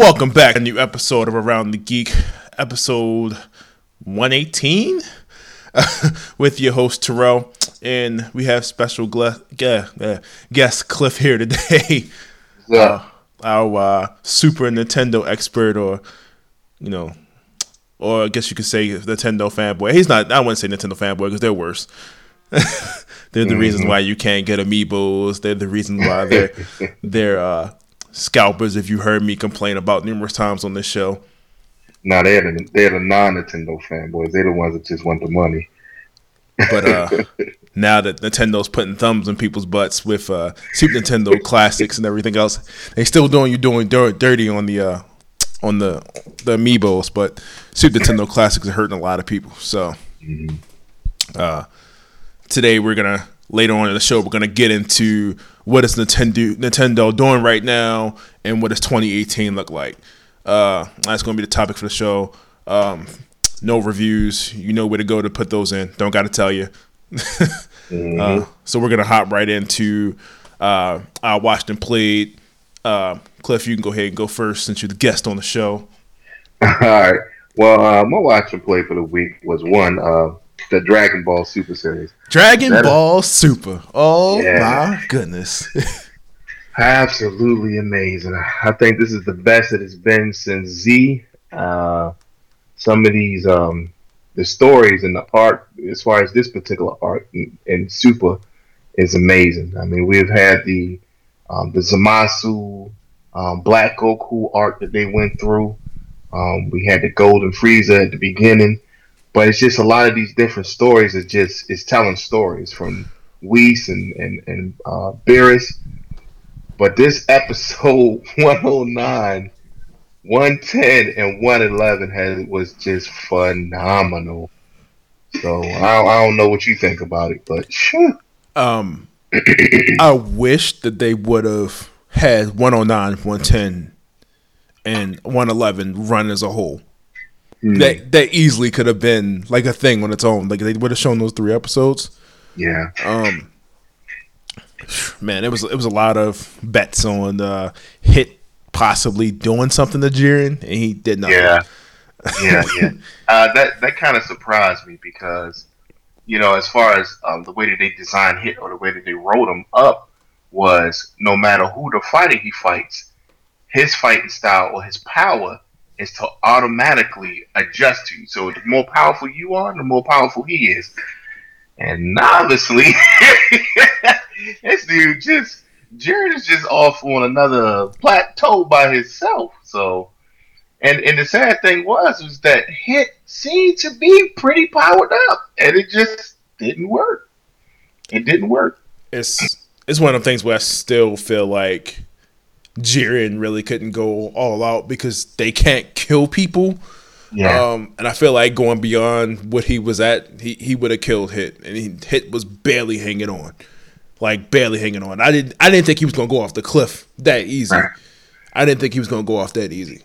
Welcome back to a new episode of Around the Geek, episode 118, with your host Terrell, and we have special gle- yeah, guest Cliff here today. Yeah. Uh, our uh, Super Nintendo expert, or you know, or I guess you could say Nintendo fanboy. He's not. I wouldn't say Nintendo fanboy because they're worse. they're the reasons why you can't get amiibos. They're the reason why they're they're uh, scalpers. If you heard me complain about numerous times on this show. No, they're the they're the non Nintendo fanboys. They're the ones that just want the money. But uh, now that Nintendo's putting thumbs in people's butts with uh, Super Nintendo classics and everything else, they still doing you doing dirty on the uh, on the the amiibos. But Super Nintendo classics are hurting a lot of people. So uh, today we're gonna later on in the show we're gonna get into what is Nintendo Nintendo doing right now and what does 2018 look like. Uh, that's gonna be the topic for the show. Um, no reviews. You know where to go to put those in. Don't got to tell you. uh, so we're gonna hop right into uh, I watched and played. Uh, Cliff, you can go ahead and go first since you're the guest on the show. All right. Well, uh, my watch and play for the week was one, uh, the Dragon Ball Super Series. Dragon That- Ball Super. Oh Yeah. my goodness. Absolutely amazing. I think this is the best it has been since Z. Uh, some of these, um, the stories and the art, as far as this particular art in, in Super, is amazing. I mean, we've had the um, the Zamasu um, Black Goku art that they went through. Um, we had the Golden Frieza at the beginning, but it's just a lot of these different stories. Is just is telling stories from Whis and and and uh, Beerus. But this episode 109, 110, and 111 has was just phenomenal. So I, I don't know what you think about it, but sure. Um, I wish that they would have had 109, 110, and 111 run as a whole. That that easily could have been like a thing on its own. Like they would have shown those three episodes. yeah, Um, man, it was it was a lot of bets on uh, Hit possibly doing something to Jiren, and he did not. yeah, yeah, yeah. Uh, that that kind of surprised me because you know, as far as um, the way that they designed hit or the way that they wrote him up was no matter who the fighter he fights, his fighting style or his power is to automatically adjust to you. So the more powerful you are, the more powerful he is. And obviously, this dude just Jiren is just off on another plateau by himself. So, and and the sad thing was was that Hit seemed to be pretty powered up, and it just didn't work. It didn't work. it's it's one of the things where I still feel like Jiren really couldn't go all out because they can't kill people. Um, and I feel like going beyond what he was at, he, he would have killed Hit, and he, Hit was barely hanging on, like barely hanging on. I didn't I didn't think he was gonna go off the cliff that easy. Right. I didn't think he was gonna go off that easy.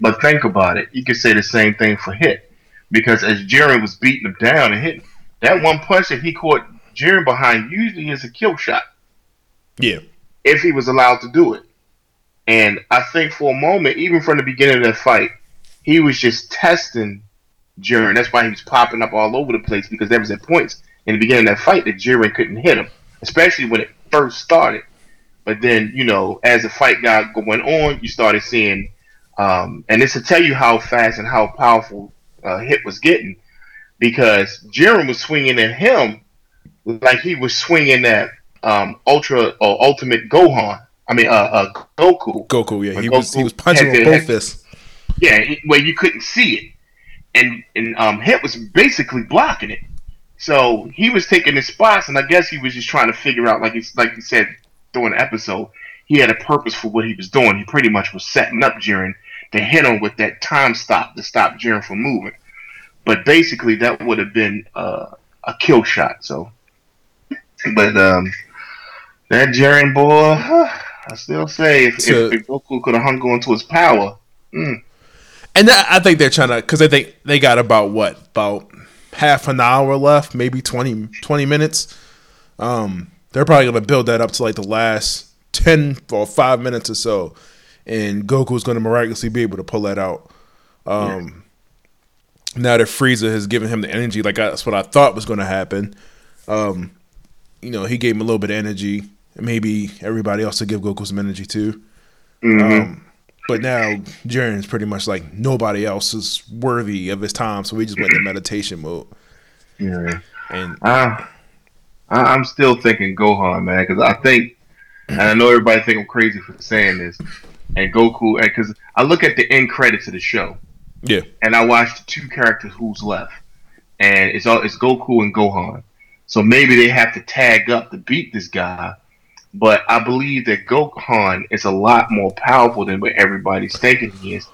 But think about it. You could say the same thing for Hit. Because as Jiren was beating him down and hitting, that one punch that he caught Jiren behind usually is a kill shot Yeah, if he was allowed to do it. And I think for a moment, even from the beginning of that fight, he was just testing Jiren. That's why he was popping up all over the place because there was at points in the beginning of that fight that Jiren couldn't hit him, especially when it first started. But then, you know, as the fight got going on, you started seeing, um, and it's to tell you how fast and how powerful uh, Hit was getting because Jiren was swinging at him like he was swinging at um, Ultra or Ultimate Gohan. I mean, uh, uh, Goku. Goku. Yeah, When he was he was punching with both fists. Yeah, where you couldn't see it, and and um, Hit was basically blocking it. So he was taking his spots, and I guess he was just trying to figure out, like it's like you said during the episode, he had a purpose for what he was doing. He pretty much was setting up Jiren to hit him with that time stop to stop Jiren from moving. But basically, that would have been uh, a kill shot. So, but um, that Jiren boy, I still say if, So- if, if Goku could have hung on to his power, mm, And that, I think they're trying to because they think they got about what about half an hour left, maybe 20, 20 minutes. Um, they're probably gonna build that up to like the last ten or five minutes or so, and Goku's going to miraculously be able to pull that out. Um, yeah. Now that Frieza has given him the energy, like that's what I thought was going to happen. Um, you know, he gave him a little bit of energy. Maybe everybody else to give Goku some energy too. Mm-hmm. Um, but now Jiren's pretty much like nobody else is worthy of his time, so we just went into meditation mode. Yeah, and uh, I'm still thinking Gohan, man, because I think, and I know everybody think I'm crazy for saying this, and Goku, because I look at the end credits of the show, yeah, and I watch the two characters who's left, and it's all it's Goku and Gohan. So maybe they have to tag up to beat this guy. But I believe that Gohan is a lot more powerful than what everybody's thinking he is,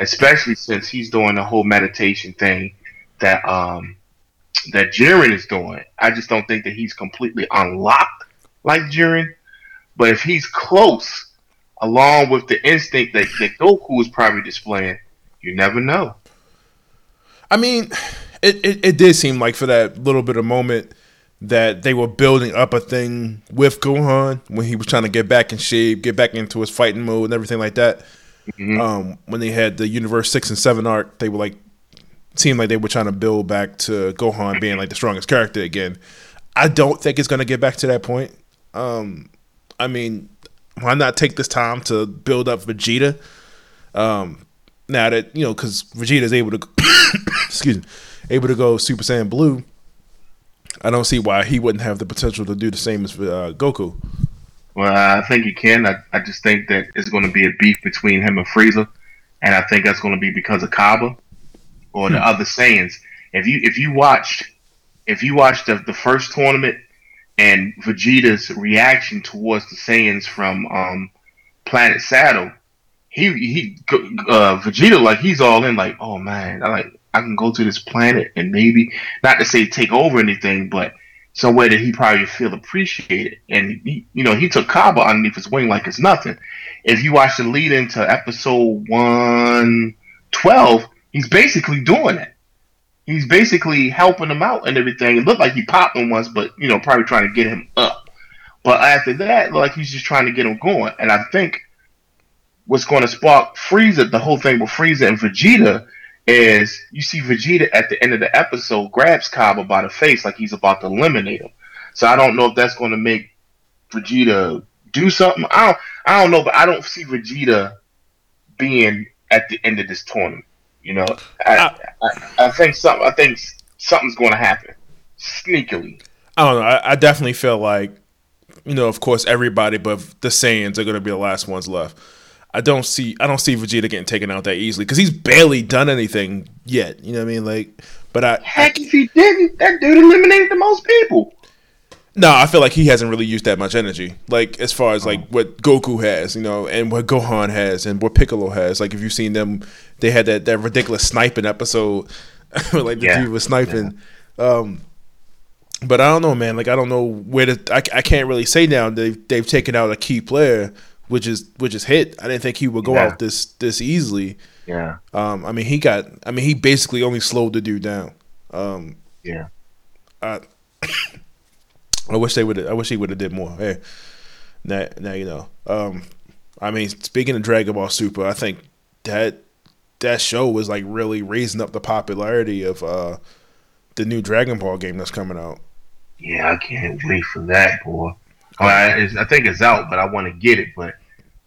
especially since he's doing the whole meditation thing that um that Jiren is doing. I just don't think that he's completely unlocked like Jiren. But if he's close, along with the instinct that, that Goku is probably displaying, you never know. I mean, it, it, it did seem like for that little bit of moment that they were building up a thing with Gohan when he was trying to get back in shape, get back into his fighting mode and everything like that. Mm-hmm. Um, when they had the Universe six and seven arc, they were like seemed like they were trying to build back to Gohan being like the strongest character again. I don't think it's gonna get back to that point. Um, I mean, why not take this time to build up Vegeta? Um, now that you know, because Vegeta is able to, excuse me, able to go Super Saiyan Blue. I don't see why he wouldn't have the potential to do the same as uh, Goku. Well, I think he can. I, I just think that it's going to be a beef between him and Frieza, and I think that's going to be because of Cabba or the hmm. other Saiyans. If you if you watched if you watched the, the first tournament and Vegeta's reaction towards the Saiyans from um, Planet Sadala, he he uh, Vegeta like he's all in like oh man I like I can go to this planet and maybe not to say take over anything, but somewhere that he probably feel appreciated. And he, you know, he took Cabba underneath his wing like it's nothing. If you watch the lead into episode one twelve, he's basically doing it. He's basically helping him out and everything. It looked like he popped him once, but you know, probably trying to get him up. But after that, like he's just trying to get him going. And I think what's going to spark Frieza, the whole thing with Frieza and Vegeta is you see Vegeta at the end of the episode grabs Cabba by the face like he's about to eliminate him. So I don't know if that's going to make Vegeta do something. I don't, I don't know, but I don't see Vegeta being at the end of this tournament. You know, I, I, I, I think something. I think something's going to happen sneakily. I don't know. I, I definitely feel like, you know, of course, everybody but the Saiyans are going to be the last ones left. I don't see I don't see Vegeta getting taken out that easily because he's barely done anything yet. You know what I mean? Like, but I heck, I, if he didn't, that dude eliminated the most people. No, I feel like he hasn't really used that much energy. Like as far as like what Goku has, you know, and what Gohan has, and what Piccolo has. Like if you've seen them, they had that that ridiculous sniping episode, like the yeah. dude was sniping. Yeah. Um, but I don't know, man. Like I don't know where to. I, I can't really say now. They've they've taken out a key player which is which is hit. I didn't think he would go yeah. out this this easily. Yeah. Um. I mean, he got. I mean, he basically only slowed the dude down. Um. Yeah. I. I wish they would. I wish he would have did more. Hey, now, now you know. Um. I mean, speaking of Dragon Ball Super, I think that that show was like really raising up the popularity of uh the new Dragon Ball game that's coming out. Yeah, I can't wait for that, boy. I, I think it's out, but I want to get it. But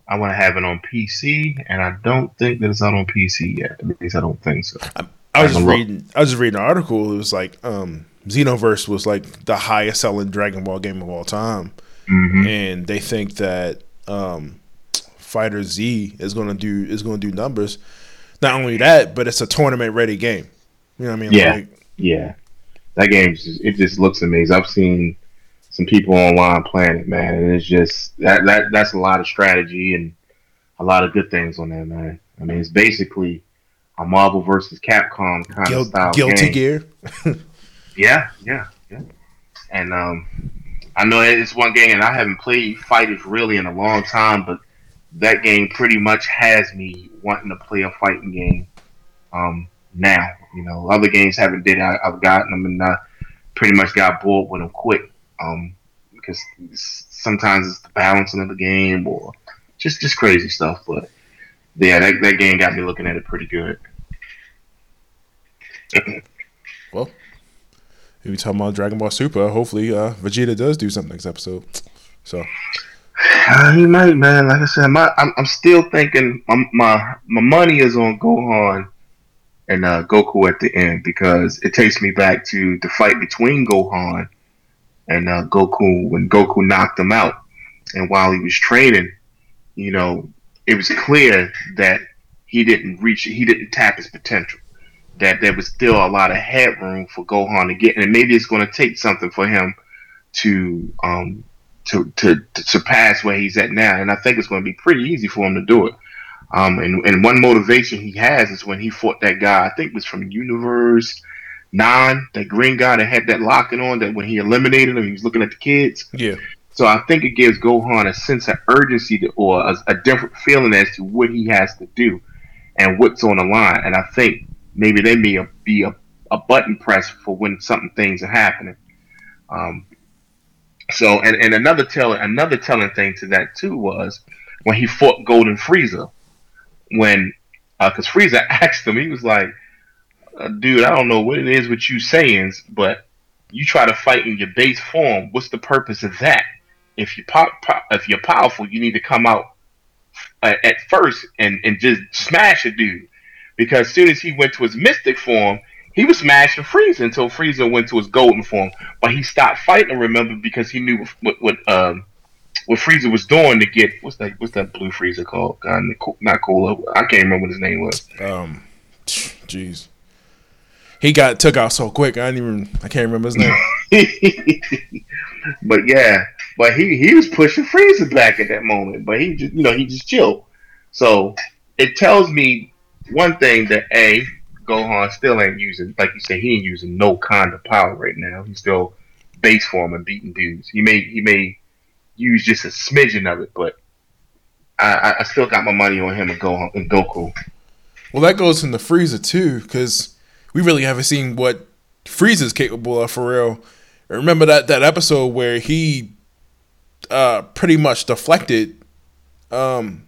I want to have it on PC, and I don't think that it's out on PC yet. At least I don't think so. I, I was just reading. I was just reading an article. It was like um, Xenoverse was like the highest selling Dragon Ball game of all time, mm-hmm. and they think that um, FighterZ is going to do is going to do numbers. Not only that, but it's a tournament ready game. You know what I mean? Yeah, like, yeah. That game just, it just looks amazing. I've seen some people online playing it, man, and it's just that that that's a lot of strategy and a lot of good things on there, man. I mean, it's basically a Marvel versus Capcom kind Guil- of style Guilty game. Gear. yeah, yeah, yeah. And um, I know it's one game, and I haven't played fighters really in a long time, but that game pretty much has me wanting to play a fighting game. Um, now, you know, other games haven't did. I, have gotten them and I pretty much got bored with them quick. Um, because sometimes it's the balancing of the game or just just crazy stuff. But yeah, that that game got me looking at it pretty good. well, if you talking about Dragon Ball Super, hopefully uh, Vegeta does do something next episode. So he might, man. Like I said, my, I'm, I'm still thinking my, my my money is on Gohan and uh, Goku at the end because it takes me back to the fight between Gohan and uh, Goku when Goku knocked him out, and while he was training, you know, it was clear that he didn't reach, he didn't tap his potential. That there was still a lot of headroom for Gohan to get, and maybe it's going to take something for him to um, to, to, to surpass where he's at now. And I think it's going to be pretty easy for him to do it. Um, and, and one motivation he has is when he fought that guy, I think it was from Universe Nine, that green guy that had that locking on, that when he eliminated him, he was looking at the kids. Yeah. So I think it gives Gohan a sense of urgency to, or a, a different feeling as to what he has to do and what's on the line. And I think maybe they may be a, a button press for when something things are happening. Um, so, and, and another telling another telling thing to that too was when he fought Golden Frieza, when because uh, Frieza asked him, he was like, "Dude, I don't know what it is with you Saiyans, but you try to fight in your base form. What's the purpose of that? If you pop, pop if you're powerful, you need to come out uh, at first and and just smash a dude, because as soon as he went to his mystic form." he was smashing Frieza until Frieza went to his golden form. But he stopped fighting, remember, because he knew what what um, what Frieza was doing to get what's that what's that blue Frieza called? God, not Cooler. I can't remember what his name was. Um, jeez, he got took out so quick. I didn't even I can't remember his name. but yeah, but he he was pushing Frieza back at that moment. But he just you know he just chilled. So it tells me one thing that a Gohan still ain't using, like you say, he ain't using no kind of power right now. He's still base form and beating dudes. He may he may use just a smidgen of it, but I, I still got my money on him and Gohan and Goku. Well, that goes in the freezer too, because we really haven't seen what Frieza's capable of for real. Remember that that episode where he uh, pretty much deflected um,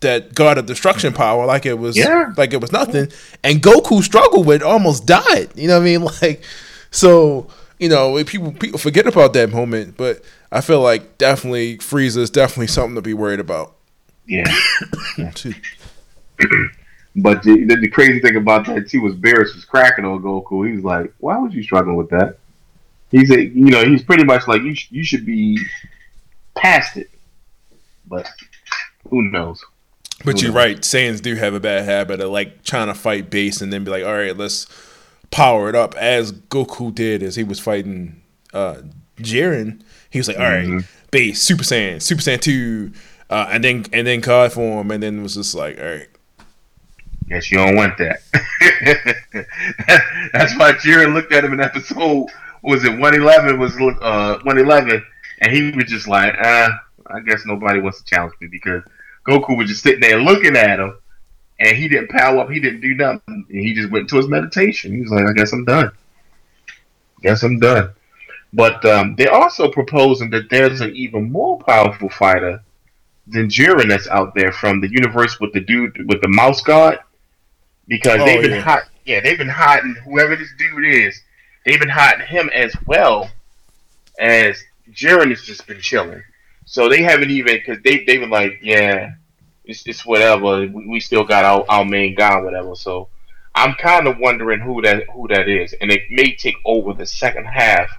that God of Destruction power like it was yeah. like it was nothing. And Goku struggled with almost died. You know what I mean? Like so, you know, people people forget about that moment, but I feel like definitely Frieza is definitely something to be worried about. Yeah. but the, the, crazy thing about that too was Beerus was cracking on Goku. He was like, "Why was you struggling with that?" He said, you know, he's pretty much like you. Sh- you should be past it, but who knows? But you're right. Saiyans do have a bad habit of like trying to fight base and then be like, all right, let's power it up. As Goku did as he was fighting uh Jiren. He was like, all right, mm-hmm. base, Super Saiyan, Super Saiyan two, uh, and then and then God form, and then it was just like, all right. Guess you don't want that. That's why Jiren looked at him in episode was it one eleven was uh one eleven, and he was just like, uh, I guess nobody wants to challenge me because Goku was just sitting there looking at him, and he didn't power up. He didn't do nothing. He just went to his meditation. He was like, "I guess I'm done. Guess I'm done." But um, they're also proposing that there's an even more powerful fighter than Jiren that's out there from the universe with the dude with the mouse god, because oh, they've been yeah. hot. Yeah, they've been hiding whoever this dude is. They've been hiding him as well as Jiren has just been chilling. So they haven't even because they they been like, yeah, it's it's whatever. We, we still got our, our main guy, whatever. So I'm kind of wondering who that who that is, and it may take over the second half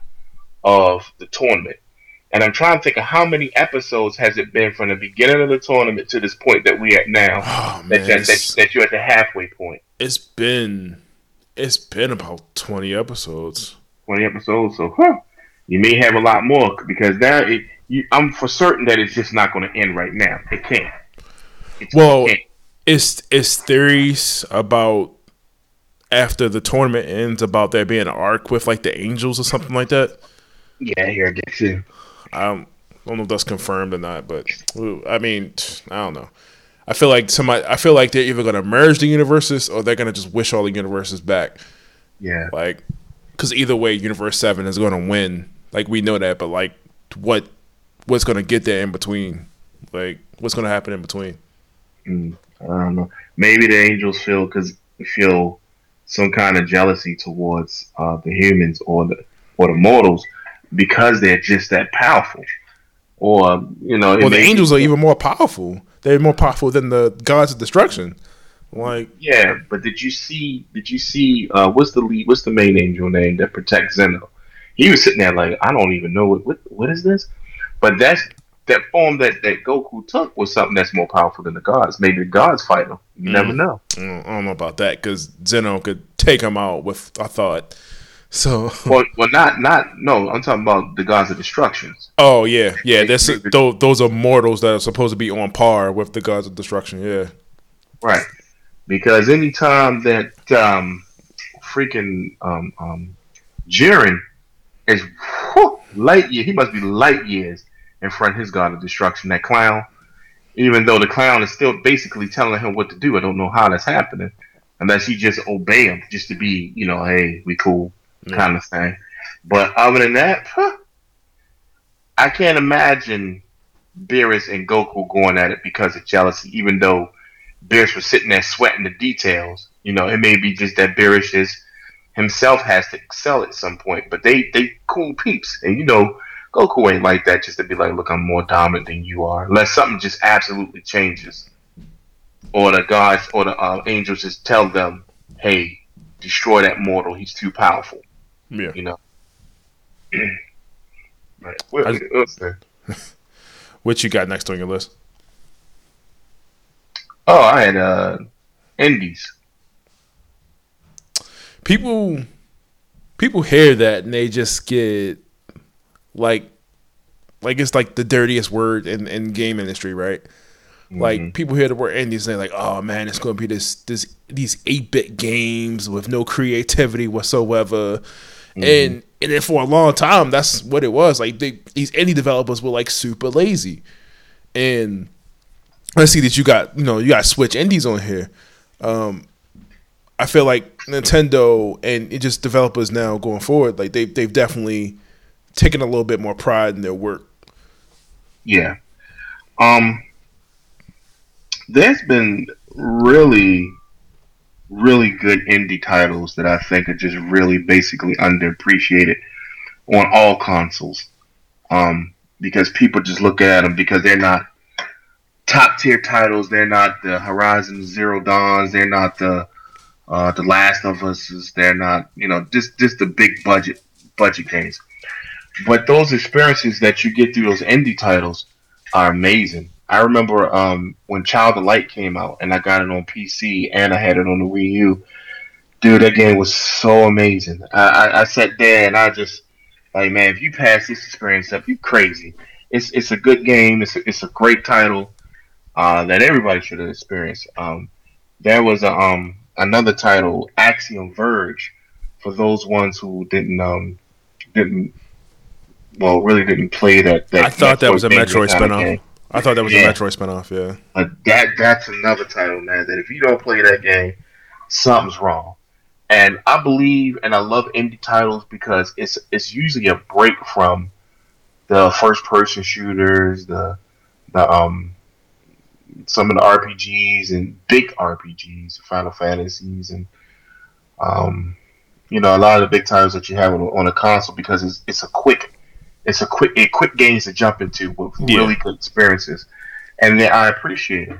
of the tournament. And I'm trying to think of how many episodes has it been from the beginning of the tournament to this point that we at now. Oh, man, that, that, that, you're at the halfway point. It's been it's been about twenty episodes. Twenty episodes. So, huh, you may have a lot more because now it you, I'm for certain that it's just not going to end right now. It can't. It's, well, it can't. it's it's theories about after the tournament ends about there being an arc with like the angels or something like that. Yeah, I hear that too. I don't, I don't know if that's confirmed or not, but I mean, I don't know. I feel like somebody. I feel like they're either going to merge the universes or they're going to just wish all the universes back. Yeah, like because either way, Universe Seven is going to win. Like we know that, but like what what's going to get there in between. Like, what's going to happen in between? Mm, I don't know. Maybe the angels feel because feel some kind of jealousy towards uh, the humans or the or the mortals because they're just that powerful. Or you know, well, the angels are even more powerful. They're more powerful than the gods of destruction. Like, yeah, but did you see? Did you see? Uh, what's the lead? What's the main angel name that protects Zeno? He was sitting there like, I don't even know what what, what is this. But that's that form that, that Goku took was something that's more powerful than the gods. Maybe the gods fight him. You mm. never know. I don't know about that because Zeno could take him out with a thought. So well, well, not not no. I'm talking about the gods of destruction. Oh yeah, yeah. This those, those are mortals that are supposed to be on par with the gods of destruction. Yeah, right. Because anytime that um, freaking um, um, Jiren is whew, light year, he must be light years in front of his god of destruction. That clown, even though the clown is still basically telling him what to do, I don't know how that's happening unless he just obey him just to be, you know, hey, we cool kind of thing. But other than that, huh, I can't imagine Beerus and Goku going at it because of jealousy, even though Beerus was sitting there sweating the details. You know, it may be just that Beerus is himself has to excel at some point, but they they cool peeps, and you know, Goku ain't like that just to be like, look, I'm more dominant than you are, unless something just absolutely changes, or the gods or the uh, angels just tell them, hey, destroy that mortal, he's too powerful. Yeah, you know. right. What, I, what you got next on your list? Oh, I had uh, Indies. People, people hear that and they just get like, like it's like the dirtiest word in in game industry, right? Mm-hmm. Like people hear the word indies and they're like, "Oh man, it's going to be this this these eight bit games with no creativity whatsoever." Mm-hmm. And and then for a long time, that's what it was. Like they, these indie developers were like super lazy, and I see that you got you know you got Switch indies on here. Um, I feel like Nintendo and it just developers now going forward, like they they've definitely taken a little bit more pride in their work. Yeah. Um. There's been really, really good indie titles that I think are just really basically underappreciated on all consoles. Um, because people just look at them because they're not top tier titles. They're not the Horizon Zero Dawns. They're not the uh, the Last of Us. They're not you know just just the big budget budget games. But those experiences that you get through those indie titles are amazing. I remember um, when Child of Light came out, and I got it on PC and I had it on the Wii U. Dude, that game was so amazing. I, I, I sat there and I just like, man, if you pass this experience up, you crazy. It's it's a good game. It's a, it's a great title uh, that everybody should have experienced. Um, there was a, um, another title, Axiom Verge, for those ones who didn't um, didn't well really didn't play that. that I thought that was a Metroid spinoff. I thought that was yeah. a Metroid spinoff. Yeah, uh, that that's another title, man. That if you don't play that game, something's wrong. And I believe and I love indie titles because it's it's usually a break from the first person shooters, the the um some of the RPGs and big RPGs, Final Fantasies, and um, you know a lot of the big titles that you have on, on a console because it's it's a quick, it's a quick, a quick games to jump into with yeah. really good experiences, and then I appreciate it.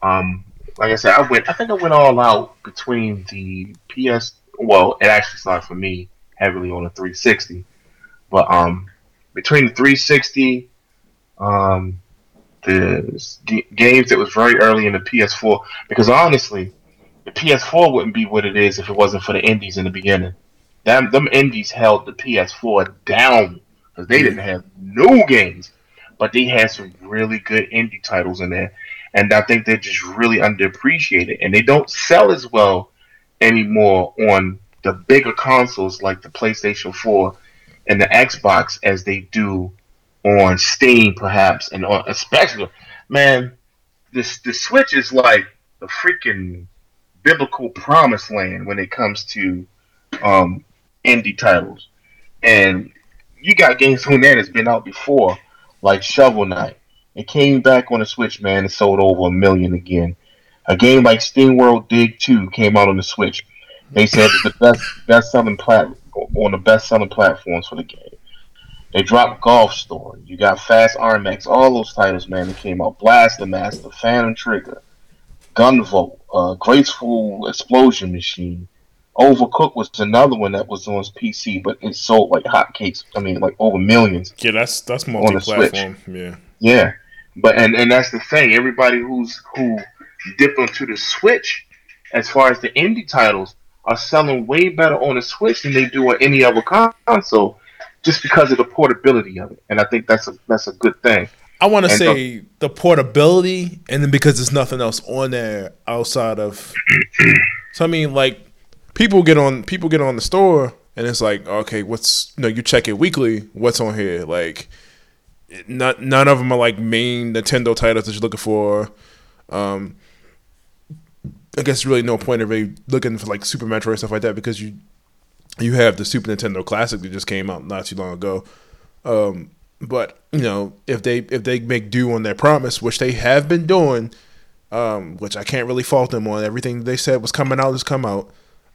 Um, like I said, I went, I think I went all out between the PS. Well, it actually started for me heavily on the 360, but um, between the 360, um, the g- games that was very early in the PS4 because honestly, the PS4 wouldn't be what it is if it wasn't for the indies in the beginning. Them them indies held the PS4 down because they didn't have no games, but they had some really good indie titles in there, and I think they're just really underappreciated, and they don't sell as well anymore on the bigger consoles like the PlayStation 4 and the Xbox as they do on Steam, perhaps, and on especially, man, this the Switch is like the freaking biblical promised land when it comes to um, indie titles, and you got games on there that's been out before, like Shovel Knight, It came back on the Switch, man. and sold over a million again. A game like SteamWorld Dig 2 came out on the Switch. They said it's the best best selling plat on the best selling platforms for the game. They dropped Golf Story. You got Fast RMX. All those titles, man, that came out. Blaster Master, Phantom Trigger, Gunvolt, uh, Graceful Explosion Machine. Overcooked was another one that was on PC, but it sold like hotcakes. I mean, like over millions. Yeah, that's that's multi-platform. Yeah, yeah, but and and that's the thing. Everybody who's who dipped onto the Switch, as far as the indie titles, are selling way better on the Switch than they do on any other console, just because of the portability of it. And I think that's a that's a good thing. I want to say the portability, and then because there's nothing else on there outside of. so I mean, like people get on people get on the store, and it's like, okay, what's you know you check it weekly, what's on here? Like, not none of them are like main Nintendo titles that you're looking for. Um, I guess really no point of really looking for like Super Metroid and stuff like that because you you have the Super Nintendo Classic that just came out not too long ago. Um, but you know, if they if they make do on their promise, which they have been doing, um, which I can't really fault them on, everything they said was coming out has come out.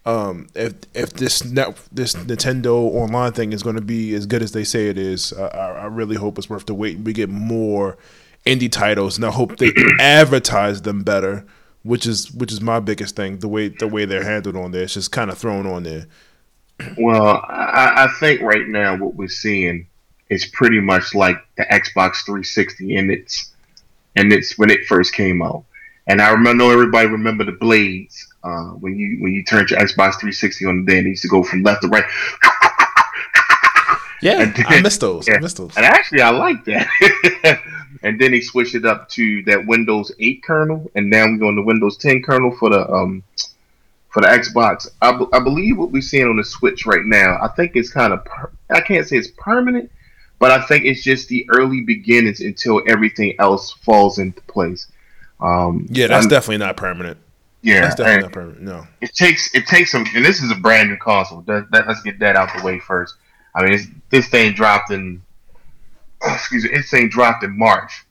Um, if if this net, this Nintendo online thing is going to be as good as they say it is, uh, I, I really hope it's worth the wait. We get more indie titles, and I hope they advertise them better which is which is my biggest thing. The way the way they're handled on there, it's just kind of thrown on there. Well, I, I think right now what we're seeing is pretty much like the Xbox 360 in its and it's when it first came out. And I remember, know everybody remember the blades uh, when you when you turned your Xbox 360 on the day, and it used to go from left to right. Yeah, then, I missed those. Yeah. I missed those. And actually, I like that. and then he switched it up to that Windows 8 kernel, and now we're on the Windows 10 kernel for the um for the Xbox. I, b- I believe what we're seeing on the Switch right now. I think it's kind of per- I can't say it's permanent, but I think it's just the early beginnings until everything else falls into place. Um, yeah, that's I'm, definitely not permanent. Yeah, that's definitely not permanent. No, it takes it takes some, and this is a brand new console. That, that, let's get that out the way first. I mean, this thing dropped in excuse me, this thing dropped in March,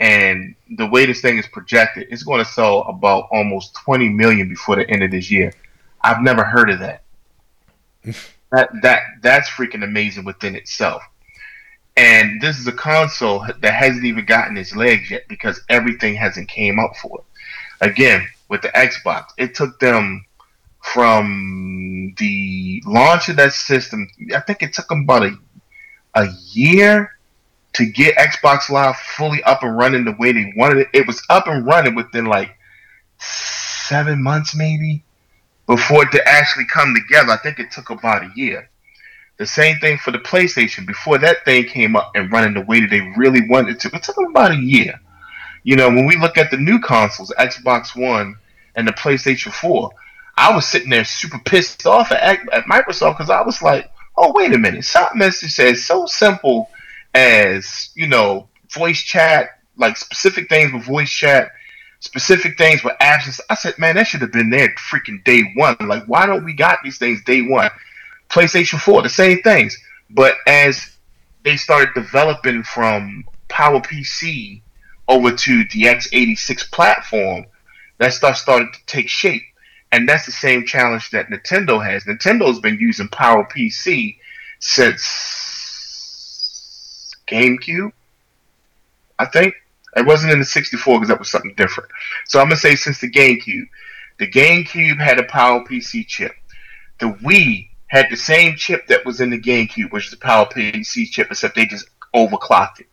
and the way this thing is projected, it's going to sell about almost 20 million before the end of this year. I've never heard of that. that that that's freaking amazing within itself. And this is a console that hasn't even gotten its legs yet because everything hasn't came out for it. Again, with the Xbox, it took them from the launch of that system. I think it took them about a a year to get Xbox Live fully up and running the way they wanted it. It was up and running within like seven months, maybe, before it to actually come together. I think it took about a year. The same thing for the PlayStation. Before that thing came up and running the way that they really wanted it to, it took them about a year. You know, when we look at the new consoles, Xbox One and the PlayStation 4, I was sitting there super pissed off at, at Microsoft because I was like, oh, wait a minute. Something that says so simple as you know voice chat, like specific things with voice chat, specific things with absence. I said, man, that should have been there freaking day one. Like, why don't we got these things day one? PlayStation 4, the same things. But as they started developing from PowerPC over to the x86 platform, that stuff started to take shape. And that's the same challenge that Nintendo has. Nintendo's been using PowerPC since GameCube. I think it wasn't in the 64 because that was something different. So I'm gonna say since the GameCube, the GameCube had a Power PC chip. The Wii had the same chip that was in the GameCube, which is the Power PC chip, except they just overclocked it.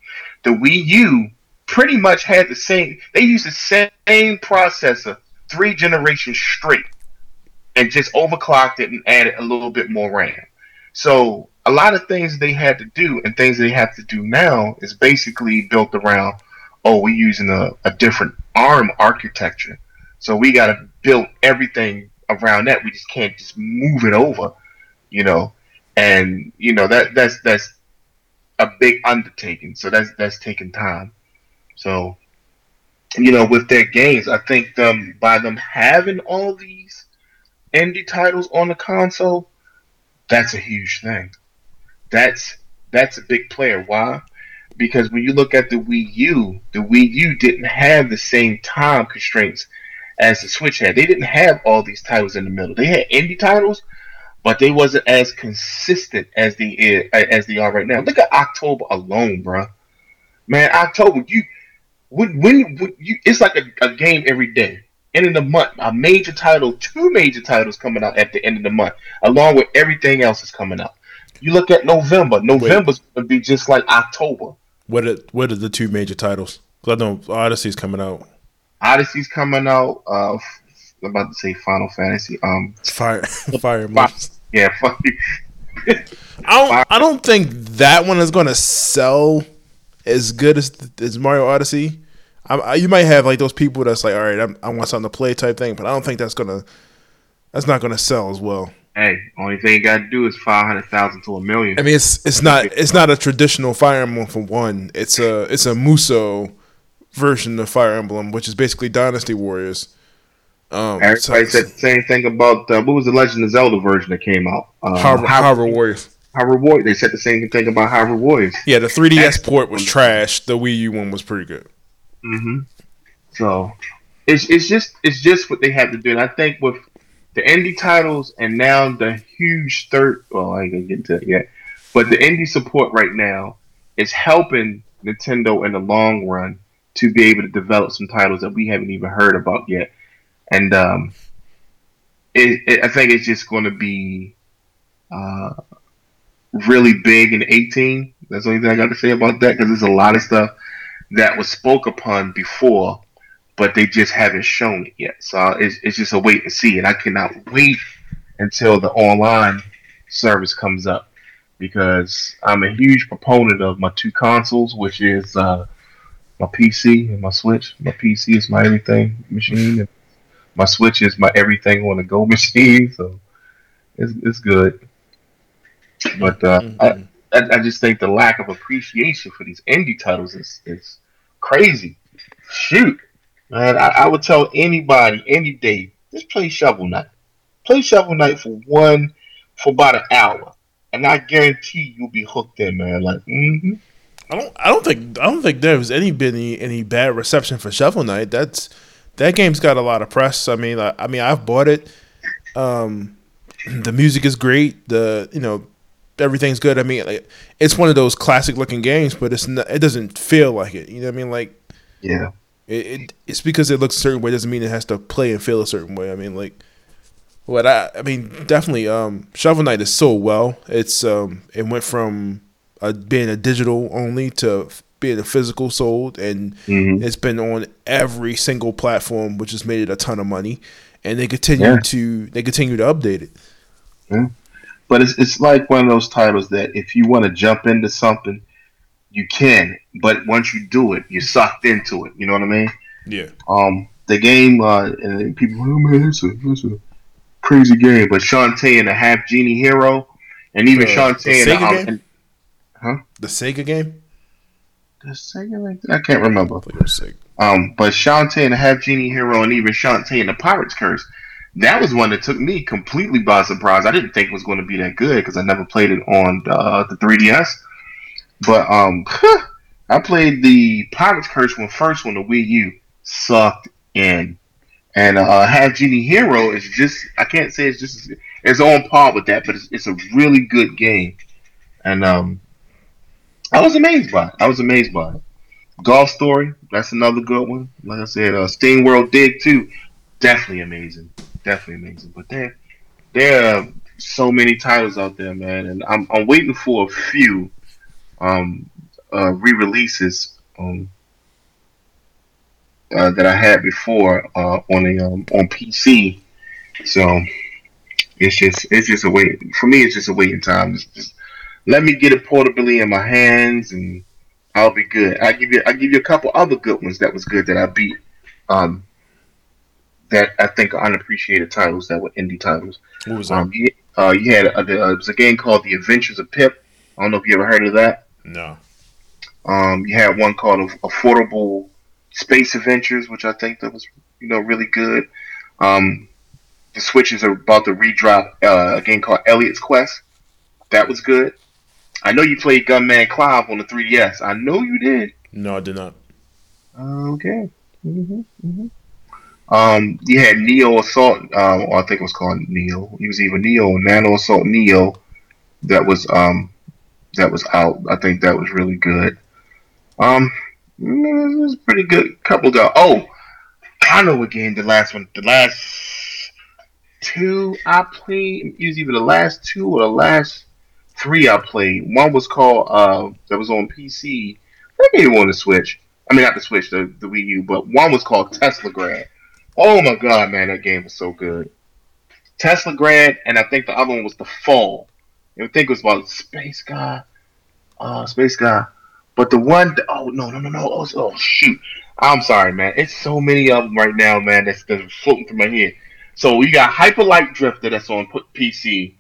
The Wii U pretty much had the same. They used the same processor three generations straight, and just overclocked it and added a little bit more RAM. So a lot of things they had to do and things they have to do now is basically built around oh we're using a, a different arm architecture so we got to build everything around that we just can't just move it over you know and you know that that's that's a big undertaking so that's that's taking time so you know with their games i think them by them having all these indie titles on the console that's a huge thing that's that's a big player. Why? because when you look at the Wii U, the Wii U didn't have the same time constraints as the Switch had. They didn't have all these titles in the middle. They had indie titles, but they wasn't as consistent as the as they are right now. Look at October alone, bro. Man, October, you when when, when you it's like a, a game every day. End of the month, a major title, two major titles coming out at the end of the month, along with everything else is coming out. You look at November. November's Wait. gonna be just like October. What are what are the two major titles? I know Odyssey's coming out. Odyssey's coming out. Uh, I'm about to say Final Fantasy. Um, Fire, Fire, Fire Yeah, fuck I don't. I don't think that one is going to sell as good as as Mario Odyssey. I, I, you might have like those people that's like, all right, I'm, I want something to play type thing, but I don't think that's gonna that's not gonna sell as well. Hey, only thing you got to do is five hundred thousand to a million. I mean, it's it's not it's not a traditional Fire Emblem for one. It's a it's a Musou version of Fire Emblem, which is basically Dynasty Warriors. Um, Everybody so, said the same thing about uh, what was the Legend of Zelda version that came out? Um, Hyrule, Hyrule Warriors. Hyrule Warriors. They said the same thing about Hyrule Warriors. Yeah, the 3DS port was trash. The Wii U one was pretty good. Mm-hmm. So it's it's just it's just what they had to do. And I think with the indie titles and now the huge third. Well, I ain't gonna get into it yet, but the indie support right now is helping Nintendo in the long run to be able to develop some titles that we haven't even heard about yet. And um, it, it, I think it's just going to be uh, really big in 18. That's the only thing I got to say about that because there's a lot of stuff that was spoke upon before but they just haven't shown it yet. So it's, it's just a wait and see, and I cannot wait until the online service comes up because I'm a huge proponent of my two consoles, which is uh, my PC and my Switch. My PC is my everything machine, and my Switch is my everything on the go machine. So it's it's good. But uh, mm-hmm. I, I, I just think the lack of appreciation for these indie titles is is crazy. Shoot, Man, I, I would tell anybody any day, just play Shovel Knight. Play Shovel Knight for one, for about an hour, and I guarantee you'll be hooked in, man. Like, mm-hmm. I don't, I don't think, I don't think there was any been any, any bad reception for Shovel Knight. That's that game's got a lot of press. I mean, I, I mean, I've bought it. Um, the music is great. The you know everything's good. I mean, like, it's one of those classic looking games, but it's not, it doesn't feel like it. You know what I mean? Like, yeah, it, it, it's because it looks a certain way doesn't mean it has to play and feel a certain way. I mean, like what I I mean, definitely. Um, Shovel Knight is so well. It's um, it went from uh, being a digital only to being a physical sold, and mm-hmm. it's been on every single platform, which has made it a ton of money. And they continue yeah. to they continue to update it. Yeah. But it's it's like one of those titles that if you want to jump into something you can, but once you do it, you're sucked into it. You know what I mean? Yeah. Um, the game, uh, and people, oh man, it's a, it's a crazy game. But Shantae and the Half Genie Hero, and even uh, Shantae and, the, um, and, huh? The Sega game. The Sega, I can't remember. Um, but Shantae and the Half Genie Hero, and even Shantae and the Pirate's Curse. That was one that took me completely by surprise. I didn't think it was going to be that good because I never played it on uh, the 3DS. But um, I played the Pirate's Curse one first when the Wii U sucked in, and uh, Half Genie Hero is just I can't say it's just it's on par with that, but it's, it's a really good game, and um, I was amazed by it. I was amazed by it. Golf Story, that's another good one. Like I said, uh, SteamWorld Dig too, definitely amazing, definitely amazing. But there, there are so many titles out there, man, and I'm I'm waiting for a few um, uh, re-releases um, uh, that I had before uh, on a um, on PC. So it's just it's just a wait for me. It's just a waiting time. Just, let me get it portably in my hands, and I'll be good. I give you I give you a couple other good ones that was good that I beat. Um, that I think are unappreciated titles that were indie titles. What was that? Um, you, uh, you had a, a, it was a game called The Adventures of Pip. I don't know if you ever heard of that. No. Um, you had one called Affordable Space Adventures, which I think that was you know really good. Um, the Switches are about to redrop uh, a game called Elliot's Quest. That was good. I know you played Gunman Clive on the 3DS. I know you did. No, I did not. Okay. Mm-hmm, mm-hmm. Um, you had Neo Assault. Um, or I think it was called Neo. He was either Neo Nano Assault Neo. That was um, that was out. I think that was really good. Um, it was pretty good. Couple of oh, I know game the last one. The last two I played. It was either the last two or the last three I played. One was called uh, that was on PC. I think it on the Switch. I mean, not the Switch, the, the Wii U, but one was called Teslagrad. Oh my god, man, that game was so good. Teslagrad, and I think the other one was The Fall. I think it was about space guy, uh, space guy. But the one, oh no, no, no, no, oh, oh shoot, I'm sorry, man. It's so many of them right now, man. That's, that's floating through my head. So you got Hyper Light Drifter that's on PC.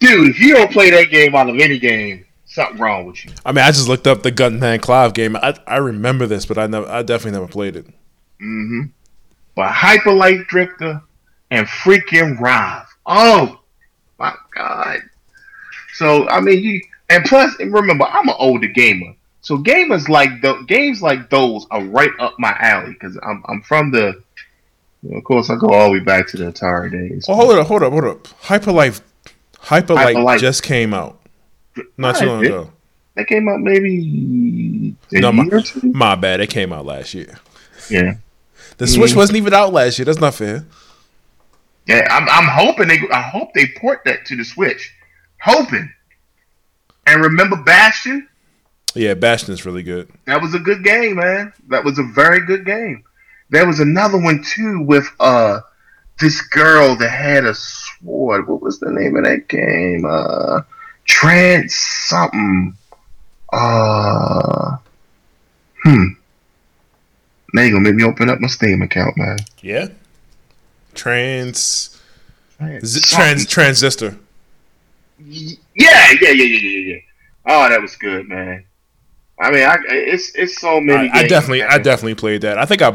Dude, if you don't play that game out of any game, something wrong with you. I mean, I just looked up the Gunman Clive game. I I remember this, but I never, I definitely never played it. Mm-hmm. But Hyper Light Drifter and freaking Rive. Oh my god. So I mean, you and plus remember, I'm an older gamer. So gamers like the games like those are right up my alley because I'm I'm from the. Of course, I go all the way back to the Atari days. Oh, hold up, hold up, hold up. Hyperlife, Hyperlight, Hyperlight. just came out not too long ago. That came out maybe no, my, my, bad. It came out last year. Yeah, the Switch mm-hmm. wasn't even out last year. That's not fair. Yeah, I'm, I'm hoping they. I hope they port that to the Switch. Hoping. And remember Bastion? Yeah, Bastion's really good. That was a good game, man. That was a very good game. There was another one too with uh this girl that had a sword. What was the name of that game? Uh Trans something. Uh hmm. Now you gonna make me open up my Steam account, man. Yeah. Trans trans, trans transistor. Yeah, yeah, yeah, yeah, yeah, yeah. Oh, that was good, man. I mean, I, it's it's so many. I, I definitely, man. I definitely played that. I think I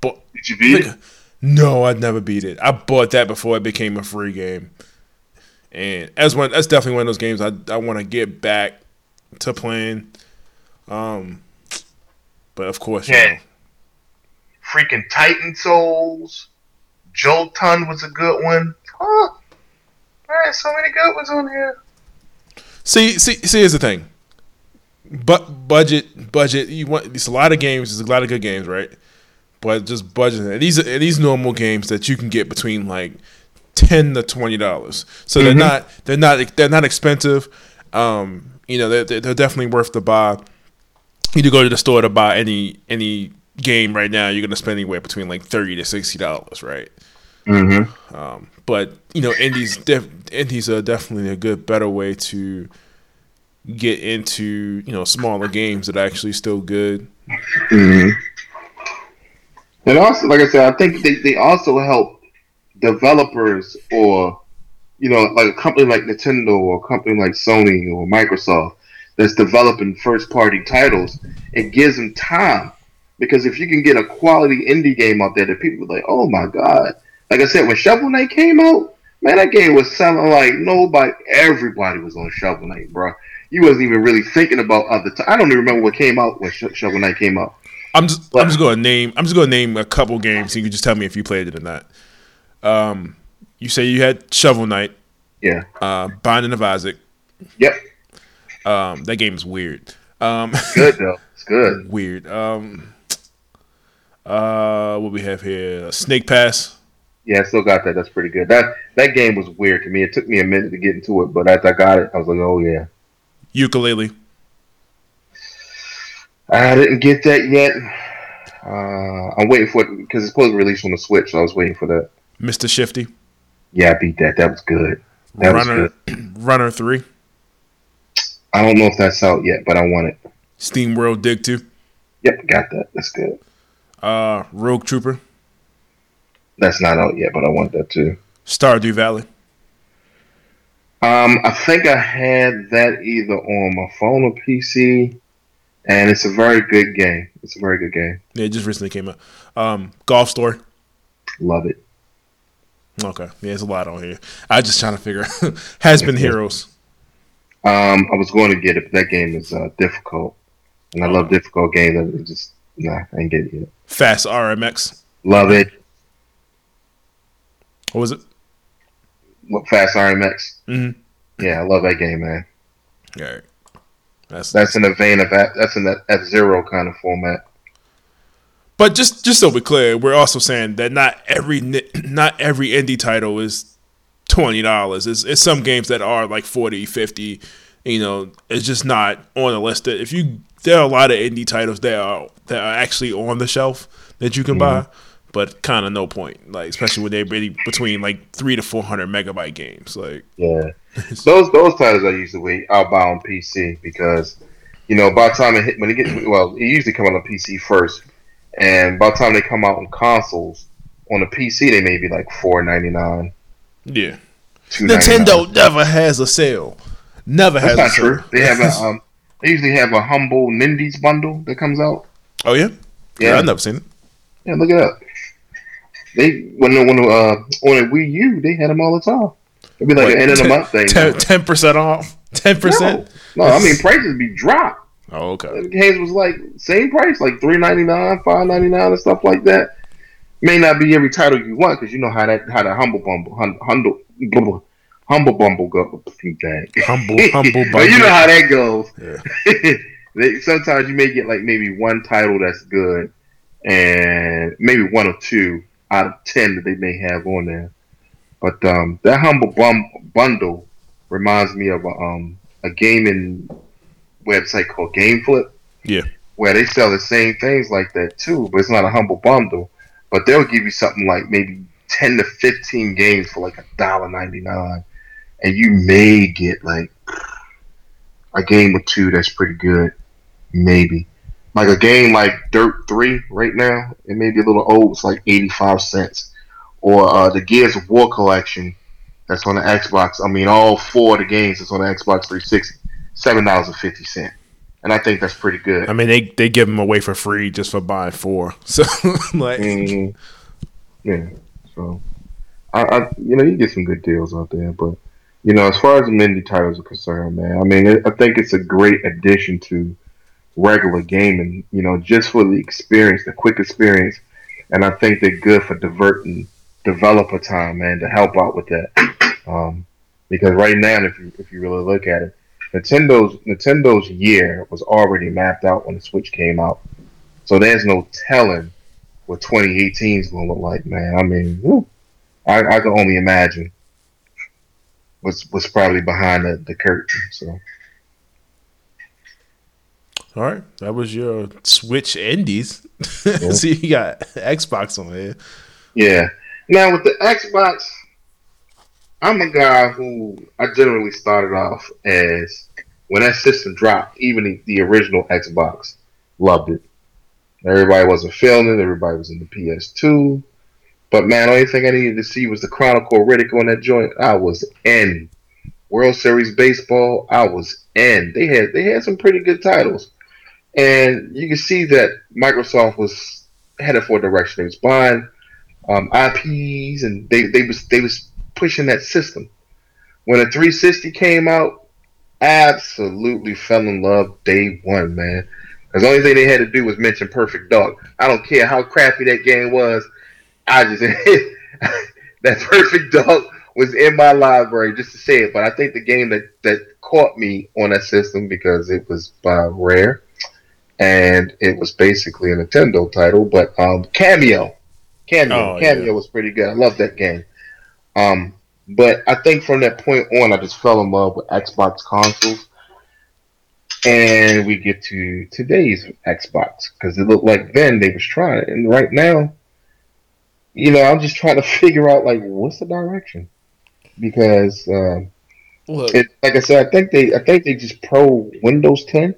bought. Did you beat it? No, I'd never beat it. I bought that before it became a free game, and as one, that's definitely one of those games I I want to get back to playing. Um, but of course, yeah. You know. Freaking Titan Souls, Jotun was a good one. Oh, all right, so many good ones on here. See, see, see. Here's the thing but budget, budget. You want it's a lot of games. There's a lot of good games, right? But just budget. And these are these normal games that you can get between like ten to twenty dollars. So mm-hmm. they're not they're not they're not expensive. Um, you know, they're, they're definitely worth the buy. You to go to the store to buy any any game right now, you're gonna spend anywhere between like thirty to sixty dollars, right? Mm-hmm. Um, but you know, indies def- indies are definitely a good, better way to get into you know smaller games that are actually still good. Mm-hmm. And also, like I said, I think they, they also help developers or you know like a company like Nintendo or a company like Sony or Microsoft that's developing first party titles. It gives them time because if you can get a quality indie game out there that people are like, oh my god. Like I said, when Shovel Knight came out, man, that game was selling like nobody. Everybody was on Shovel Knight, bro you wasn't even really thinking about other. T- I don't even remember what came out when Sh- Shovel Knight came out. I'm just but, I'm just gonna name I'm just gonna name a couple games. And you can just tell me if you played it or not. Um, you say you had Shovel Knight. Yeah. Uh, Binding of Isaac. Yep. Um, that game is weird. Um, good though. It's good. Weird. Um, uh, what we have here? Snake Pass. Yeah, I still got that. That's pretty good. That that game was weird to me. It took me a minute to get into it, but after I got it, I was like, oh yeah. Yooka-Laylee. I didn't get that yet. Uh, I'm waiting for it because it's supposed to release on the Switch, so I was waiting for that. Mr. Shifty. Yeah, I beat that. That was good. That Runner, was good. Runner Three. I don't know if that's out yet, but I want it. SteamWorld Dig Two. Yep, got that. That's good. Uh, Rogue Trooper. That's not out yet, but I want that too. Stardew Valley. Um, I think I had that either on my phone or PC, and it's a very good game. It's a very good game. Yeah, it just recently came out. Um, Golf Story. Love it. Okay, yeah, there's a lot on here. I just trying to figure. Has been heroes. Um, I was going to get it, but that game is uh, difficult, and I love difficult games. I just nah, I get it yet. Fast RMX. Love it. What was it? What Fast RMX? Mm-hmm. Yeah, I love that game, man. All right. That's That's in the vein of that. That's in that F Zero kind of format. But just just so we're clear, we're also saying that not every not every indie title is twenty dollars. It's, it's some games that are like 40 50 You know, it's just not on the list. That if you there are a lot of indie titles that are that are actually on the shelf that you can buy, but kind of no point. Like especially when they're really between like three to four hundred megabyte games. Like Yeah, those those titles I usually wait. I'll buy on PC because you know by the time it hit when it gets well, it usually come out on PC first, and by the time they come out on consoles, on the PC they may be like four ninety nine. yeah, $2.99. Nintendo never has a sale. Never has That's a not sale. true. They have a um, they usually have a humble Nindies bundle that comes out. Oh yeah, Yeah. I've never seen it. Yeah, look it up. They when when uh on a Wii U they had them all the time. It'd be like an end of the month thing. Ten percent off. Ten percent. no, I mean prices be dropped. Oh okay. The games was like same price, like three ninety nine, five ninety nine, and stuff like that. May not be every title you want because you know how that how the humble bumble hum, humble bumble go. Dang. Humble, humble. But you know how that goes. Yeah. They- Sometimes you may get like maybe one title that's good, and maybe one or two out of ten that they may have on there. But um, that humble bum bundle reminds me of a, um, a gaming website called GameFlip. Yeah. where they sell the same things like that too, but it's not a humble bundle. But they'll give you something like maybe ten to fifteen games for like a dollar ninety nine, and you may get like a game or two that's pretty good, maybe. Like a game like Dirt Three right now, it may be a little old. It's like eighty five cents, or uh, the Gears of War collection that's on the Xbox. I mean, all four of the games that's on the Xbox 360, seven dollars and fifty cent, and I think that's pretty good. I mean, they they give them away for free just for buying four. So like, Mhm. Yeah. So, I, I, you know, you get some good deals out there, but you know, as far as the indie titles are concerned, man, I mean, it, I think it's a great addition to regular gaming. You know, just for the experience, the quick experience, and I think they're good for diverting developer time, man, to help out with that. Um, because right now, if you if you really look at it, Nintendo's Nintendo's year was already mapped out when the Switch came out, so there's no telling what 2018 is going to look like, man. I mean, I, I can only imagine what's what's probably behind the, the curtain. So all right, that was your Switch Indies. so you got Xbox on there. yeah. Now with the Xbox, I'm a guy who I generally started off as when that system dropped, even the, the original Xbox, loved it. Everybody wasn't feeling it. Everybody was in the PS2. But man, only thing I needed to see was the Chronicle Riddick on that joint. I was in. World Series baseball, I was in. They had they had some pretty good titles, and you can see that Microsoft was headed for a direction. They was buying um, IPs, and they they was they was pushing that system. When the 360 came out, absolutely fell in love day one, man. Because the only thing they had to do was mention Perfect Dark. I don't care how crappy that game was. I just that Perfect Dark was in my library just to say it. But I think the game that that caught me on that system because it was by Rare, and it was basically a Nintendo title. But um, Kameo, Kameo, Oh, Kameo yeah. was pretty good. I love that game. Um, but I think from that point on, I just fell in love with Xbox consoles. And we get to today's Xbox because it looked like then they was trying it, and right now, you know, I'm just trying to figure out like what's the direction because um, Look, it, like I said, I think they I think they just pro Windows 10.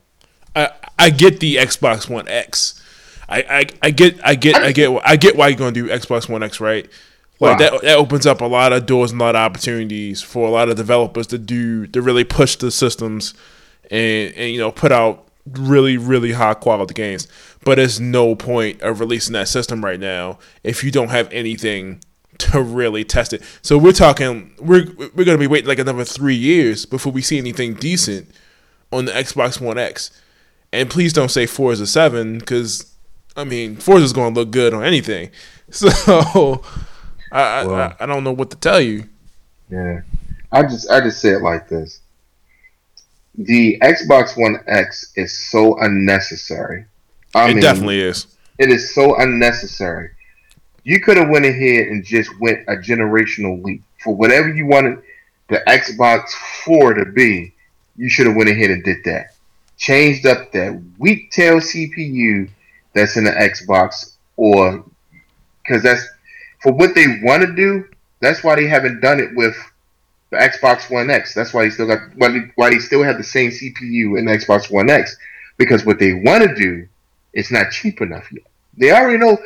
I, I get the Xbox One X. I, I, I get I get I get I get why you're gonna do Xbox One X, right? Like Why? that that opens up a lot of doors and a lot of opportunities for a lot of developers to do to really push the systems and and you know put out really really high quality games. But there's no point of releasing that system right now if you don't have anything to really test it. So we're talking we're we're gonna be waiting like another three years before we see anything decent on the Xbox One X. And please don't say Forza Seven because I mean four is gonna look good on anything. So I, well, I I don't know what to tell you. Yeah, I just I just say it like this: the Xbox One X is so unnecessary. I it mean, definitely is. It is so unnecessary. You could have went ahead and just went a generational leap for whatever you wanted the Xbox Four to be. You should have went ahead and did that. Changed up that weak tail CPU that's in the Xbox, or because that's for what they want to do. That's why they haven't done it with the Xbox One X. That's why they still got why they, why they still have the same CPU in the Xbox One X because what they want to do is not cheap enough yet. They already know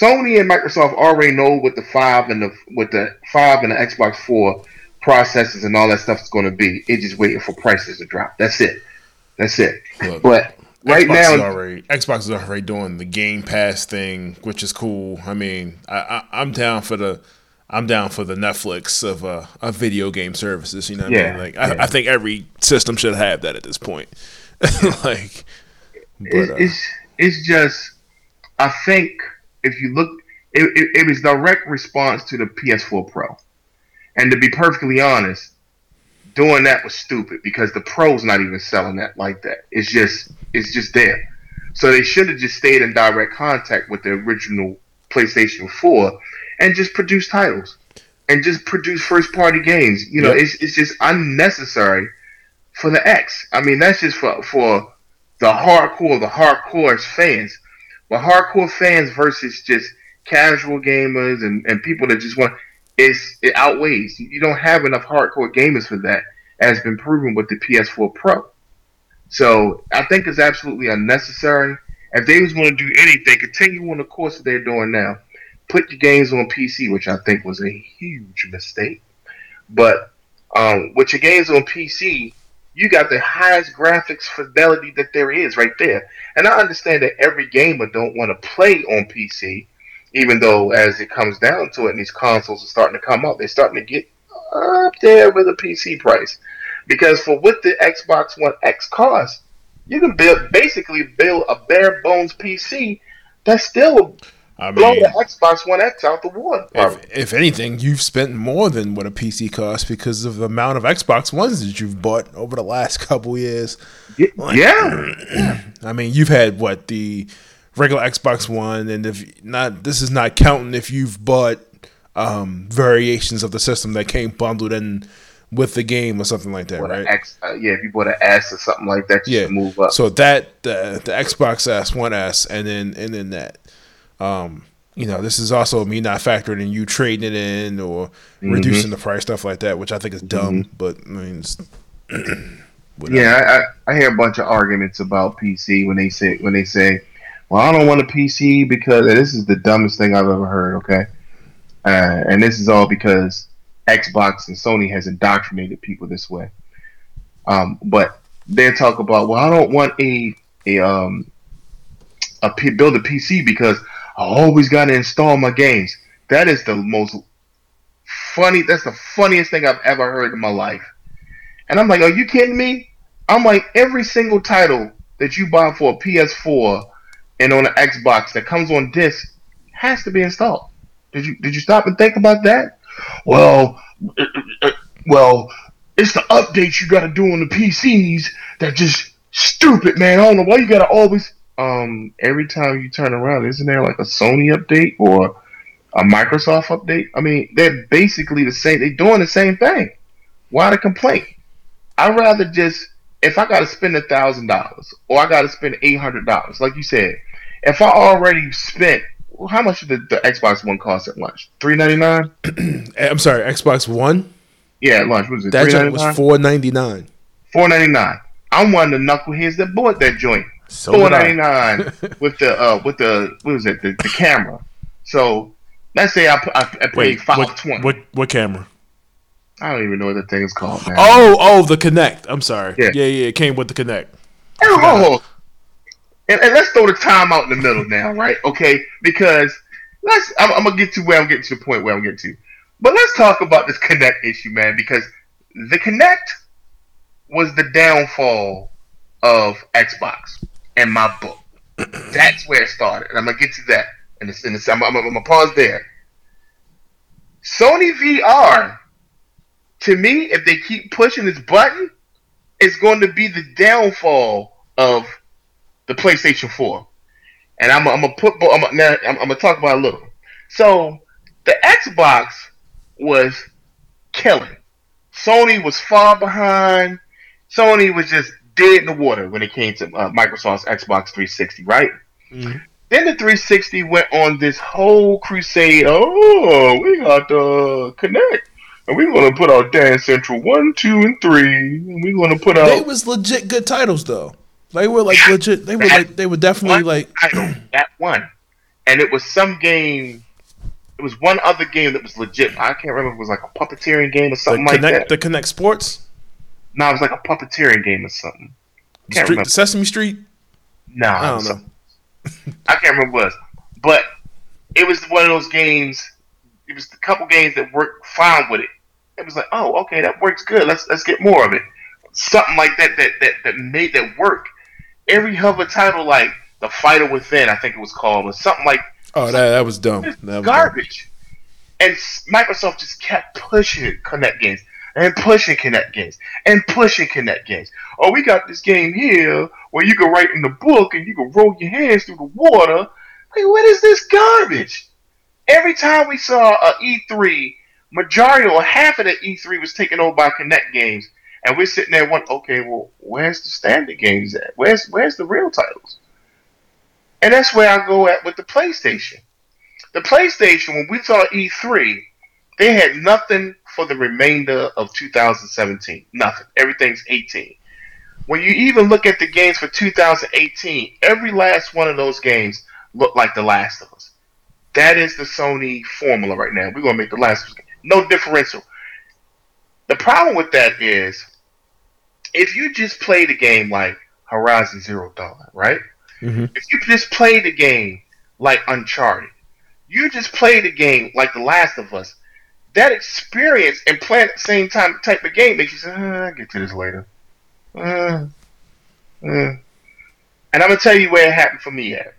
Sony and Microsoft already know what the five and the what the five and the Xbox Four processors and all that stuff is going to be. It's just waiting for prices to drop. That's it. That's it. Look, but right Xbox now, is already, Xbox is already doing the Game Pass thing, which is cool. I mean, I, I am down for the. I'm down for the Netflix of uh, of video game services. You know, what yeah, I mean? like yeah. I, I, think every system should have that at this point. like, but, it's, uh, it's, it's just I think if you look, it, it, it was direct response to the PS4 Pro, and to be perfectly honest, doing that was stupid because the pro's not even selling that like that. It's just it's just there. So they should have just stayed in direct contact with the original PlayStation 4 and just produce titles and just produce first party games. You know, yep. it's it's just unnecessary for the X. I mean, that's just for for the hardcore, the hardcore fans. But hardcore fans versus just casual gamers and, and people that just want it's it outweighs. You don't have enough hardcore gamers for that, as been proven with the PS4 Pro. So I think it's absolutely unnecessary. If they was going to do anything, continue on the course that they're doing now. Put your games on PC, which I think was a huge mistake. But um, with your games on PC, you got the highest graphics fidelity that there is right there. And I understand that every gamer don't want to play on PC even though as it comes down to it, and these consoles are starting to come out, they're starting to get up there with a PC price. Because for what the Xbox One X costs, you can build basically build a bare bones PC that still I mean, blow the Xbox One X out the water. If, if, anything, you've spent more than what a PC costs because of the amount of Xbox Ones that you've bought over the last couple years. Yeah, like, yeah. I mean, you've had what the regular Xbox One, and if not, this is not counting if you've bought um, variations of the system that came bundled in with the game or something like that, right? X, uh, yeah, if you bought an S or something like that, yeah, move up. So that the the Xbox S, One S, and then and then that. Um, you know, this is also me not factoring in you trading it in or mm-hmm. reducing the price, stuff like that, which I think is dumb. Mm-hmm. But I mean, yeah, I, I hear a bunch of arguments about PC when they say when they say well, I don't want a PC because this is the dumbest thing I've ever heard. Okay, uh, and this is all because Xbox and Sony has indoctrinated people this way. Um, but they talk about, well, I don't want a a um a build a PC because I always got to install my games. That is the most funny. That's the funniest thing I've ever heard in my life. And I'm like, are you kidding me? I'm like, every single title that you buy for a PS4 and on an Xbox that comes on disc has to be installed. Did you did you stop and think about that? Well, well, it's the updates you got to do on the PCs that just stupid, man. I don't know why you got to always um every time you turn around, isn't there like a Sony update or a Microsoft update? I mean, they're basically the same. They're doing the same thing. Why the complaint? I'd rather just if I got to spend a thousand dollars or I got to spend eight hundred dollars, like you said, if I already spent, well, how much did the, the, Xbox One cost at lunch? Three ninety nine. I'm sorry, Xbox One. Yeah, at lunch. Was it? That joint was four ninety nine. Four ninety nine. I'm one of the knuckleheads that bought that joint. So Four ninety nine with the uh with the what was it the, the camera. So let's say I I, I paid five twenty. What what camera? I don't even know what the thing is called. Man. Oh oh the Kinect. I'm sorry. Yeah yeah, yeah it came with the Kinect. Oh, and, and let's throw the time out in the middle now, right? Okay, because let's. I'm, I'm, gonna get to where I'm getting to the point where I'm getting to, but let's talk about this Kinect issue, man, because the Kinect was the downfall of Xbox in my book. That's where it started, and I'm gonna get to that. And it's, and it's, I'm, I'm, I'm gonna pause there. Sony VR, to me, if they keep pushing this button, is going to be the downfall of the PlayStation 4. And I'm, I'm gonna put I'm, now I'm, I'm gonna talk about a little. So the Xbox was killing. Sony was far behind. Sony was just dead in the water when it came to uh, Microsoft's Xbox 360, right? Mm-hmm. Then the 360 went on this whole crusade. Oh, we got the Kinect. and we're gonna put out Dance Central one, two, and three. And we're gonna put out. They was legit good titles though. They were like legit. They were like they were definitely like title, that one, and it was some game. It was one other game that was legit. I can't remember. If it was like a puppeteering game or something Kinect, like that. The Kinect Sports. No, it was like a puppeteering game or something. Can't Street, remember. Sesame Street. No, I don't know. I can't remember what it was, but it was one of those games. It was a couple games that worked fine with it. It was like, oh, okay, that works good. Let's let's get more of it. Something like that that that, that made that work. Every other title, like the Fighter Within, I think it was called, or something like. Oh, that that was dumb. That was garbage. Dumb. And Microsoft just kept pushing Kinect games and pushing Kinect games and pushing Kinect games. Oh, we got this game here where you can write in the book and you can roll your hands through the water. Like, what is this garbage? Every time we saw a E3, majority or half of the E3 was taken over by Kinect games, and we're sitting there one, okay, well, where's the standard games at? Where's where's the real titles? And that's where I go at with the PlayStation. The PlayStation, when we saw E3, they had nothing for the remainder of 2017. Nothing. Everything's 18. When you even look at the games for 2018, every last one of those games look like The Last of Us. That is the Sony formula right now. We're gonna make The Last of Us. No differential. The problem with that is, if you just play the game like Horizon Zero Dawn, right? Mm-hmm. If you just play the game like Uncharted, you just play the game like The Last of Us, that experience and playing at the same time type of game makes you say, uh, I'll get to this later. Uh, uh. And I'm gonna tell you where it happened for me at.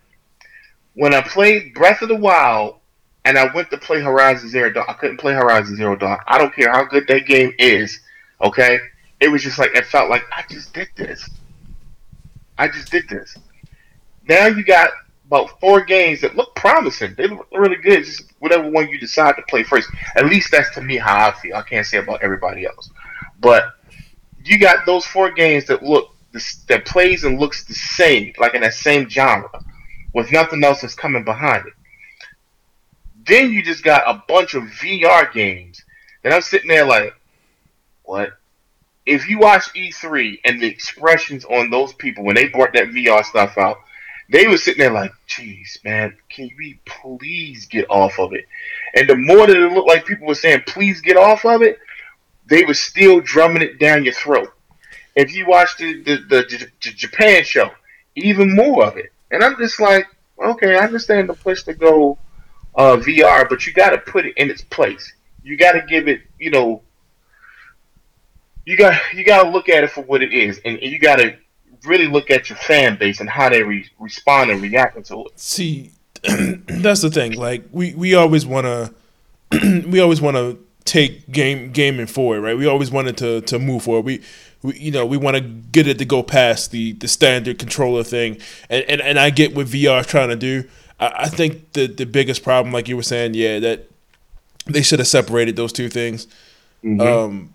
When I played Breath of the Wild and I went to play Horizon Zero Dawn, I couldn't play Horizon Zero Dawn. I don't care how good that game is, okay? It was just like it felt like I just did this. I just did this. Now you got about four games that look promising. They look really good. Just whatever one you decide to play first. At least that's to me how I feel. I can't say about everybody else, but you got those four games that look that plays and looks the same, like in that same genre, with nothing else that's coming behind it. Then you just got a bunch of VR games, and I'm sitting there like, what? If you watch E3 and the expressions on those people when they brought that VR stuff out, they were sitting there like, "Jeez, man, can we please get off of it?" And the more that it looked like people were saying, "Please get off of it," they were still drumming it down your throat. If you watch the the, the, the, the Japan show, even more of it. And I'm just like, okay, I understand the push to go uh, VR, but you got to put it in its place. You got to give it, you know, you got you got to look at it for what it is, and, and you got to really look at your fan base and how they re- respond and react to it. See, that's the thing. Like we we always want to we always want to take game gaming forward, right? We always wanted to to move forward. We, we you know we want to get it to go past the the standard controller thing, and and, and I get what VR is trying to do. I, I think the the biggest problem, like you were saying, yeah, that they should have separated those two things. Mm-hmm. Um,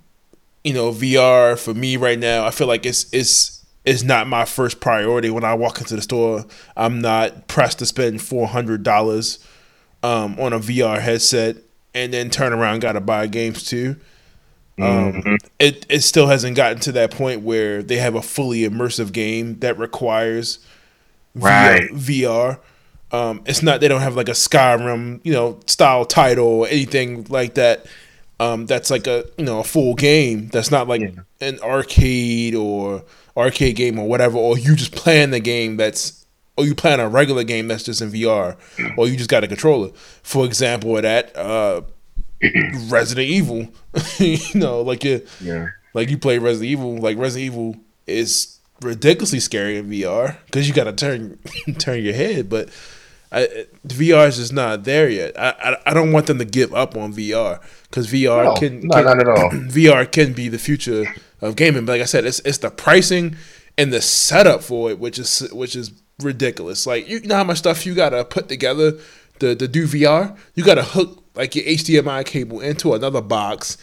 you know, VR for me right now, I feel like it's it's is not my first priority when I walk into the store. I'm not pressed to spend four hundred dollars um, on a VR headset and then turn around got to buy games too. Um, mm-hmm. It it still hasn't gotten to that point where they have a fully immersive game that requires right. VR. VR. Um, it's not they don't have like a Skyrim you know style title or anything like that. Um, that's like a you know a full game. That's not like yeah. an arcade or arcade game or whatever, or you just playing the game that's or you play on a regular game that's just in VR, or you just got a controller. For example, of that uh, Resident Evil, you know, like you, Yeah. like you play Resident Evil, like Resident Evil is ridiculously scary in VR because you got to turn turn your head, but. I, VR is just not there yet. I, I I don't want them to give up on VR because VR No, can, can not at all. VR can be the future of gaming. But like I said, it's it's the pricing and the setup for it, which is which is ridiculous. Like you know how much stuff you gotta put together to, to do VR. You gotta hook like your HDMI cable into another box.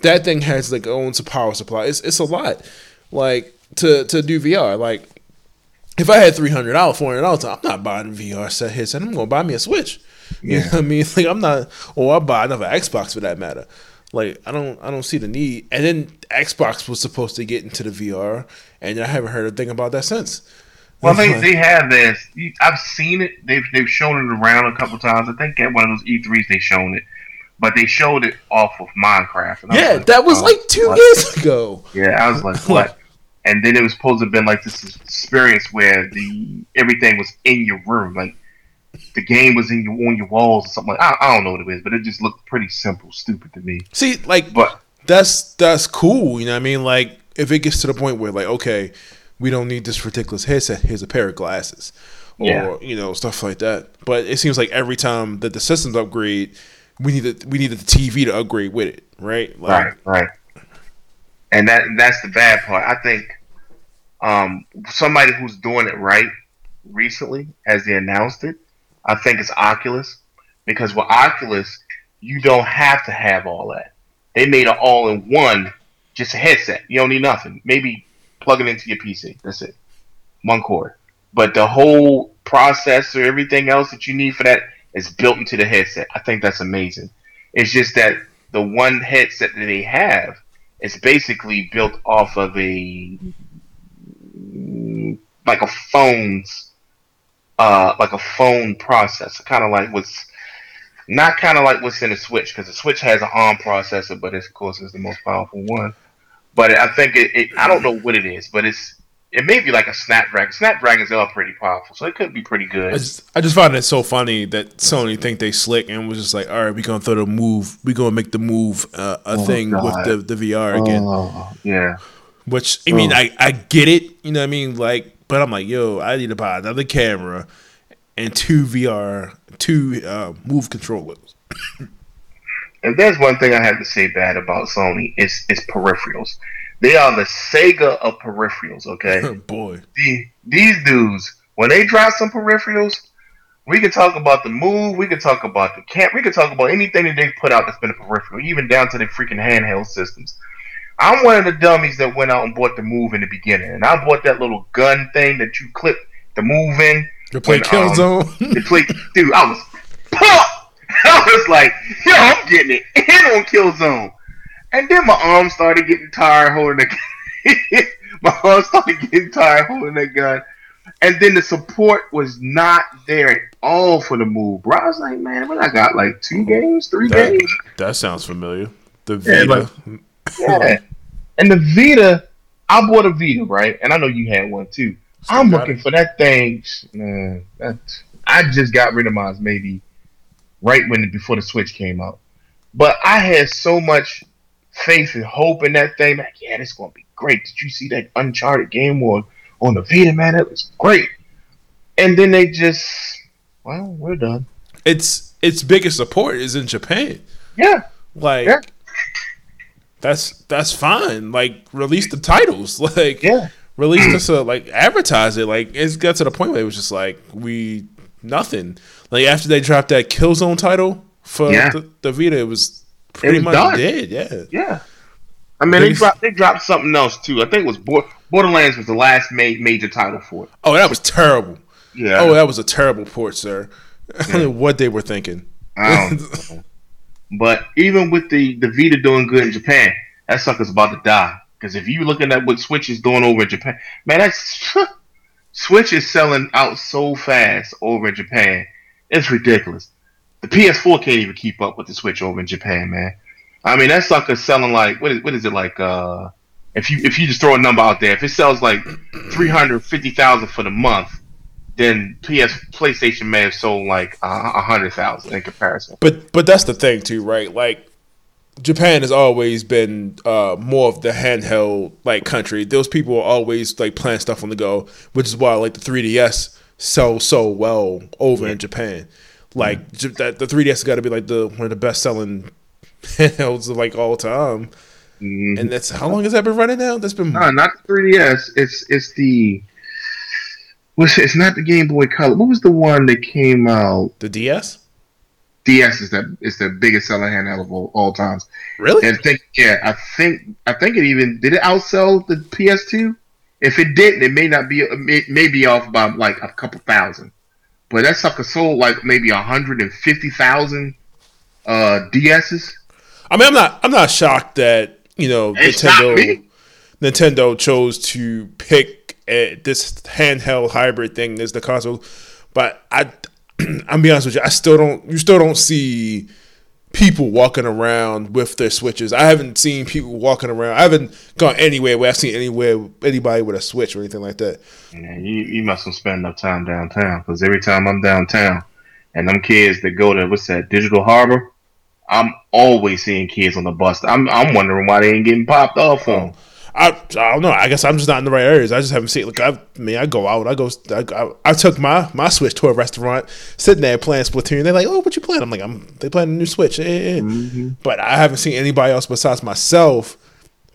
That thing has like its own power supply. It's it's a lot. Like to to do VR. Like if I had three hundred dollars, four hundred dollars, I'm not buying a VR set headset. I'm gonna buy me a Switch. You know Yeah. what I mean? Like I'm not, or I'll buy another Xbox for that matter. Like I don't, I don't see the need. And then Xbox was supposed to get into the VR, and I haven't heard a thing about that since. Well, they, they have this. I've seen it. They've they've shown it around a couple times. I think at one of those E3s they shown it, but they showed it off of Minecraft. Yeah, like, that was oh, like two what? years ago. Yeah, I was like, what? And then it was supposed to have been like this experience where the everything was in your room, like the game was in your on your walls or something. Like I, I don't know what it is, but it just looked pretty simple, stupid to me. See, like But that's that's cool. You know what I mean? Like if it gets to the point where like, okay, we don't need this ridiculous headset. Here's a pair of glasses, or Yeah. you know stuff like that. But it seems like every time that the systems upgrade, we need the we needed the TV to upgrade with it, right? Like, right, right. And that that's the bad part. I think um, somebody who's doing it right recently, as they announced it, I think it's Oculus. Because with Oculus, you don't have to have all that. They made it all in one, just a headset. You don't need nothing. Maybe plug it into your PC. That's it. One cord. But the whole processor, everything else that you need for that is built into the headset. I think that's amazing. It's just that the one headset that they have is basically built off of a like a phone's uh like a phone processor, kind of like what's not kind of like what's in the Switch because the Switch has an ARM processor, but it's, of course it's the most powerful one. But I think it, it I don't know what it is, but it's it may be like a Snapdragon. Snapdragons are pretty powerful, so it could be pretty good. I just I just find it so funny that Sony think they slick and was just like, all right, we're gonna throw the move, we're gonna make the move uh, a Oh, thing God. with the, the VR again. Oh, yeah. Which I mean, Oh. I I get it, you know what I mean, like, but I'm like, yo, I need to buy another camera and two VR, two uh, move controllers. If there's one thing I have to say bad about Sony, it's it's peripherals. They are the Sega of peripherals. Okay, Boy, the, these dudes when they drop some peripherals, we can talk about the move, we can talk about the camp, we can talk about anything that they put out that's been a peripheral, even down to the freaking handheld systems. I'm one of the dummies that went out and bought the move in the beginning, and I bought that little gun thing that you clip the move in. you play When, um, Killzone. The play, dude, I was pumped. I was like, yo, I'm getting it in on Killzone. And then my arm started getting tired holding the my arm started getting tired holding that gun. And then the support was not there at all for the move, bro. I was like, man, what I got like two games, three That- games? that sounds familiar. The Yeah, Vita. like- Yeah. And the Vita, I bought a Vita, right? And I know you had one too. I'm looking it. for that thing. Man, that, I just got rid of mine maybe right when before the Switch came out. But I had so much faith and hope in that thing. Like, yeah, this gonna be great. Did you see that Uncharted game on on the Vita, man? That was great. And then they just, well, we're done. its its biggest support is in Japan. Yeah, Like Yeah. That's that's fine. Like release the titles. Like yeah. release this uh, like advertise it. Like it's got to the point where it was just like we nothing. Like after they dropped that Killzone title for Yeah. the, the Vita, it was pretty was much done. dead. Yeah. Yeah. I mean, they Biggest- dropped they dropped something else too. I think it was Bor- Borderlands was the last ma- major title for it. Oh, that was terrible. Yeah. Oh, that was a terrible port, sir. I what they were thinking. I don't know. But even with the the Vita doing good in Japan, that sucker's about to die. Because if you're looking at what Switch is doing over in Japan, man, that's Switch is selling out so fast over in Japan. It's ridiculous. The PS4 can't even keep up with the Switch over in Japan, man. I mean, that sucker's selling like what is what is it like? Uh, if you if you just throw a number out there, if it sells like three hundred fifty thousand for the month, then PS PlayStation may have sold like a uh, hundred thousand in comparison. But but that's the thing too, right? Like Japan has always been uh, more of the handheld like country. Those people are always like playing stuff on the go, which is why like the 3DS sells so well over yeah. in Japan. Like mm-hmm. that, the 3DS has got to be like the one of the best selling handhelds of like all time. Mm-hmm. And that's how long has that been running now? That's been no, not the 3DS. It's it's the what's it's not the Game Boy Color. What was the one that came out? The DS. DS is the is the biggest selling handheld of all, all times. Really? And I think yeah, I think I think it even did it outsell the PS2. If it didn't, it may not be it may be off by like a couple thousand. But that sucker sold like maybe hundred and fifty thousand uh DSs. I mean, I'm not I'm not shocked that you know it's Nintendo Nintendo chose to pick a, this handheld hybrid thing as the console, but I I'm be honest with you, I still don't. You still don't see people walking around with their switches. I haven't seen people walking around. I haven't gone anywhere where I've seen anywhere anybody with a switch or anything like that. Yeah, you, you must have spent enough time downtown because every time I'm downtown and them kids that go to what's that Digital Harbor, I'm always seeing kids on the bus. I'm I'm wondering why they ain't getting popped off on. I, I don't know. I guess I'm just not in the right areas. I just haven't seen. Look, I, I mean, I go out. I go. I, I, I, took my my Switch to a restaurant, sitting there playing Splatoon. They're like, "Oh, what you playing?" I'm like, "I'm they playing a new Switch." Mm-hmm. But I haven't seen anybody else besides myself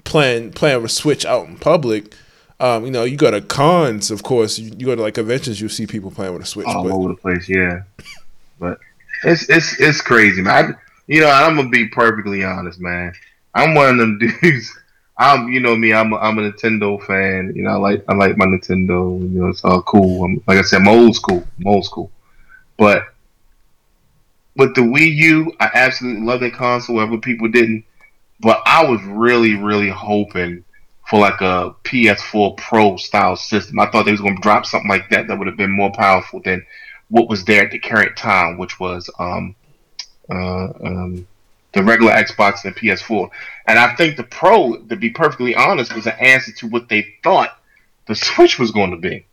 playing playing with Switch out in public. Um, you know, you go to cons, of course. You, you, go to like conventions, you see people playing with a Switch all but, over the place. Yeah, but it's it's it's crazy, man. I, you know, I'm gonna be perfectly honest, man. I'm one of them dudes I'm, you know me, I'm, a, I'm a Nintendo fan. You know, I like, I like my Nintendo. You know, it's all cool. I'm, like I said, I'm old school. I'm old school. But with the Wii U, I absolutely love that console. Whatever people didn't, but I was really, really hoping for like a PS4 Pro style system. I thought they was going to drop something like that that would have been more powerful than what was there at the current time, which was um, uh, um, the regular Xbox and PS4. And I think the Pro, to be perfectly honest, was an answer to what they thought the Switch was going to be.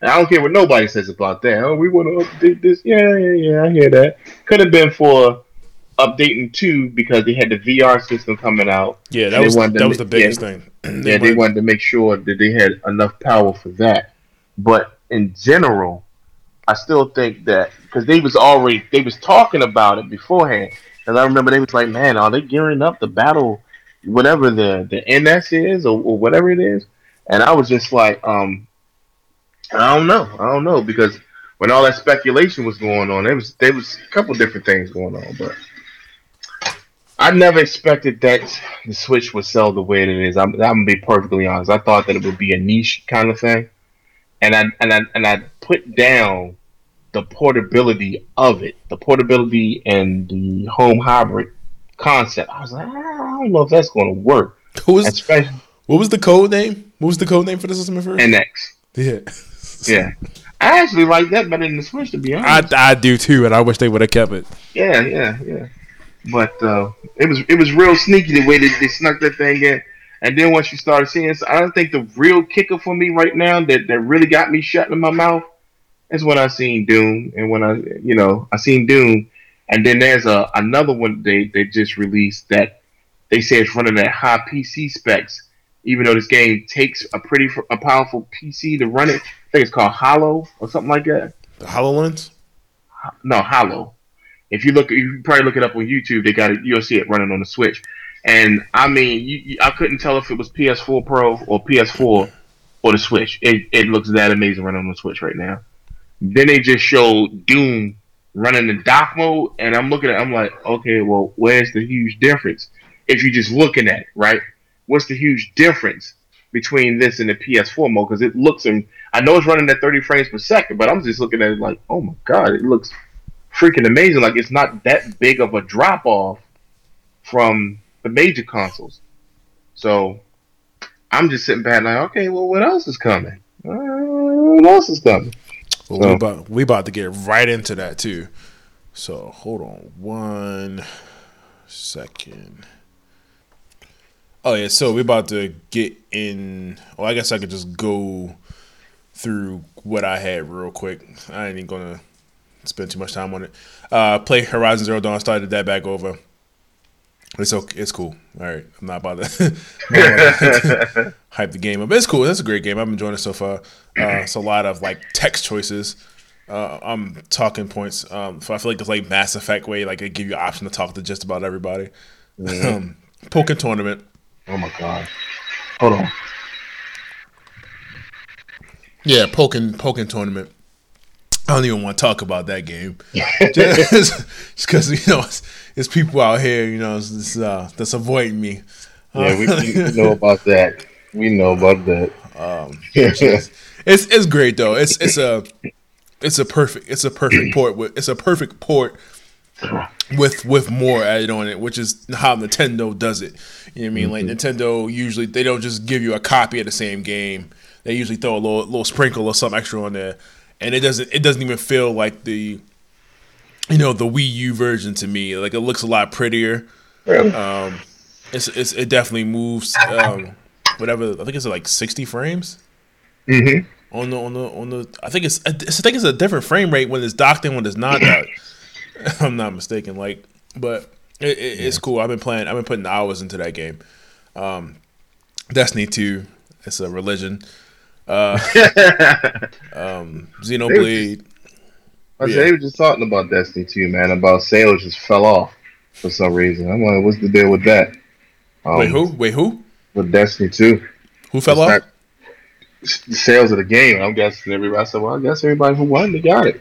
And I don't care what nobody says about that. Oh, we want to update this. Yeah, yeah, yeah. I hear that. Could have been for updating two because they had the VR system coming out. Yeah, that was that was the biggest yeah, thing. yeah, they wanted to make sure that they had enough power for that. But in general, I still think that because they was already they was talking about it beforehand. Because I remember they was like, man, are they gearing up the battle, whatever the the NX is or, or whatever it is? And I was just like, um, I don't know, I don't know because when all that speculation was going on, there was there was a couple different things going on, but I never expected that the Switch would sell the way it is. I'm, I'm gonna be perfectly honest. I thought that it would be a niche kind of thing, and I and I and I put down the portability of it, the portability and the home hybrid concept. I was like, ah, I don't know if that's going to work. Who was, Especially, what was the code name? What was the code name for the system at first? NX. Yeah. yeah. I actually like that better than the Switch, to be honest. I, I do too, and I wish they would have kept it. Yeah, yeah, yeah. But uh, it was it was real sneaky the way that they snuck that thing in. And then once you started seeing, so I don't think the real kicker for me right now that, that really got me shut in my mouth that's when I seen Doom, and when I, you know, I seen Doom, and then there's a another one they they just released that they say it's running at high PC specs, even though this game takes a pretty a powerful PC to run it. I think it's called Hollow or something like that. The Hololens? No, Hollow. If you look, you probably look it up on YouTube. They got it. You'll see it running on the Switch. And I mean, you, you, I couldn't tell if it was PS4 Pro or PS4 or the Switch. It, it looks that amazing running on the Switch right now. Then they just showed Doom running in dock mode, and I'm looking at, I'm like, okay, well, where's the huge difference? If you're just looking at it, right? What's the huge difference between this and the PS4 mode? Because it looks, and I know it's running at 30 frames per second, but I'm just looking at it like, oh my god, it looks freaking amazing. Like it's not that big of a drop off from the major consoles. So I'm just sitting back like, okay, well, what else is coming? Uh, what else is coming? Well, so. we about we about to get right into that too. So hold on one second. Oh yeah, so we're about to get in. Well, I guess I could just go through what I had real quick. I ain't even gonna spend too much time on it. Uh, play Horizon Zero Dawn. Started that back over. It's okay. It's cool. All right, I'm not about to hype the game up. It's cool. It's a great game. I'm enjoying it so far. Uh, it's a lot of like text choices. Uh, I'm talking points. Um, so I feel like it's like Mass Effect way. Like they give you an option to talk to just about everybody. Mm-hmm. Um, Pokken tournament. Oh my god. Hold on. Yeah, Pokken Pokken tournament. I don't even want to talk about that game, just because you know it's, it's, people out here, you know, it's, uh, that's avoiding me. Yeah, we, we, know about that. We know about that. Um, it's it's great though. It's it's a it's a perfect it's a perfect port. With, it's a perfect port with with more added on it, which is how Nintendo does it. You know what I mean? Mm-hmm. Like Nintendo usually they don't just give you a copy of the same game. They usually throw a little little sprinkle or something extra on there, and it doesn't it doesn't even feel like the you know the Wii U version to me. Like it looks a lot prettier. Um, it's, it's it definitely moves. Um, whatever I think it's like sixty frames. Mm-hmm. On the on the on the I think it's I think it's a different frame rate when it's docked and when it's not docked. I'm not mistaken. Like, but it, it, it's cool. I've been playing. I've been putting hours into that game. Um, Destiny two. It's a religion. Uh, um, Xenoblade. I yeah. they were just talking about Destiny 2, man. About sales just fell off for some reason. I'm like, what's the deal with that? Um, Wait, who? Wait, who? With Destiny 2. Who fell off? the sales of the game. I'm guessing everybody. I said, well, I guess everybody who won, they got it.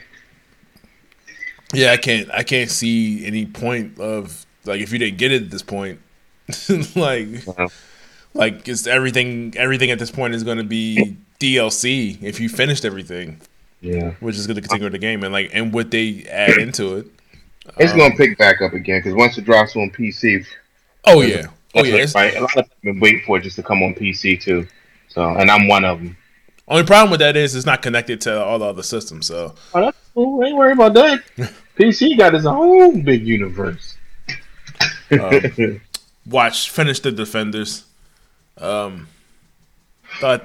Yeah, I can't. I can't see any point of like if you didn't get it at this point, like, like it's everything. Everything at this point is going to be DLC if you finished everything. Yeah, which is going to continue the game and like and what they add into it. It's um, going to pick back up again because once it drops on PC. Oh yeah, oh yeah. Right. A lot of people have been waiting for it just to come on PC too. So, and I'm one of them. Only problem with that is it's not connected to all the other systems. So, oh, that's cool. Ain't worry about that. PC got its own big universe. um, watch finish the Defenders. Um, thought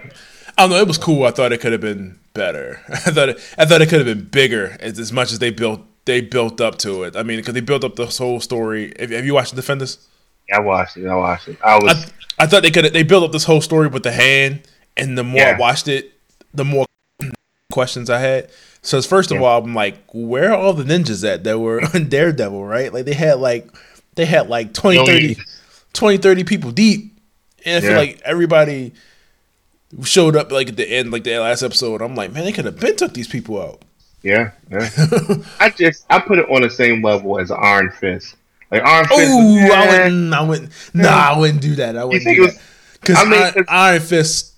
I don't know. It was cool. I thought it could have been better. I thought it, I thought it could have been bigger as, as much as they built they built up to it. I mean, because they built up this whole story. Have, have you watched the Defenders? Yeah, I watched it. I watched it. I was. I, I thought they could. They built up this whole story with the hand, and the more yeah. I watched it, the more questions I had. So first of yeah. all, I'm like, where are all the ninjas at that were on Daredevil, right? Like they had like they had like 20, 30, 20 30 people deep. And I feel yeah. like everybody showed up like at the end, like the last episode. I'm like, man, they could have been took these people out. Yeah, yeah. I just I put it on the same level as Iron Fist. Like Iron Fist. Oh, I wouldn't. I wouldn't. Nah, I wouldn't do that. I wouldn't do that. Because I mean, Iron, Iron Fist,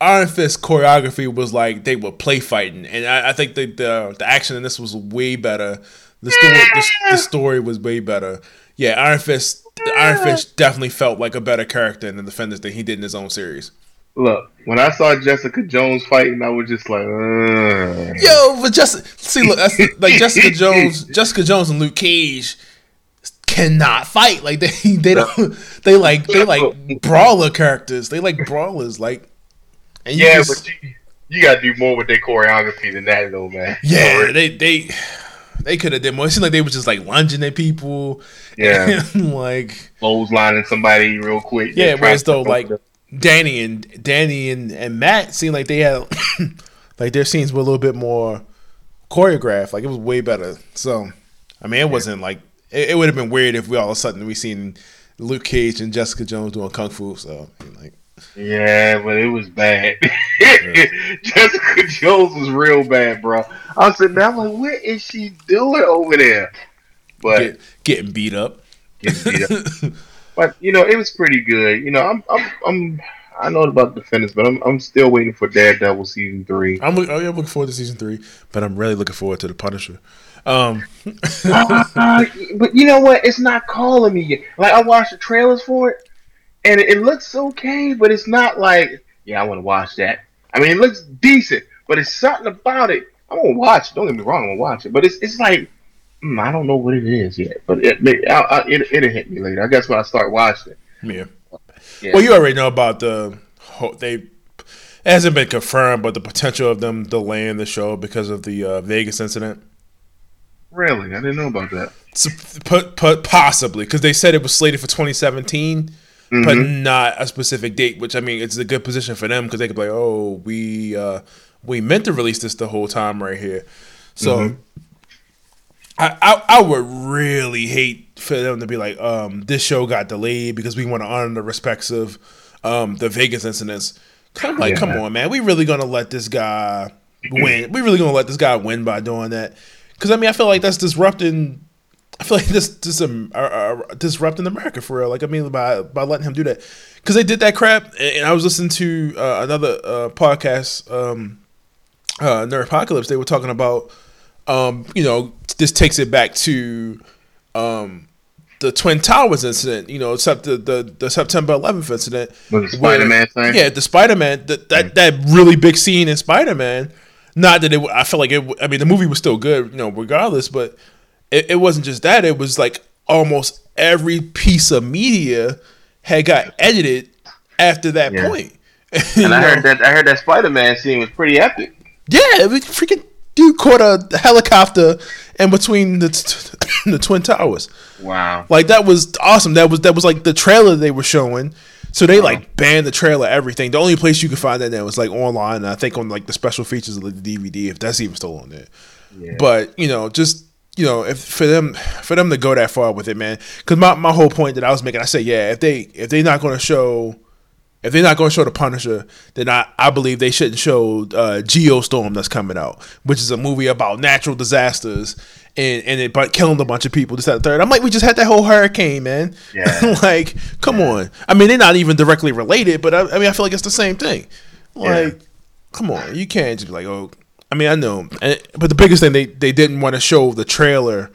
Iron Fist choreography was like they were play fighting, and I, I think the, the the action in this was way better. The story, the, the story was way better. Yeah, Iron Fist, Iron Fist definitely felt like a better character in the Defenders than he did in his own series. Look, when I saw Jessica Jones fighting, I was just like, Ugh. "Yo!" But just see, look, that's like Jessica Jones, Jessica Jones and Luke Cage cannot fight. Like they, they don't, they like, they like brawler characters. They like brawlers. Like, yeah, just, but you, you got to do more with their choreography than that, though, man. Yeah, they, they, they could have did more. It seemed like they were just like lunging at people. Yeah, like clotheslining somebody real quick. Yeah, whereas though, like Danny and Danny and, and Matt seemed like they had like their scenes were a little bit more choreographed. Like it was way better. So I mean, it wasn't like it, it would have been weird if we all of a sudden we seen Luke Cage and Jessica Jones doing kung fu. So like. Yeah, but it was bad. Jessica Jones was real bad, bro. I was sitting there, I'm like, what is she doing over there? But Get, getting beat up. Getting beat up. But you know, it was pretty good. You know, I'm I'm, I'm I know about Defenders, but I'm I'm still waiting for Daredevil season three. I'm, look, I'm looking forward to season three, but I'm really looking forward to the Punisher. Um, uh, but you know what? It's not calling me yet. Like I watched the trailers for it, and it, it looks okay, but it's not like yeah, I want to watch that. I mean, it looks decent, but it's something about it. I'm gonna watch it. Don't get me wrong, I'm gonna watch it, but it's it's like I don't know what it is yet, but it it, I, it it'll hit me later. I guess when I start watching it. Yeah. yeah. Well, you already know about the whole, they. It hasn't been confirmed, but the potential of them delaying the show because of the uh, Vegas incident. Really, I didn't know about that. So, put, put possibly because they said it was slated for 2017, Mm-hmm. but not a specific date. Which I mean, it's a good position for them because they could be like, oh, we uh, we meant to release this the whole time right here. So Mm-hmm. I, I I would really hate for them to be like, um, this show got delayed because we want to honor the respects of um the Vegas incidents. Come like, Yeah. come on, man, we really gonna let this guy win? We really gonna let this guy win by doing that? Because I mean, I feel like that's disrupting. I feel like this this um, uh, uh, disrupting America for real. Like I mean, by by letting him do that, because they did that crap. And, and I was listening to uh, another uh, podcast, um, uh, Nerd Apocalypse. They were talking about, um, you know, this takes it back to, um, the Twin Towers incident. You know, except the the, the September 11th incident. The Spider-Man thing? Yeah, the Spider Man. That that that really big scene in Spider Man. Not that it. I felt like it. I mean, the movie was still good, you know, regardless. But it, it wasn't just that. It was like almost every piece of media had got edited after that Yeah. point. And I heard that I heard that Spider-Man scene was pretty epic. Yeah, it was freaking dude caught a helicopter in between the t- the twin towers. Wow. Like that was awesome. That was that was like the trailer they were showing. So they uh-huh. like banned the trailer, everything. The only place you could find that now was like online. And I think on like the special features of the DVD, if that's even still on there. Yeah. But you know, just you know, if for them for them to go that far with it, man. Because my, my whole point that I was making, I said, yeah, if they if they're not going to show. If they're not going to show the Punisher, then I, I believe they shouldn't show uh, Geostorm that's coming out, which is a movie about natural disasters and and it but killing a bunch of people. This that third. I'm like, we just had that whole hurricane, man. Yeah. like, come on. I mean, they're not even directly related, but I, I mean, I feel like it's the same thing. Like, come on, you can't just be like, oh. I mean, I know, and, but the biggest thing they they didn't want to show the trailer,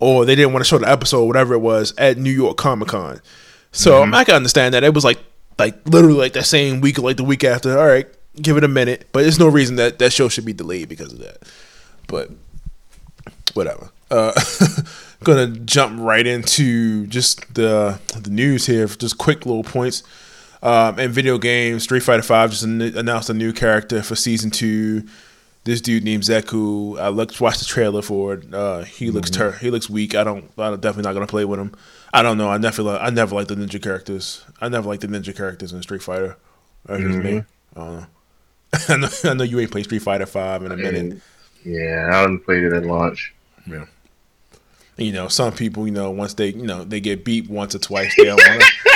or they didn't want to show the episode, whatever it was, at New York Comic Con. So I can understand that it was like like literally like that same week or like the week after. All right, give it a minute, but there's no reason that that show should be delayed because of that. But whatever. Uh, gonna jump right into just the the news here. Just quick little points. Um, in video games, Street Fighter Five just an- announced a new character for season two. This dude named Zeku. I looked, watched the trailer for it. Uh, he mm-hmm. looks ter- he looks weak. I don't. I'm definitely not gonna play with him. I don't know. I never. li- I never liked the ninja characters. I never liked the ninja characters in Street Fighter. Uh, That's just me. Mm-hmm. I don't know. I know. I know you ain't played Street Fighter Five in a minute. Yeah, I haven't played it at launch. Yeah. You know, some people, you know, once they, you know, they get beat once or twice, they don't want to.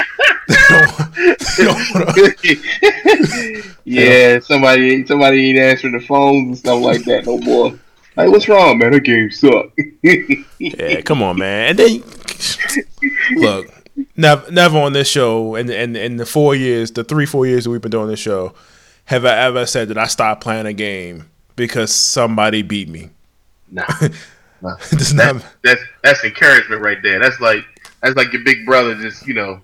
yeah, somebody somebody ain't answering the phones and stuff like that no more. Like, what's wrong, man? The game suck. yeah, come on, man. And then, look, never, never on this show, and in, in, the four years, the three, four years that we've been doing this show, have I ever said that I stopped playing a game because somebody beat me? nah, nah. This is not, that's that's encouragement right there. That's like that's like your big brother just you know,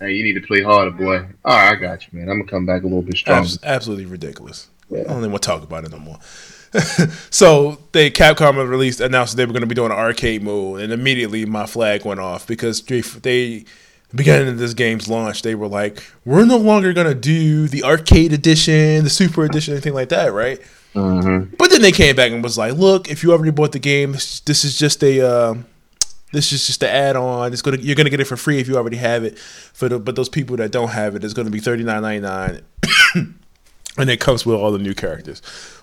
hey, you need to play harder, boy. All right, I got you, man. I'm gonna come back a little bit stronger. Abs- absolutely ridiculous. I don't even want to talk about it no more. so they Capcom released announced they were going to be doing an arcade mode, and immediately my flag went off because they, they beginning of this game's launch, they were like, "We're no longer going to do the arcade edition, the super edition, anything like that, right?" Mm-hmm. But then they came back and was like, "Look, if you already bought the game, this this is just a um, this is just an add-on. It's gonna you're gonna get it for free if you already have it. For the but those people that don't have it, it's gonna be thirty nine ninety nine, and it comes with all the new characters.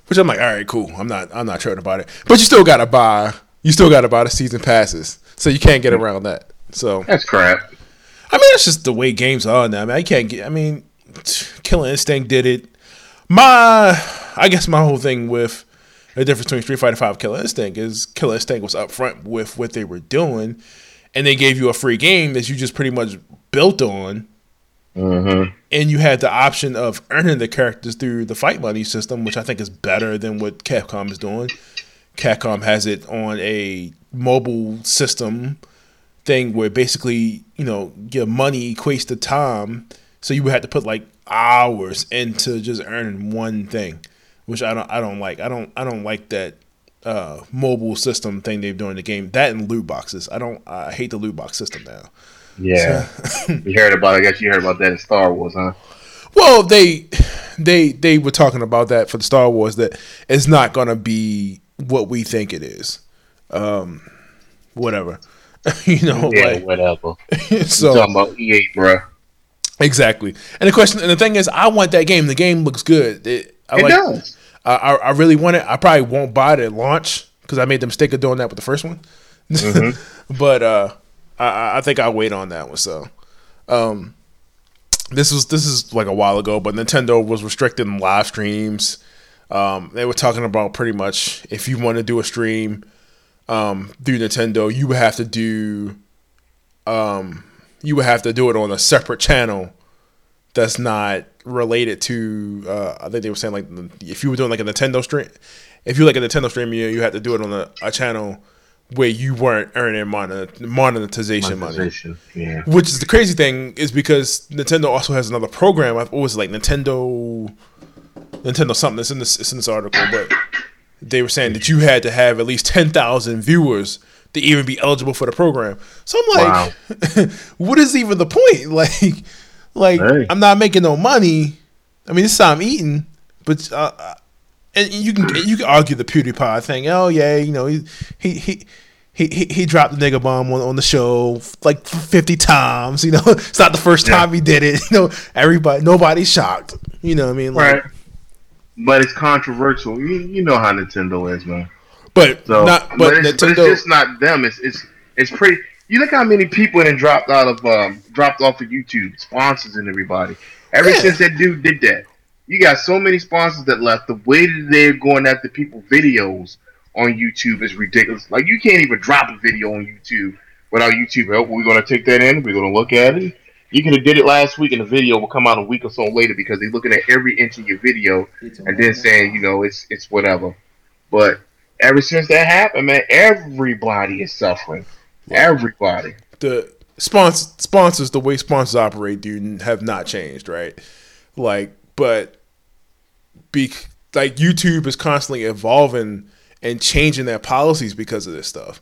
Which I'm like, all right, cool. I'm not I'm not tripping about it. But you still gotta buy you still gotta buy the season passes, so you can't get around that. So That's crap. I mean, that's just the way games are now. I mean, I can't get. I mean, Killer Instinct did it. My, I guess my whole thing with the difference between Street Fighter Five, Killer Instinct is Killer Instinct was upfront with what they were doing, and they gave you a free game that you just pretty much built on, Mm-hmm. and you had the option of earning the characters through the fight money system, which I think is better than what Capcom is doing. Capcom has it on a mobile system thing where basically, you know, your money equates to time. So you would have to put like hours into just earning one thing, which I don't I don't like. I don't I don't like that uh mobile system thing they've done in the game. That and loot boxes. I don't I hate the loot box system now. Yeah, you heard about. I guess you heard about that in Star Wars, huh? Well, they they they were talking about that for the Star Wars that it's not gonna be what we think it is. Um, whatever, you know, Yeah, like whatever. so talking about EA, bro. exactly. And the question and the thing is, I want that game. The game looks good. It, I It like, does. I, I I really want it. I probably won't buy it at launch because I made the mistake of doing that with the first one. but uh, I- I, I think I'll wait on that one. So, um, this was this is like a while ago, but Nintendo was restricting live streams. Um, they were talking about pretty much if you want to do a stream um, through Nintendo, you would have to do um, you would have to do it on a separate channel that's not related to. Uh, I think they were saying like if you were doing like a Nintendo stream, if you like a Nintendo stream, you you had to do it on a, a channel where you weren't earning monet- monetization money. Yeah. Which is the crazy thing is because Nintendo also has another program. I've always like Nintendo, Nintendo something? It's in this. It's in this article, but they were saying that you had to have at least ten thousand viewers to even be eligible for the program. So I'm like, what is even the point? Like, like Hey. I'm not making no money. I mean, this is how I'm eating, but uh, uh, and you can you can argue the PewDiePie thing. Oh yeah, you know he he he. He, he, he dropped the nigga bomb on, on the show like 50 times. You know, it's not the first time he did it. You know, everybody, nobody's shocked. You know what I mean? Like, Right. But it's controversial. You, you know how Nintendo is, man. But So, not, but, but, it's, but it's just not them. It's it's it's pretty. You look how many people that dropped out of um, dropped off of YouTube, sponsors and everybody. Ever Yeah. since that dude did that, you got so many sponsors that left. The way that they're going after people videos on YouTube is ridiculous. Like you can't even drop a video on YouTube without YouTube. help. we're gonna take that in. We're gonna look at it. You could have did it last week, and the video will come out a week or so later because they're looking at every inch of your video and then saying, you know, it's it's whatever. But ever since that happened, man, everybody is suffering. Everybody. the sponsors sponsors the way sponsors operate do have not changed, right? Like, but be like YouTube is constantly evolving and changing their policies because of this stuff.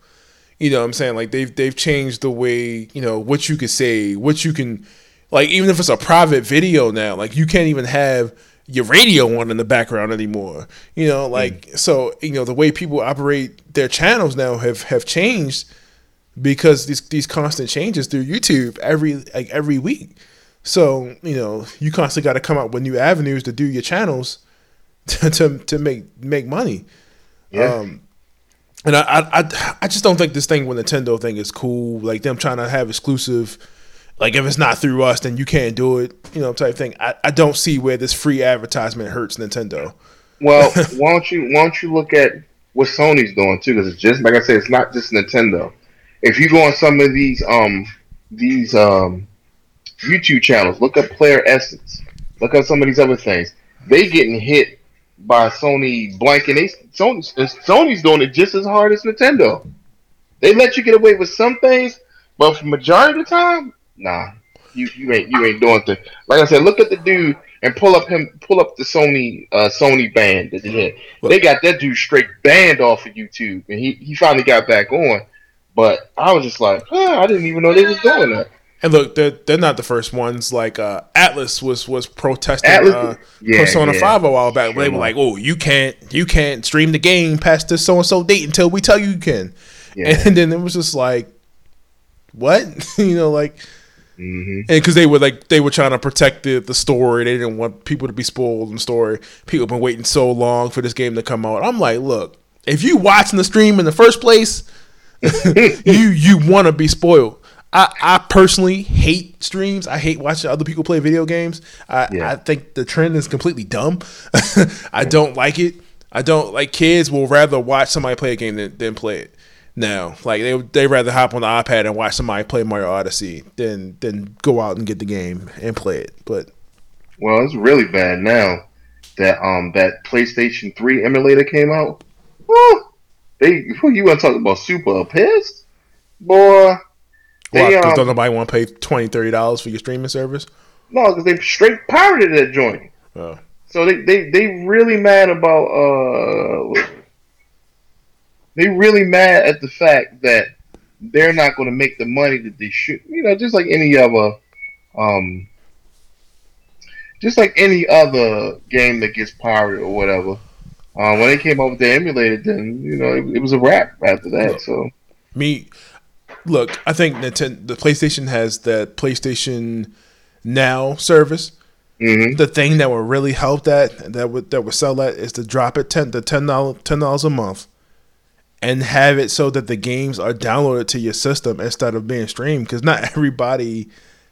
You know what I'm saying? Like they've they've changed the way, you know, what you can say, what you can like even if it's a private video now, like you can't even have your radio on in the background anymore. You know, like mm. so, you know, the way people operate their channels now have have changed because these these constant changes through YouTube every like every week. So you know you constantly got to come up with new avenues to do your channels to to, to make make money. Yeah. Um, and I, I I I just don't think this thing with Nintendo thing is cool. Like them trying to have exclusive. Like if it's not through us, then you can't do it. You know, type thing. I, I don't see where this free advertisement hurts Nintendo. Well, why don't you why don't you look at what Sony's doing too? Because it's just like I said, it's not just Nintendo. If you go on some of these um these um YouTube channels, look up Player Essence, look up some of these other things. They getting hit by Sony blanking. They Sony Sony's doing it just as hard as Nintendo. They let you get away with some things, but for majority of the time, nah. You, you ain't you ain't doing things. Like I said, look at the dude and pull up him pull up the Sony uh, Sony band that they had. They got that dude straight banned off of YouTube, and he, he finally got back on. But I was just like, huh, I didn't even know they was doing that. And look, they're, they're not the first ones. Like uh, Atlus was was protesting Atlus- uh, yeah, Persona yeah. Five a while back. Where they were like, "Oh, you can't you can't stream the game past this so and so date until we tell you you can." Yeah. And then it was just like, what you know, like, hmm and because they were like they were trying to protect the the story, they didn't want people to be spoiled in the story. People have been waiting so long for this game to come out. I'm like, look, if you watching the stream in the first place, you you want to be spoiled. I, I personally hate streams. I hate watching other people play video games. I, Yeah. I think the trend is completely dumb. I don't like it. I don't like kids will rather watch somebody play a game than, than play it. Now, like they they rather hop on the iPad and watch somebody play Mario Odyssey than than go out and get the game and play it. But Well, it's really bad now that um that PlayStation 3 emulator came out. Woo! They who you want to talk about super pissed? Boy, why? they Because don't um, nobody want to pay 20 dollars for your streaming service? no, because they straight pirated that joint. Oh. So they, they, they really mad about uh they really mad at the fact that they're not going to make the money that they should. You know, just like any other um just like any other game that gets pirated or whatever. Uh, when they came up with the emulator, then you know it, it was a wrap after that. So me, look, I think Nintendo, the PlayStation has that PlayStation Now service. mhm. The thing that would really help that that would that would sell that is to drop it ten the ten dollars ten dollars a month, and have it so that the games are downloaded to your system instead of being streamed. Because not everybody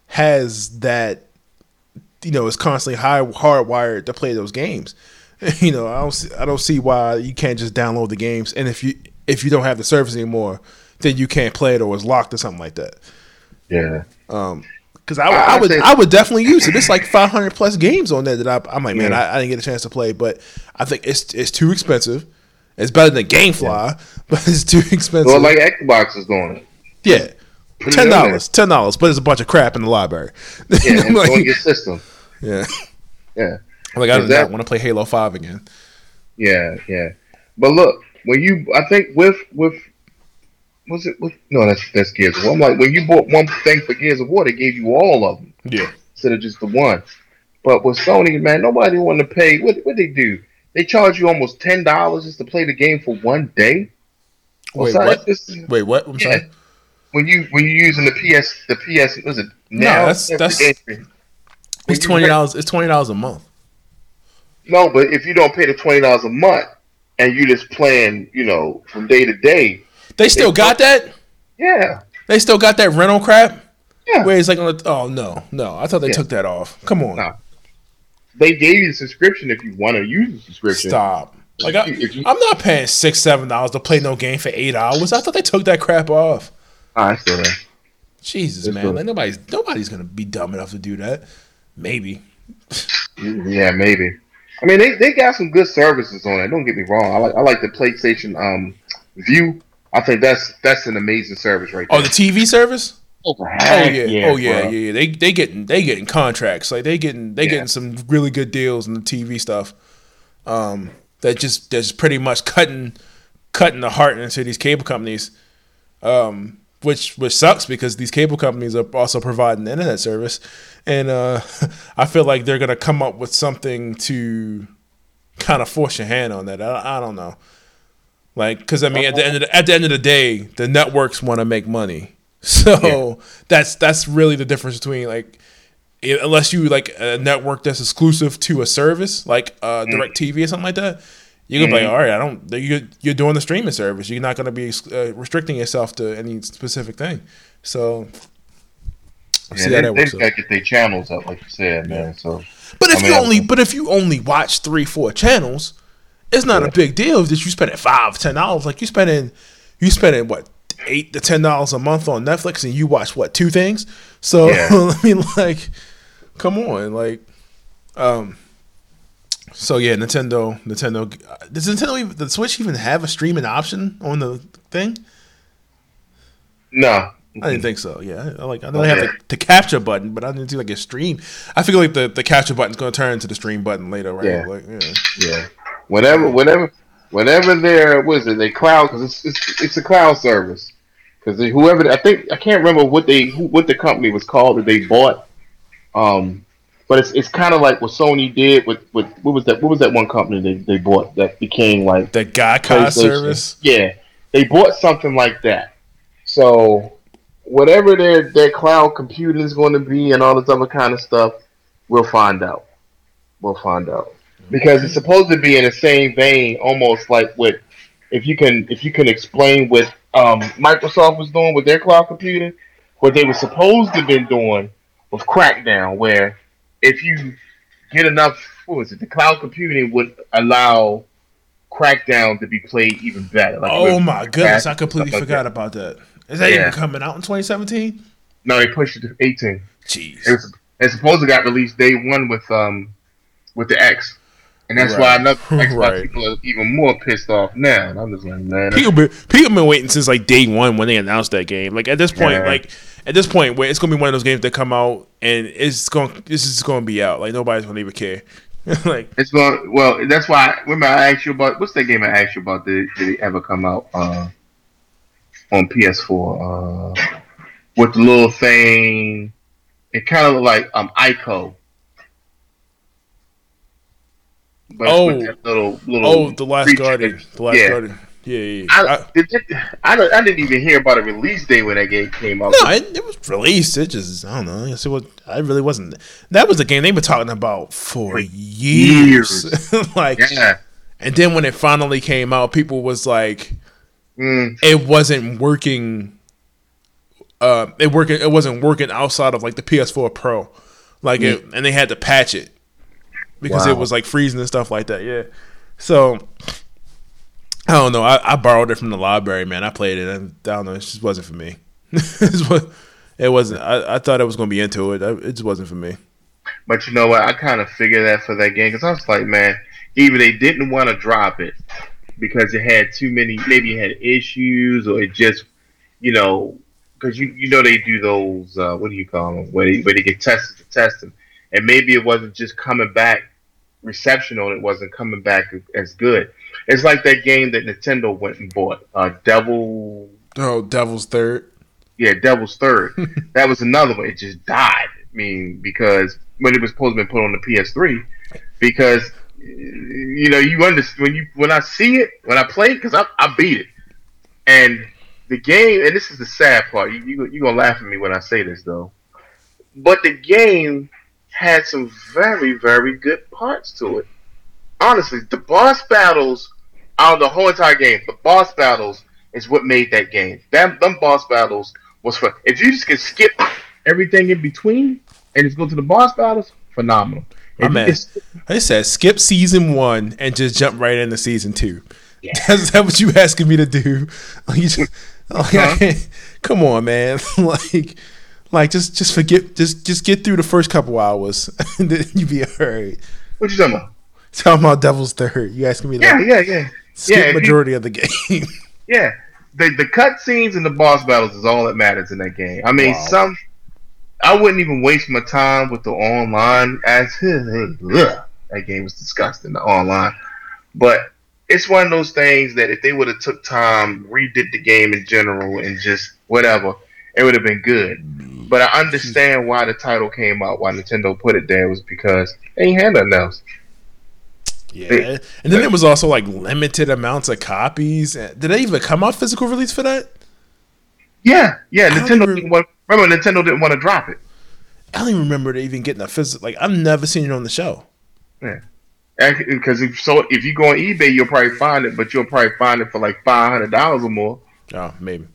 has that. You know, is constantly high hardwired to play those games. You know, I don't see, I don't see why you can't just download the games, and if you if you don't have the service anymore, then you can't play it or it's locked or something like that. yeah, Um, Because I, would- I- I, would I would definitely use it. It's like 500 plus games on there that I, I'm like, man, Yeah. I, I didn't get a chance to play, but I think it's it's too expensive. It's better than GameFly, but it's too expensive. well, like Xbox is doing it. yeah, Put ten dollars, ten dollars, but it's a bunch of crap in the library. Yeah, Like, on your system. yeah, Yeah, like I do Is that- not want to play Halo Five again. yeah, yeah. But look, when you, I think with with was it with no, that's that's Gears of War. I'm like when you bought one thing for Gears of War, they gave you all of them Yeah, instead of just the one. But with Sony, man, nobody want to pay. What what they do? They charge you almost ten dollars just to play the game for one day. Wait, Besides, what? this is- wait, what? I'm Yeah. sorry. when you when you're using the PS the PS was it No, now that's- that's- It's twenty dollars. It's twenty dollars a month. No, but if you don't pay the twenty dollars a month and you just playing, you know, from day to day, They still got that. yeah, They still got that rental crap. Yeah. Where it's like, oh no, no, I thought they Yeah. took that off. Come on, No. they gave you the subscription if you want to use the subscription. stop. Like I, I'm not paying six, seven dollars to play no game for eight hours. I thought they took that crap off. I still there. Jesus, It's man, like nobody's nobody's gonna be dumb enough to do that. Maybe. Yeah, maybe. I mean, they, they got some good services on it. Don't get me wrong. I like I like the PlayStation um Vue. I think that's that's an amazing service right there. Oh, the TV service. oh Oh yeah, oh yeah, yeah, bro. yeah. They they getting they getting contracts. Like they getting they Yeah. getting some really good deals in the TV stuff. Um, that just that's pretty much cutting cutting the heart into these cable companies. Um, which which sucks because these cable companies are also providing the internet service, and uh, I feel like they're gonna come up with something to kind of force your hand on that. I, I don't know, like because I mean at the end of the, at the end of the day, the networks want to make money, so that's that's really the difference between like unless you like a network that's exclusive to a service like uh, DirecTV or something like that. You're gonna be like, all right, I don't. You're, you're doing the streaming service. You're not gonna be uh, restricting yourself to any specific thing. So, Yeah, see they, how that they works. got to get their channels up, like you said, man. So But if I you mean, only, but if you only watch three, four channels, it's not a big deal that you spending five, ten dollars. Like you spending, you spending what eight to ten dollars a month on Netflix, and you watch what two things. So Yeah. I mean, like, come on, like, um. So yeah, Nintendo, Nintendo. Does Nintendo even, the Switch even have a streaming option on the thing? no, I didn't think so. Yeah, I like I know they have the, the capture button, but I didn't see like a stream. I feel like the, the capture button's going to turn into the stream button later, right? Yeah. Like, yeah. yeah. Whenever, whenever, whenever they're what is it? They cloud because it's, it's it's a cloud service. Because whoever I think I can't remember what they who, what the company was called that they bought. Um, but it's it's kind of like what Sony did with, with what was that what was that one company they, they bought that became like The Gaikai service. Yeah, they bought something like that. So whatever their their cloud computing is going to be and all this other kind of stuff, we'll find out. We'll find out because it's supposed to be in the same vein, almost like what if you can if you can explain what um, Microsoft was doing with their cloud computing, what they were supposed to have been doing with Crackdown, where if you get enough, what was it? The cloud computing would allow Crackdown to be played even better. Like, Oh my goodness, I completely forgot that. about that. Is that Yeah. even coming out in 2017? No, they pushed it to 18. Jeez. It was it's supposed to got released day one with um with the X, and that's why another Xbox Right. people are even more pissed off now. And I'm just like, man, People been, people been waiting since like day one when they announced that game. Like at this point, Yeah. like at this point, where it's gonna be one of those games that come out and it's going, this is gonna be out. Like nobody's gonna even care. like it's going well. That's why. Remember, I asked you about what's that game I asked you about? Did, did it ever come out uh, on PS4 uh, with the little thing? It kind of looked like um Ico. But Oh. with that little little Oh, the Last Guardian. that- The Last yeah. Guardian. Yeah, yeah. yeah. I, I- did it- I, I didn't even hear about a release date when that game came out. no, it, it was released. It just I don't know. I was. I really wasn't. That was a game they've been talking about for For years. like, yeah. and then when it finally came out, people was like, Mm, it wasn't working. Uh, it working. It wasn't working outside of like the PS4 Pro, like it, and they had to patch it because it was like freezing and stuff like that. Yeah, so I don't know. I, I borrowed it from the library, man. I played it, and I don't know. It just wasn't for me. It wasn't. I, I thought I was gonna be into it. It just wasn't for me. but you know what? I kind of figured that for that game because I was like, man, either they didn't want to drop it because it had too many, maybe it had issues, or it just, you know, because you you know they do those uh, what do you call them where they where they get tested to test them, and maybe it wasn't just coming back. Reception on it wasn't coming back as good. It's like that game that Nintendo went and bought, uh, Devil Oh, Devil's Third. yeah, Devil's Third. that was another one. It just died. I mean, because when it was supposed to be put on the PS3, because you know you understand when you when I see it when I play it because I, I beat it, and the game and this is the sad part. You you you gonna laugh at me when I say this though, but the game had some very very good parts to it. Honestly, the boss battles out of the whole entire game, the boss battles is what made that game. Them them boss battles was fun. If you just can skip everything in between and just go to the boss battles, phenomenal. Man. I said skip season one and just jump right into season two. Yeah. Is that what you asking me to do? Like, just, like, come on, man. like, like just just forget, just just get through the first couple hours, and then you be alright. what you talking about? Talking about Devil's Third, you asking me to Yeah, yeah, yeah, skip yeah, if you- majority of the game? yeah. The the cut scenes and the boss battles is all that matters in that game. I mean, Wow. some I wouldn't even waste my time with the online as that game was disgusting. The online, but it's one of those things that if they would have took time, redid the game in general, and just whatever, it would have been good. But I understand why the title came out, why Nintendo put it there was because they ain't had nothing else. yeah, and then there was also like limited amounts of copies. Did they even come out physical release for that? Yeah, yeah. I Nintendo even- didn't want. Remember, Nintendo didn't want to drop it. I don't even remember they even getting a physical. Like I've never seen it on the show. Yeah, because if so, if you go on eBay, you'll probably find it, but you'll probably find it for like five hundred dollars or more. Oh, maybe.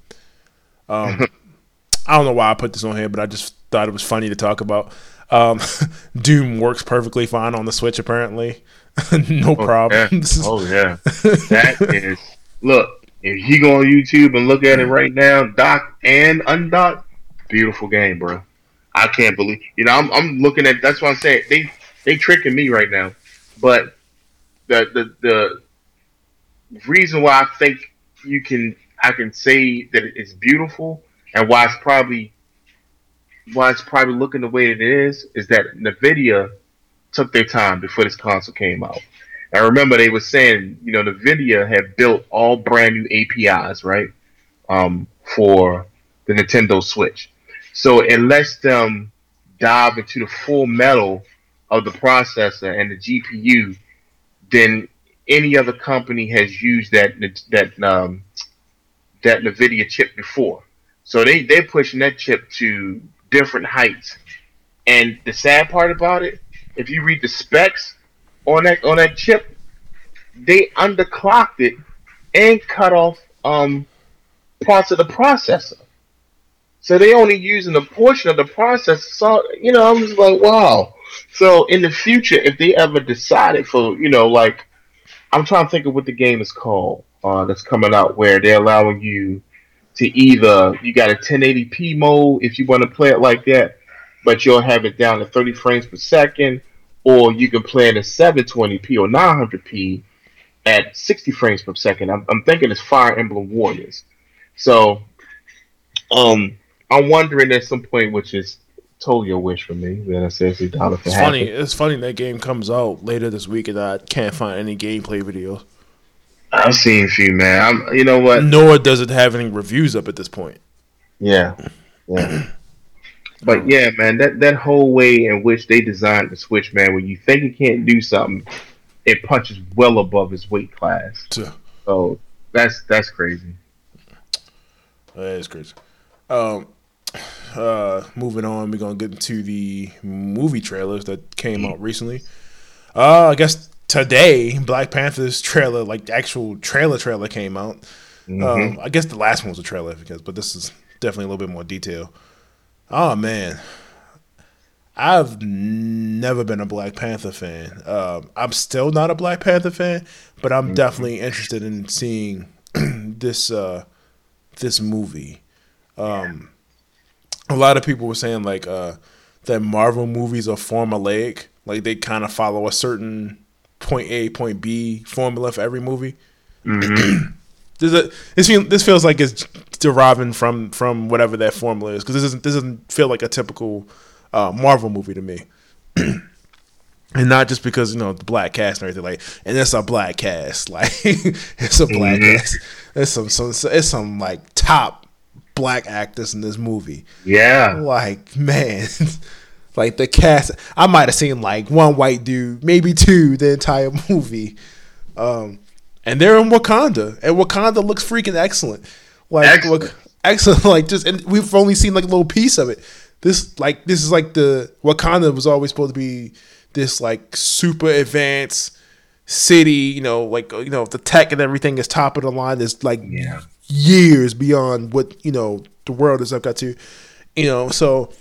Um, I don't know why I put this on here, but I just thought it was funny to talk about. Um, Doom works perfectly fine on the Switch, apparently. no problem. Yeah. Oh yeah, that is. Look, if you go on YouTube and look at it right now, dock and undock, beautiful game, bro. I can't believe. You know, I'm, I'm looking at. That's what I'm saying. They they tricking me right now, but the the the reason why I think you can I can say that it's beautiful and why it's probably why it's probably looking the way it is is that Nvidia took their time before this console came out. I remember they were saying, you know, Nvidia had built all brand new APIs, right, um, for the Nintendo Switch. So it lets them dive into the full metal of the processor and the GPU than any other company has used that that um, that Nvidia chip before. So they they're pushing that chip to different heights. And the sad part about it, if you read the specs on that on that chip, they underclocked it and cut off um, parts of the processor. So they only using a portion of the process. So you know, I'm just like, wow. So in the future, if they ever decided for you know, like, I'm trying to think of what the game is called uh, that's coming out, where they're allowing you to either you got a 1080p mode if you want to play it like that, but you'll have it down to 30 frames per second, or you can play it at 720p or 900p at 60 frames per second. I'm, I'm thinking it's Fire Emblem Warriors. So, um, I'm wondering at some point, which is totally a wish for me, that I says a dollar for It's funny. It's funny that game comes out later this week and I can't find any gameplay videos. I've seen a few, man. I'm, you know what? Nor does it have any reviews up at this point. Yeah, yeah. But yeah, man, that that whole way in which they designed the Switch, man, when you think it can't do something, it punches well above its weight class. Tuh. So that's that's crazy. That is crazy. Um, uh, moving on, we're gonna get into the movie trailers that came out recently. Uh, I guess today Black Panther's trailer, like the actual trailer trailer, came out. Um, I guess the last one was a trailer because, but this is definitely a little bit more detail. Oh man, I've never been a Black Panther fan. Um, I'm still not a Black Panther fan, but I'm definitely interested in seeing this uh, this movie. Um, a lot of people were saying like uh, that Marvel movies are formulaic, like they kind of follow a certain point A, point B formula for every movie. This is a, this feel, this feels like it's deriving from from whatever that formula is because this doesn't this doesn't feel like a typical uh, Marvel movie to me. And not just because you know the black cast and everything like, and it's a black cast, like it's a black cast. It's some, some, it's some like top black actors in this movie. Yeah. Like man, like the cast. I might have seen like one white dude, maybe two, the entire movie. Um, and they're in Wakanda, and Wakanda looks freaking excellent. Like Excellent. look, excellent. Like just, and we've only seen like a little piece of it. This like this is like the Wakanda was always supposed to be this like super advanced city. You know, like you know the tech and everything is top of the line. Is like Yeah. Years beyond what you know the world has got to. You know, so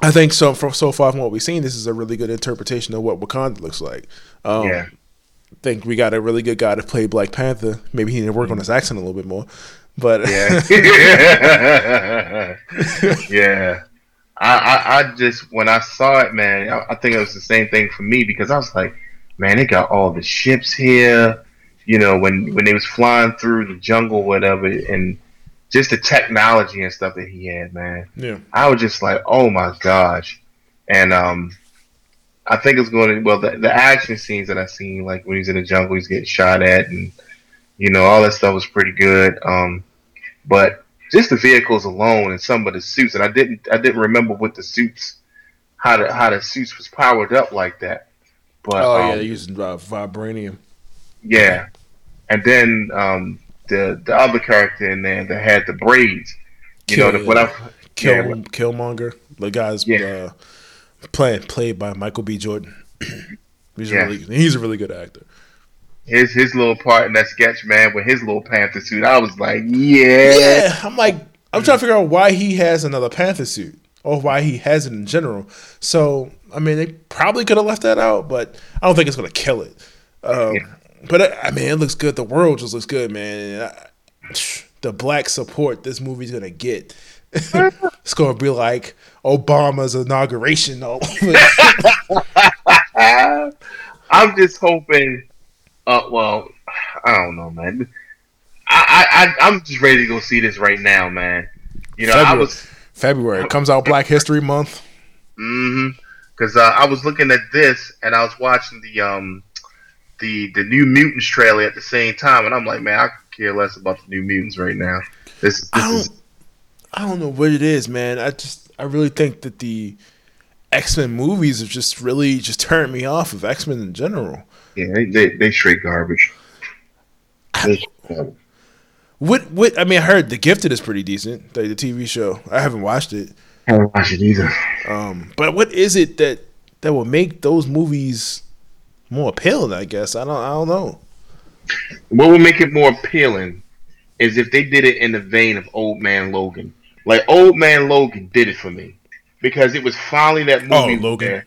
I think so. For so far from what we've seen, this is a really good interpretation of what Wakanda looks like. Um, Yeah. think we got a really good guy to play Black Panther. Maybe he need to work on his accent a little bit more. But Yeah. yeah. I, I, I just when I saw it, man, I, I think it was the same thing for me because I was like, man, they got all the ships here. You know, when when they was flying through the jungle, whatever, and just the technology and stuff that he had, man. yeah, I was just like, oh my gosh. And um, I think it's going to, well, the, the action scenes that I seen, like when he's in the jungle, he's getting shot at, and, you know, all that stuff was pretty good. Um, but just the vehicles alone and some of the suits, and I didn't, I didn't remember what the suits, how the, how the suits was powered up like that. But, oh um, yeah, they're using uh, vibranium. yeah. And then um, the the other character in there that had the braids, you know, Kill- the, what I, Kill yeah, Killmonger, the guy's Yeah. uh, played played by Michael B. Jordan. he's Yeah. really he's a really good actor. his his little part in that sketch, man, with his little panther suit. I was like, yeah, Yeah, I'm like I'm trying to figure out why he has another Panther suit or why he has it in general. So I mean, they probably could have left that out, but I don't think it's gonna kill it. Um, Yeah. But I mean, it looks good. The world just looks good, man. I, the black support this movie's gonna get. it's gonna be like Obama's inauguration. All. I'm just hoping. Uh, well, I don't know, man. I, I, I I'm just ready to go see this right now, man. You know, I February. was, February comes out Black History Month. mm hmm. because uh, I was looking at this and I was watching the um, the the New Mutants trailer at the same time, and I'm like, man, I care less about the New Mutants right now. This, this I don't, I don't know what it is, man. I just, I really think that the X Men movies have just really just turned me off of X Men in general. yeah, they, they, they straight garbage. Garbage. What, what? I mean, I heard The Gifted is pretty decent, the, the TV show. I haven't watched it, I haven't watched it either. um, but what is it that that will make those movies more appealing? I guess I don't, I don't know. What would make it more appealing is if they did it in the vein of Old Man Logan. Like Old Man Logan did it for me because it was finally that movie. Oh, Logan. Where,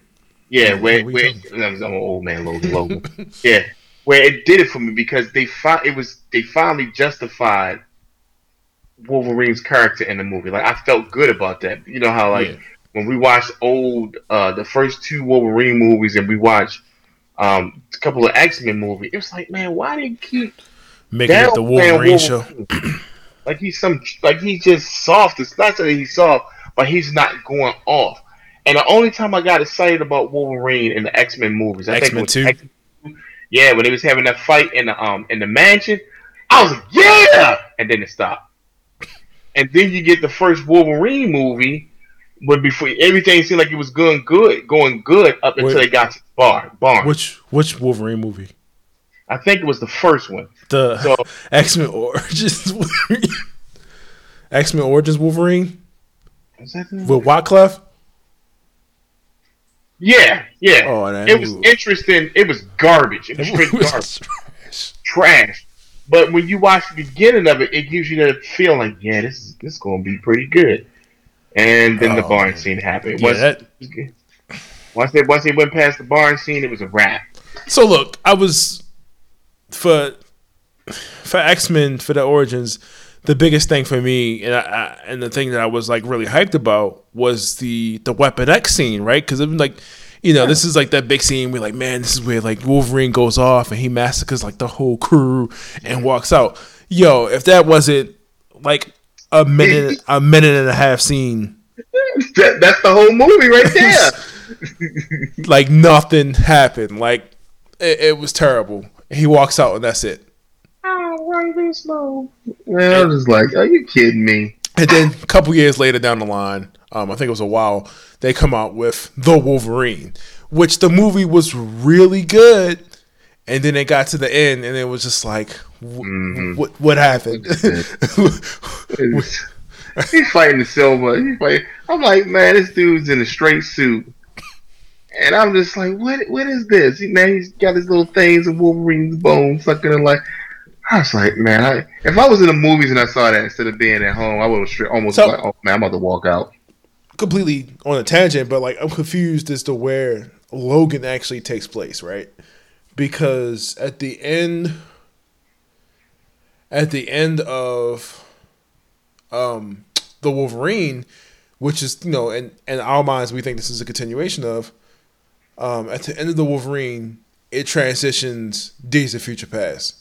yeah, Oh, where, where I'm Old Man Logan. Logan. yeah, where it did it for me because they fi- it was they finally justified Wolverine's character in the movie. Like I felt good about that. You know how like Yeah. when we watched old uh the first two Wolverine movies and we watched um a couple of X Men movies, it was like, man, why did you keep Making it the man Wolverine show. Like he's some like he's just soft. It's not that he's soft, but he's not going off. And the only time I got excited about Wolverine in the X Men movies, X Men was 2? 2. Yeah, when they was having that fight in the um in the mansion, I was like, yeah, and then it stopped. And then you get the first Wolverine movie, but before everything seemed like it was going good, going good up until Wait. they got to Bar Barnes. Which which Wolverine movie? I think it was the first one. The So X Men Origins X Men Origins Wolverine is that with Wyclef. yeah, yeah. Oh, it was movie- interesting. It was garbage. It was movie was garbage, trash. trash. But when you watch the beginning of it, it gives you that feeling like, yeah, this is this is going to be pretty good. And then the Oh, barn man. scene happened. Yeah, once, that- once they once they went past the barn scene, it was a wrap. So look, I was for for X Men for the Origins. The biggest thing for me, and I, I, and the thing that I was like really hyped about was the the Weapon X scene, right? Because it was like, you know, this is like that big scene where like, man, this is where like Wolverine goes off and he massacres like the whole crew and walks out. Yo, if that wasn't like a minute a minute and a half scene, That, that's the whole movie right there. like nothing happened. Like it, it was terrible. He walks out and that's it. oh, right this slow. Man, I was just like, are you kidding me? And then a couple years later down the line, um, I think it was a while, they come out with The Wolverine, which the movie was really good. And then it got to the end, and it was just like, wh- Mhm. what what happened? He's fighting the silver. He's fighting. I'm like, man, this dude's in a straight suit, and I'm just like, what? What is this? Man, he's got his little things of Wolverine's bones sucking in like. I was like, man, I, if I was in the movies and I saw that instead of being at home, I would have almost So- like, oh man, I'm about to walk out. completely on a tangent, but like I'm confused as to where Logan actually takes place, right? Because at the end, at the end of um the Wolverine, which is you know, in in our minds we think this is a continuation of. Um, at the end of the Wolverine, it transitions Days of Future Past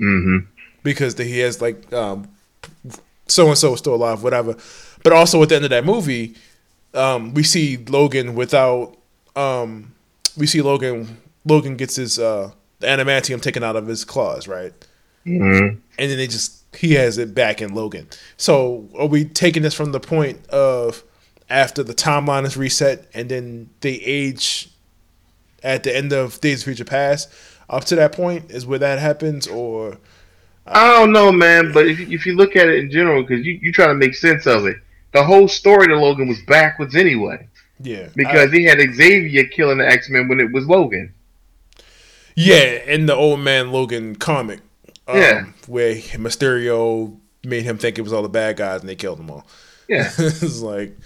Mm-hmm. because he has like um so and so is still alive, whatever. But also at the end of that movie, um, we see Logan without um we see Logan Logan gets his uh the adamantium taken out of his claws, right? Mm-hmm. And then they just he has it back in Logan. So are we taking this from the point of after the timeline is reset and then they age at the end of Days of Future Past up to that point is where that happens or I don't know, man, but if, if you look at it in general, because you, you try to make sense of it, the whole story to Logan was backwards anyway. yeah Because he had Xavier killing the X Men when it was Logan. Yeah, in the old man Logan comic. Um, Yeah. Where Mysterio made him think it was all the bad guys and they killed them all. Yeah. it's like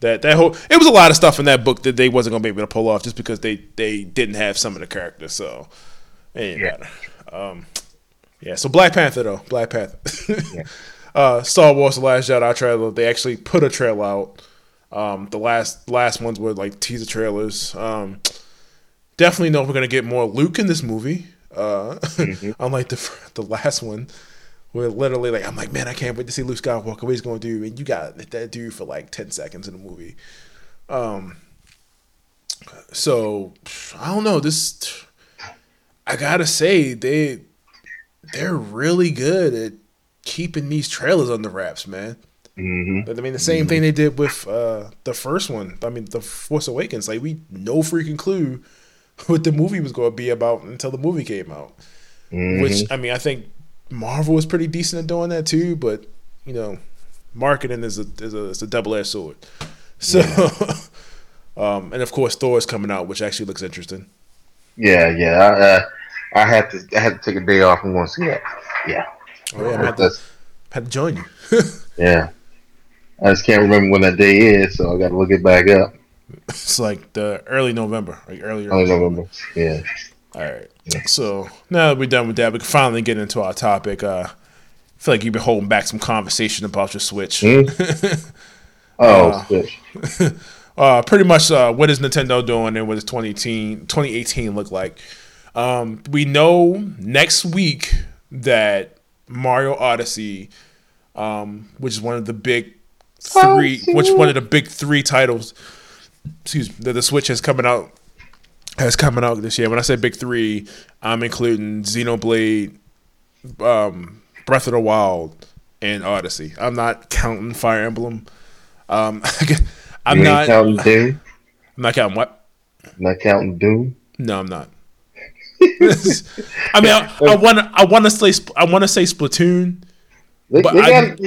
that that whole it was a lot of stuff in that book that they wasn't gonna be able to pull off just because they they didn't have some of the characters, so Yeah. Um yeah, so Black Panther though, Black Panther. Yeah. Uh Star Wars The Last Jedi trailer, they actually put a trailer out. Um the last last ones were like teaser trailers. Um definitely know we're gonna get more Luke in this movie. Uh, Mhm. unlike the the last one, where literally like I'm like, man, I can't wait to see Luke Skywalker. What he's gonna do, and you got that dude for like ten seconds in the movie. Um, so I don't know. This I gotta say they they're really good at keeping these trailers under wraps, man. Mm-hmm. But I mean, the same thing they did with uh, the first one. I mean, the Force Awakens. Like we no freaking clue what the movie was going to be about until the movie came out. Mm-hmm. Which I mean, I think Marvel was pretty decent at doing that too. But you know, marketing is a is a, is a double edged sword. So, um, and of course, Thor is coming out, which actually looks interesting. Yeah, yeah. I, uh, I had to I had to take a day off and want to see that. Yeah. Oh yeah, I had to, had to join you. yeah. I just can't remember when that day is, so I got to look it back up. it's like the early November, like earlier. Early November. Yeah. All right. So now that we're done with that, we can finally get into our topic. Uh, I feel like you've been holding back some conversation about your Switch. Hmm? Oh, Uh, Switch. uh, pretty much uh, what is Nintendo doing and what does 2018, 2018 look like? Um, we know next week that Mario Odyssey, um, which is one of the big three, which one of the big three titles, excuse me, that the Switch is coming out has coming out this year. When I say big three, I'm including Xenoblade, um, Breath of the Wild, and Odyssey. I'm not counting Fire Emblem. Um, I'm You not. counting Doom? I'm not counting what? Not counting Doom. No, I'm not. I mean, I want to. I want to say. I want to say Splatoon. They, But they I- go ahead.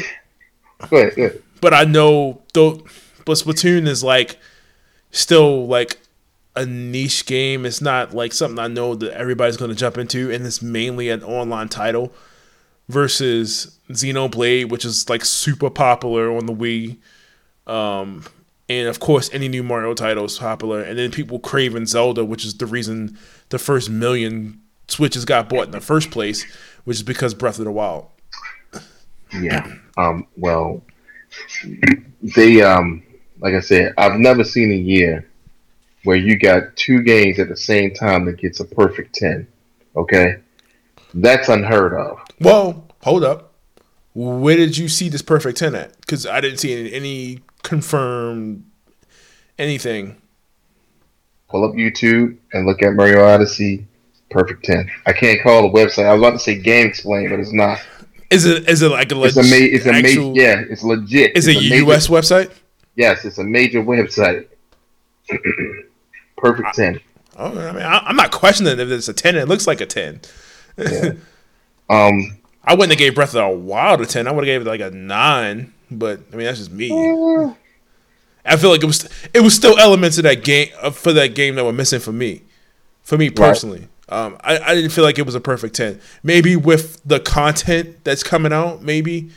Go ahead. but I know though. But Splatoon is like still like a niche game. It's not like something I know that everybody's going to jump into, and it's mainly an online title. Versus Xenoblade, which is like super popular on the Wii, um, and of course any new Mario title is popular. And then people craving Zelda, which is the reason the first million Switches got bought in the first place, which is because Breath of the Wild. Yeah. Um. Well, they um. Like I said, I've never seen a year where you got two games at the same time that gets a perfect ten. Okay, that's unheard of. Well, hold up. Where did you see this perfect 10 at? Because I didn't see any, any confirmed anything. Pull up YouTube and look at Mario Odyssey. Perfect ten. I can't call the website. I was about to say Game Explain, but it's not. Is it is it like a It's legit? a ma- It's a actual, Yeah, it's legit. Is it's it a a major- U.S. website? Yes, it's a major website. Perfect ten. Oh, I mean, I, I'm not questioning if it's a 10. It looks like a 10. Um. I wouldn't have gave Breath of the Wild a 10. I would have gave it like a 9. But I mean, that's just me. I feel like it was it was still elements of that game uh, for that game that were missing for me, for me personally. Um, I, I didn't feel like it was a perfect ten. Maybe with the content that's coming out, maybe,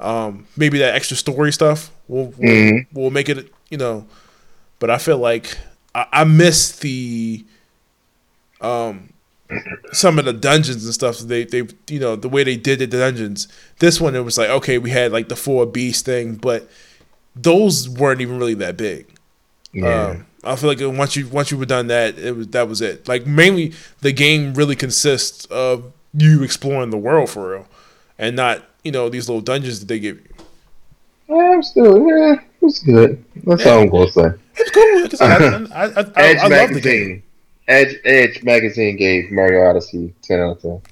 um, maybe that extra story stuff will will, Mhm. will make it you know. But I feel like I, I miss the um some of the dungeons and stuff. They they you know the way they did the dungeons. This one it was like okay, we had like the four beast thing, but those weren't even really that big. Yeah. Um, I feel like once you once you were done that, it was that was it. Like mainly the game really consists of you exploring the world for real, and not you know these little dungeons that they give you. Yeah, I'm still. Yeah, it's good. That's all I'm gonna say. It's cool. Like I, said, I, I, Edge I love the game. magazine. Edge Edge magazine gave Mario Odyssey ten out of ten.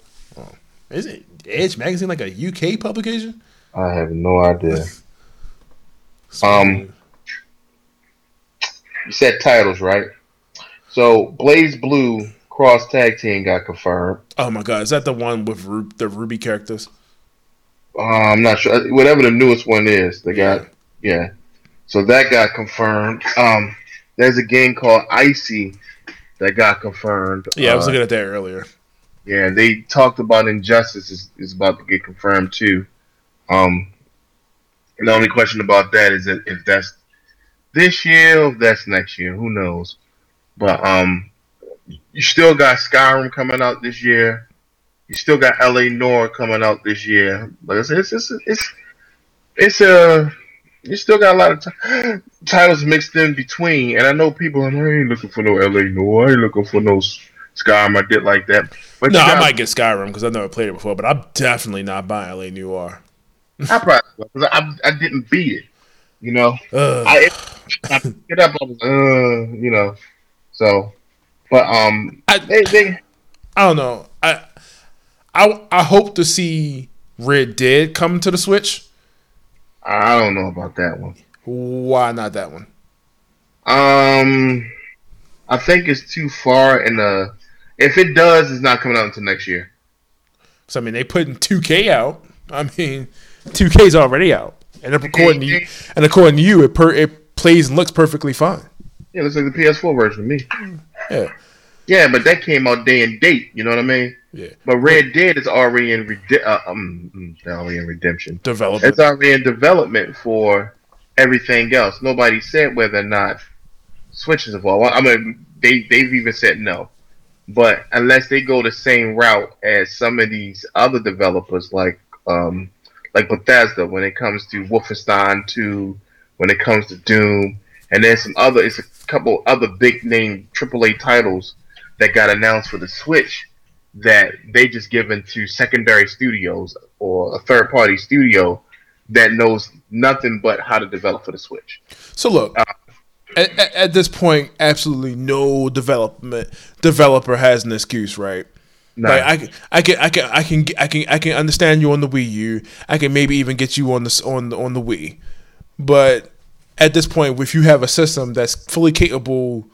Is it Edge magazine like a UK publication? I have no idea. Um, You said titles, right? So BlazBlue Cross Tag Team got confirmed. oh my god, is that the one with Ru- the RWBY characters? Uh, I'm not sure. Whatever the newest one is, they got yeah. So that got confirmed. Um, there's a game called Icy that got confirmed. Yeah, I was Uh, looking at that earlier. Yeah, they talked about Injustice is, is about to get confirmed too. Um, the only question about that is that if that's this year or if that's next year, who knows? But um, you still got Skyrim coming out this year. You still got LA Noire coming out this year. Like I said, it's it's it's it's a you still got a lot of t- titles mixed in between. And I know people, I ain't looking for no LA Noire. I ain't looking for no Skyrim. I did like that. But No, you I might get Skyrim because I've never played it before, but I'm definitely not buying LA Noire. I probably because I, I didn't beat it. You know, Ugh. I, I picked it up. I was, uh, you know, so, but um, I- they, they I don't know. I I I hope to see Red Dead come to the Switch. I don't know about that one. Why not that one? Um, I think it's too far in the. If it does, it's not coming out until next year. So I mean, they putting 2K out. I mean, 2K's already out, and according to you, and according to you, it per, it plays and looks perfectly fine. Yeah, it looks like the PS4 version of me. Yeah, Yeah, but that came out day and date. You know what I mean? Yeah. But Red Dead is already in rede- uh, um, mm, already in redemption. Development. It's already in development for everything else. Nobody said whether or not Switch is involved. I mean, they they've even said no. But unless they go the same route as some of these other developers, like um, like Bethesda, when it comes to Wolfenstein 2, when it comes to Doom, and then some other, it's a couple other big name AAA titles that got announced for the Switch that they just given to secondary studios or a third party studio that knows nothing but how to develop for the Switch. So look, uh, at, at, at this point, absolutely no development developer has an excuse, right? No. Like I, can- I can, I can, I can, I can, I can understand you on the Wii U. I can maybe even get you on the on the on the Wii, but at this point, if you have a system that's fully capable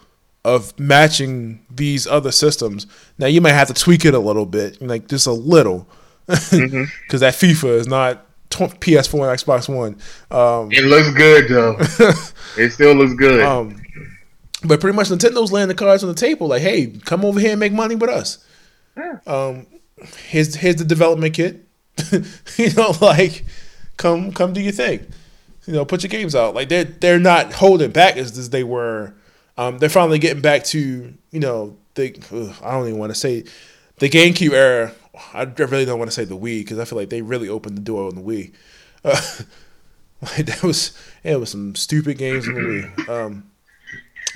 of matching these other systems. Now you might have to tweak it a little bit, like just a little, because mm-hmm. that FIFA is not PS4 and Xbox One. Um, it looks good though. it still looks good. Um, but pretty much Nintendo's laying the cards on the table, like, hey, come over here and make money with us. Yeah. Um, here's here's the development kit. you know, like, come come do your thing. You know, put your games out. Like they're they're not holding back as, as they were. Um, they're finally getting back to you know the ugh, I don't even want to say the GameCube era. I really don't want to say the Wii because I feel like they really opened the door on the Wii. Uh, like that was yeah, it was some stupid games in the Wii. Um,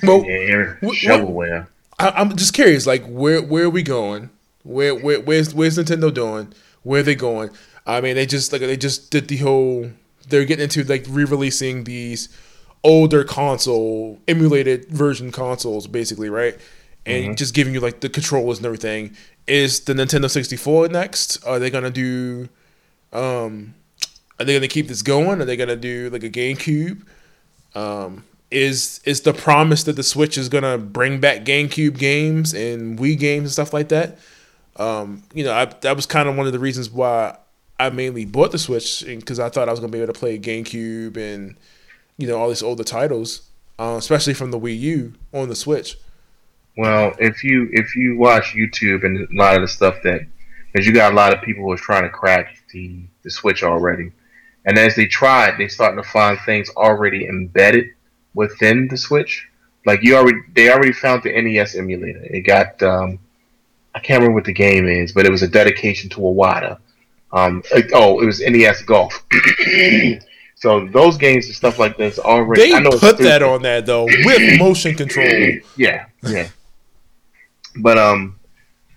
well, yeah, shovelware. I, am just curious, like where where are we going? Where where where's where's Nintendo doing? Where are they going? I mean, they just like they just did the whole. They're getting into like re-releasing these older console emulated version consoles, basically, right? And mm-hmm. just giving you like the controllers and everything. Is the Nintendo 64 next? Are they gonna do? Um, are they gonna keep this going? Are they gonna do like a GameCube? Um, is is the promise that the Switch is gonna bring back GameCube games and Wii games and stuff like that. Um, you know, I, that was kind of one of the reasons why I mainly bought the Switch because I thought I was gonna be able to play GameCube and you know all these older titles, uh, especially from the Wii U on the Switch. Well, if you if you watch YouTube and a lot of the stuff that, because you got a lot of people who are trying to crack the the Switch already, and as they try they starting to find things already embedded within the Switch. Like you already, they already found the NES emulator. It got, um, I can't remember what the game is, but it was a dedication to Iwata. Um, oh, it was NES Golf. so those games and stuff like this already. They put that on that though with motion control. yeah, yeah. But um,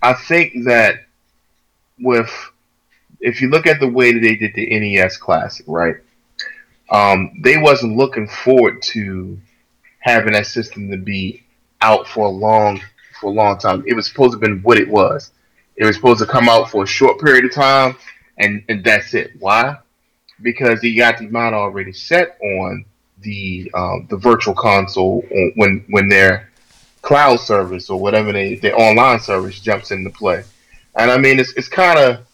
I think that with if you look at the way that they did the NES Classic, right? um, they wasn't looking forward to having that system to be out for a long for a long time. It was supposed to have been what it was. It was supposed to come out for a short period of time, and, and that's it. Why? Because he got the amount already set on the um, the virtual console when when their cloud service or whatever they their online service jumps into play. And I mean, it's it's kind of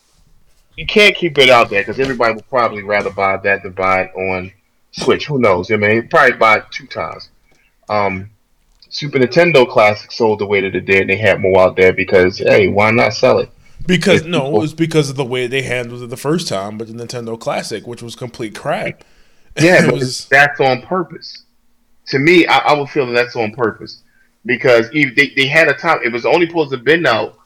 you can't keep it out there because everybody will probably rather buy that than buy it on Switch. Who knows? I mean, probably buy it two times. Um, Super Nintendo Classic sold the way that it did. and They had more out there because hey, why not sell it? Because no, people, it was because of the way they handled it the first time, but the Nintendo Classic, which was complete crap. Yeah, was, that's on purpose. To me, I, I would feel that that's on purpose because they, they had a time. It was only supposed to have been out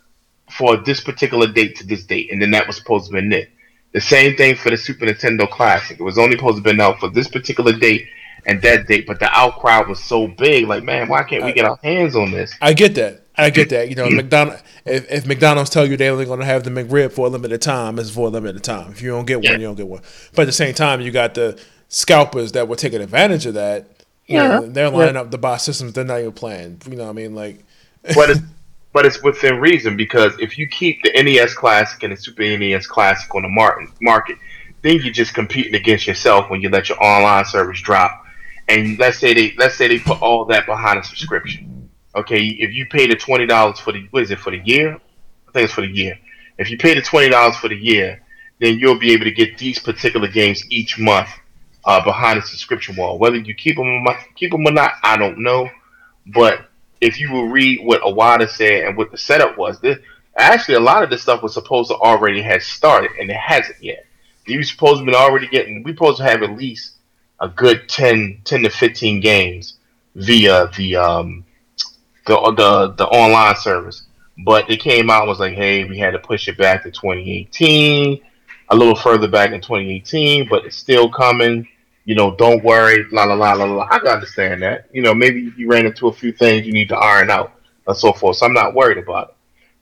for this particular date to this date, and then that was supposed to be it. The same thing for the Super Nintendo Classic. It was only supposed to been out for this particular date and that date, but the outcry was so big. Like, man, why can't we get our hands on this? I get that. I get that. You know, McDonald. If, if McDonald's tell you they're only going to have the McRib for a limited time, it's for a limited time. If you don't get one, you don't get one. But at the same time, you got the scalpers that were taking advantage of that. Yeah, know, they're lining yeah. up to buy systems they're not even playing. You know, what I mean, like. but it's, but it's within reason because if you keep the NES Classic and the Super NES Classic on the market, then you're just competing against yourself when you let your online service drop. And let's say they let's say they put all that behind a subscription. Okay, if you pay the twenty dollars for the what is it for the year? I think it's for the year. If you pay the twenty dollars for the year, then you'll be able to get these particular games each month uh, behind a subscription wall. Whether you keep them keep them or not, I don't know. But if you will read what Iwata said and what the setup was, this actually a lot of this stuff was supposed to already have started and it hasn't yet. You supposed to be already getting we supposed to have at least a good 10, 10 to fifteen games via the um the the the online service. But it came out was like, hey, we had to push it back to 2018, a little further back in 2018, but it's still coming you know, don't worry, la la la la la. I can understand that. You know, maybe you ran into a few things you need to iron out and so forth. So I'm not worried about it.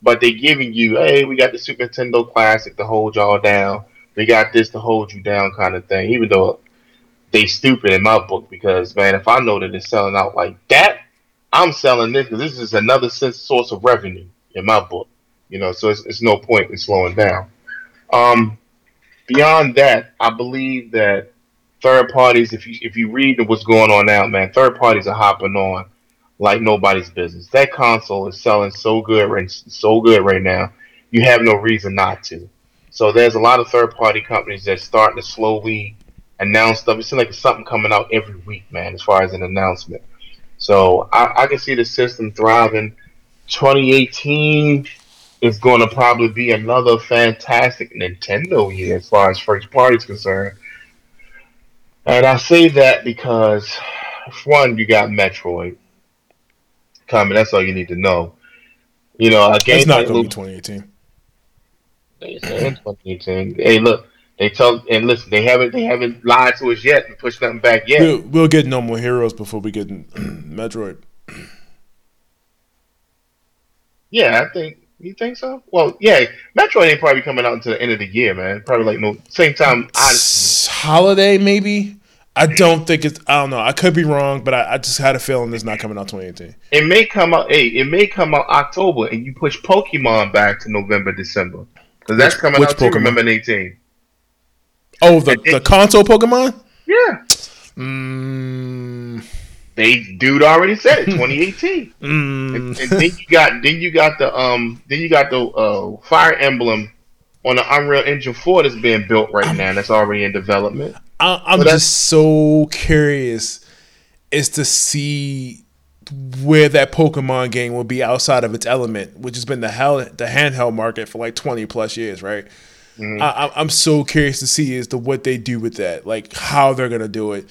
But they're giving you, hey, we got the Super Nintendo Classic to hold y'all down. We got this to hold you down, kind of thing. Even though they stupid in my book, because man, if I know that it's selling out like that, I'm selling this because this is another source of revenue in my book. You know, so it's, it's no point in slowing down. Um, beyond that, I believe that third parties, if you if you read what's going on now, man, third parties are hopping on like nobody's business. That console is selling so good, right, so good right now. You have no reason not to. So there's a lot of third party companies that's starting to slowly announce stuff. It seems like something coming out every week, man, as far as an announcement. So I, I can see the system thriving. 2018 is going to probably be another fantastic Nintendo year as far as first party is concerned. And I say that because, one, you got Metroid coming. That's all you need to know. You know, a game it's not going to be 2018. 2018. Hey, look, they tell and listen. They haven't they haven't lied to us yet and pushed nothing back yet. We'll, we'll get no more heroes before we get Metroid. Yeah, I think you think so? Well, yeah, Metroid ain't probably coming out until the end of the year, man. Probably like no same time. I, Holiday maybe. I don't think it's. I don't know. I could be wrong, but I, I just had a feeling it's not coming out 2018. It may come out. Hey, it may come out October, and you push Pokemon back to November, December, because that's coming which out Pokemon? too. Remember 18. Oh, the the console Pokemon. Yeah. Mm, they dude already said it, 2018. mm. and, and, then you got then you got the um then you got the uh, Fire Emblem on the Unreal Engine 4 that's being built right now. That's already in development. I, am just so curious is to see where that Pokemon game will be outside of its element, which has been the hell the handheld market for like 20 plus years, right? Mm-hmm. I, am so curious to see as to what they do with that, like how they're gonna do it.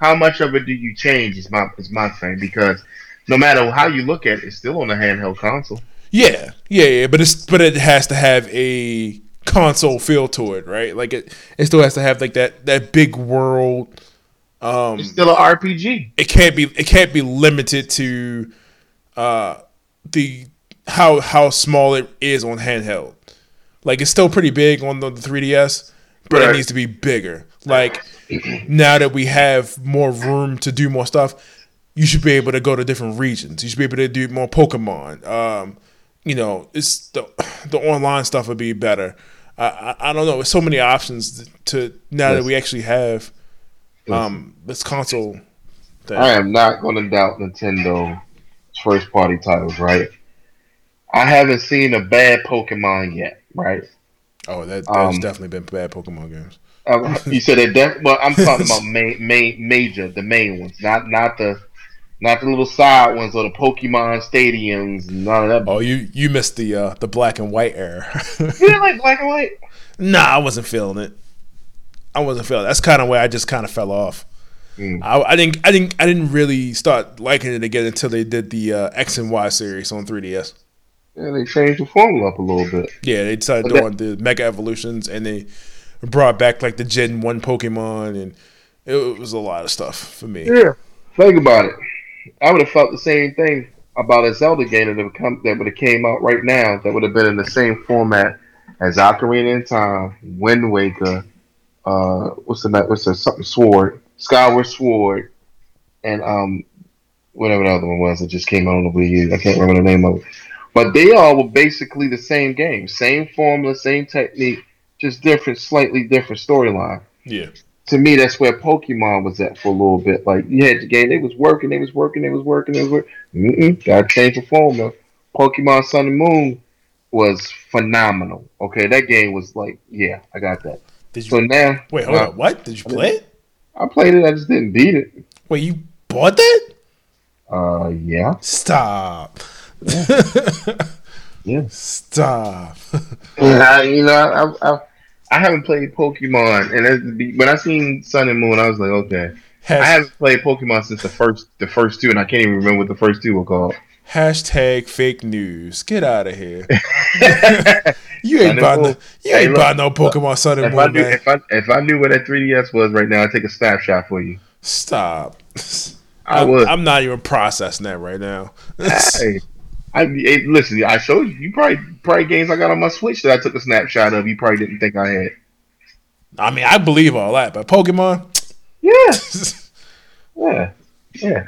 how much of it do you change is my is my thing because no matter how you look at it, it's still on a handheld console. Yeah, yeah, yeah, but it's but it has to have a console feel to it, right? Like it, it still has to have like that that big world. Um, it's still an RPG. It can't be it can't be limited to uh, the how how small it is on handheld. Like it's still pretty big on the, the 3DS, but right. it needs to be bigger. Like now that we have more room to do more stuff, you should be able to go to different regions. You should be able to do more Pokemon. Um, you know, it's the the online stuff would be better. I, I, I don't know. There's so many options to now yes. that we actually have um, this console. Thing. I am not going to doubt Nintendo first party titles, right? I haven't seen a bad Pokemon yet, right? Oh, that, there's um, definitely been bad Pokemon games. Uh, you said it. Def- well, I'm talking about main, main, major, the main ones, not not the not the little side ones or the Pokemon stadiums. None of that. Oh, you you missed the uh, the black and white era. you didn't like black and white? Nah, I wasn't feeling it. I wasn't feeling. It. That's kind of where I just kind of fell off. Mm. I, I, didn't. I didn't. I didn't really start liking it again until they did the uh, X and Y series on 3DS. Yeah, they changed the formula up a little bit. Yeah, they decided but doing that, the Mega Evolutions, and they brought back like the Gen One Pokemon, and it, it was a lot of stuff for me. Yeah, think about it. I would have felt the same thing about a Zelda game that would come that would have came out right now. That would have been in the same format as Ocarina in Time, Wind Waker, uh, what's the what's the something Sword, Skyward Sword, and um, whatever the other one was that just came out on the Wii U. I can't remember the name of it. But they all were basically the same game, same formula, same technique, just different, slightly different storyline. Yeah. To me, that's where Pokemon was at for a little bit. Like you had the game, they was working, they was working, they was working, they was working. Mm-mm, gotta change the formula. Pokemon Sun and Moon was phenomenal. Okay, that game was like, yeah, I got that. Did you, so now, wait, hold uh, on, what? Did you play it? I played it. I just didn't beat it. Wait, you bought that? Uh, yeah. Stop. Yeah. yeah. Stop. yeah, you know, I, I, I haven't played Pokemon, and when I seen Sun and Moon, I was like, okay. Has- I haven't played Pokemon since the first the first two, and I can't even remember what the first two were called. Hashtag fake news. Get out of here. you ain't buying no, you hey, ain't buying no Pokemon Sun and if Moon, I knew, man. If I, if I knew what that 3DS was right now, I'd take a snapshot for you. Stop. I I'm, would. I'm not even processing that right now. hey, I hey, listen. I showed you. You probably probably games I got on my Switch that I took a snapshot of. You probably didn't think I had. I mean, I believe all that, but Pokemon. Yeah, yeah, yeah.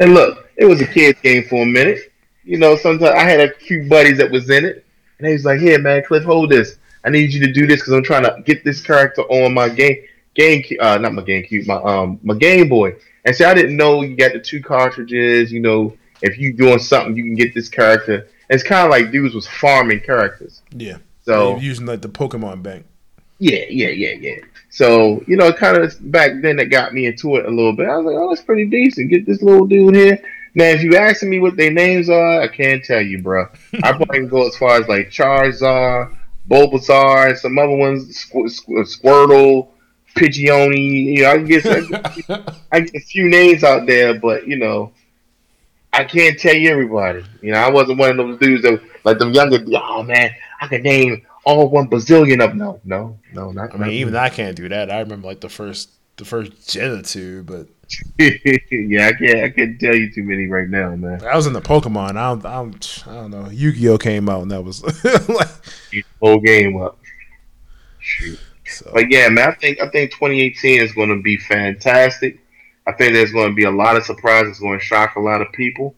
And look, it was a kid's game for a minute. You know, sometimes I had a few buddies that was in it, and he was like, "Here, man, Cliff, hold this. I need you to do this because I'm trying to get this character on my game, game, uh, not my GameCube, my um, my Game Boy." And see, I didn't know you got the two cartridges. You know, if you doing something, you can get this character. It's kind of like dudes was farming characters. Yeah. So You're using like the Pokemon bank. yeah, yeah, yeah, yeah. So you know, kind of back then that got me into it a little bit. I was like, oh, that's pretty decent. Get this little dude here. Now, if you asking me what their names are, I can't tell you, bro. I probably can go as far as like Charizard, Bulbasaur, and some other ones, Squ- Squ- Squirtle, Pidgeotto. You know, I can get I get a few names out there, but you know, I can't tell you everybody. You know, I wasn't one of those dudes that like them younger. Oh man, I could name all one bazillion of no, no, no, not. I mean, even I can't do that. I remember like the first the first gen or two, but yeah, I can't. I can't tell you too many right now, man. I was in the Pokemon. I don't, I don't, I don't know. Yu-Gi-Oh came out, and that was like, the whole game up. Shoot. so. But yeah, man, I think I think 2018 is going to be fantastic. I think there's going to be a lot of surprises going to shock a lot of people.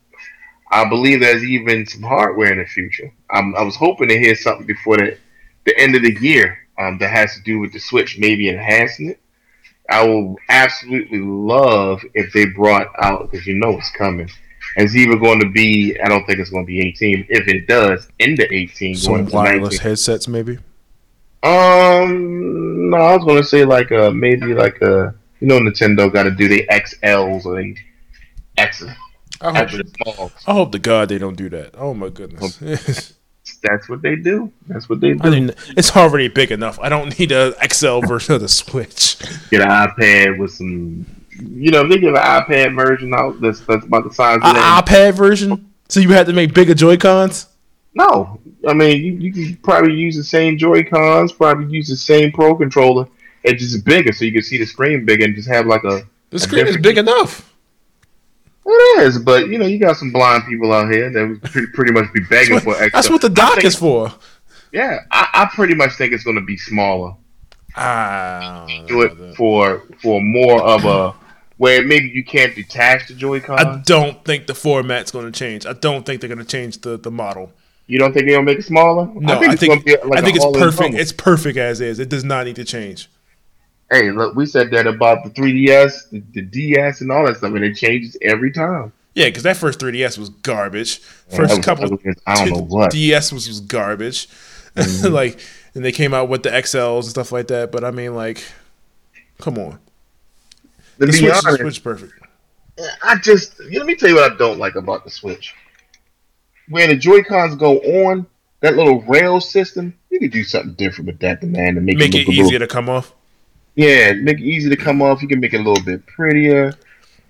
I believe there's even some hardware in the future. I'm, I was hoping to hear something before the, the end of the year um, that has to do with the Switch, maybe enhancing it. I will absolutely love if they brought out because you know it's coming. It's either going to be, I don't think it's going to be 18. If it does, into 18, some going to wireless 19. headsets, maybe. Um, no, I was gonna say like uh maybe like a you know Nintendo got to do the XLs or the X I hope. I hope to God they don't do that. Oh my goodness. That's what they do. That's what they do. I mean, it's already big enough. I don't need a XL version of the Switch. Get an iPad with some, you know, if they give an iPad version out that's that's about the size of An that. iPad version. So you had to make bigger Joy Cons. No, I mean you, you can probably use the same Joy Cons, probably use the same Pro controller. It's just bigger, so you can see the screen bigger and just have like a. The screen is big enough. It is, but you know you got some blind people out here that would pretty, pretty much be begging That's for extra. that's what the dock think- is for. Yeah, I, I pretty much think it's going to be smaller. Ah, Do it for for more of a where maybe you can't detach the Joy-Con. I don't think the format's going to change. I don't think they're going to change the, the model. You don't think they're gonna make it smaller? No, I think gonna be like I think it's perfect. It's perfect as is. It does not need to change. Hey, look, we said that about the 3DS, the, the DS, and all that stuff, and it changes every time. Yeah, because that first 3DS was garbage. First was couple, ugly as I don't know what. DS was, was garbage. Mm-hmm. like, and they came out with the XLs and stuff like that. But I mean, like, come on, To the Switch, honest, Switch is perfect. I just let me tell you what I don't like about the Switch. When the Joy Cons go on that little rail system, you could do something different with that, man, to make, Make it, it a little easier to come off. Yeah, make it easy to come off. You can make it a little bit prettier.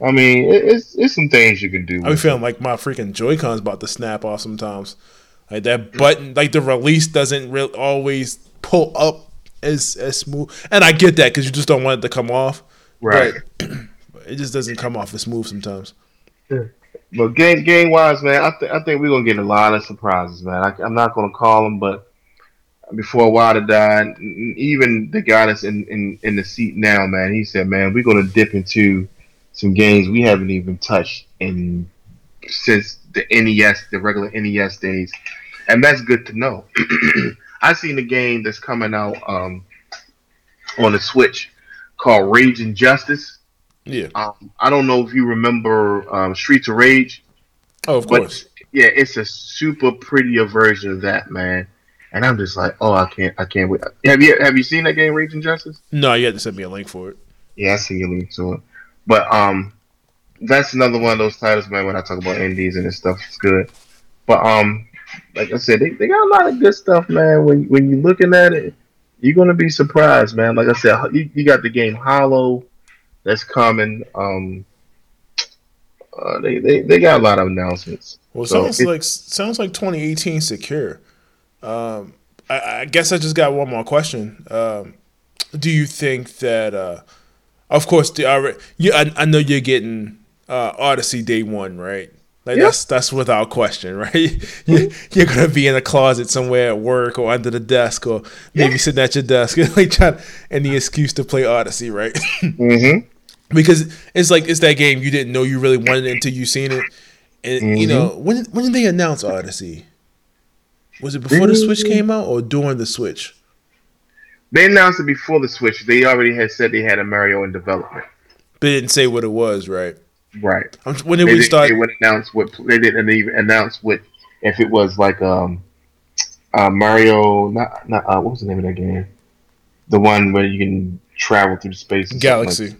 I mean, it, it's it's some things you can do. I'm with feeling like my freaking Joy Cons about to snap off sometimes. Like that button, like the release doesn't real always pull up as as smooth. And I get that because you just don't want it to come off. right. But it just doesn't come off as smooth sometimes. But game game wise, man, I, th- I think we're gonna get a lot of surprises, man. I, I'm not gonna call them, but before Iwata died, even the guy that's in, in, in the seat now, man, he said, man, we're gonna dip into some games we haven't even touched in since the NES, the regular NES days, and that's good to know. I seen a game that's coming out um, on the Switch called Raging Justice. Yeah. Um, I don't know if you remember um, Streets of Rage. Oh, of course. yeah, it's a super prettier version of that, man. And I'm just like, oh, I can't, I can't wait. Have you have you seen that game, Raging Justice? No, you had to send me a link for it. Yeah, I see you link to it. But um, that's another one of those titles, man. When I talk about indies and this stuff, it's good. But um, like I said, they, they got a lot of good stuff, man. When when you're looking at it, you're gonna be surprised, man. Like I said, you, you got the game Hollow that's coming. Um, uh, they, they they got a lot of announcements. Well, it So sounds it- like sounds like 2018 secure. Um, I, I guess I just got one more question. Um, do you think that, uh, of course, the alre- you, I, I know you're getting uh, Odyssey day one, right? Like Yeah. that's that's without question, right? you, you're gonna be in a closet somewhere at work or under the desk or maybe sitting at your desk and like trying any excuse to play Odyssey, right? Mm-hmm. because it's like it's that game you didn't know you really wanted it until you seen it. And you know when when did they announce Odyssey? Was it before the Switch came out or during the Switch? They announced it before the Switch. They already had said they had a Mario in development. But they didn't say what it was, right? Right. When did They, we start? they wouldn't announce what they didn't even announce what if it was like um uh Mario not not uh, what was the name of that game? The one where you can travel through space. and something like Galaxy.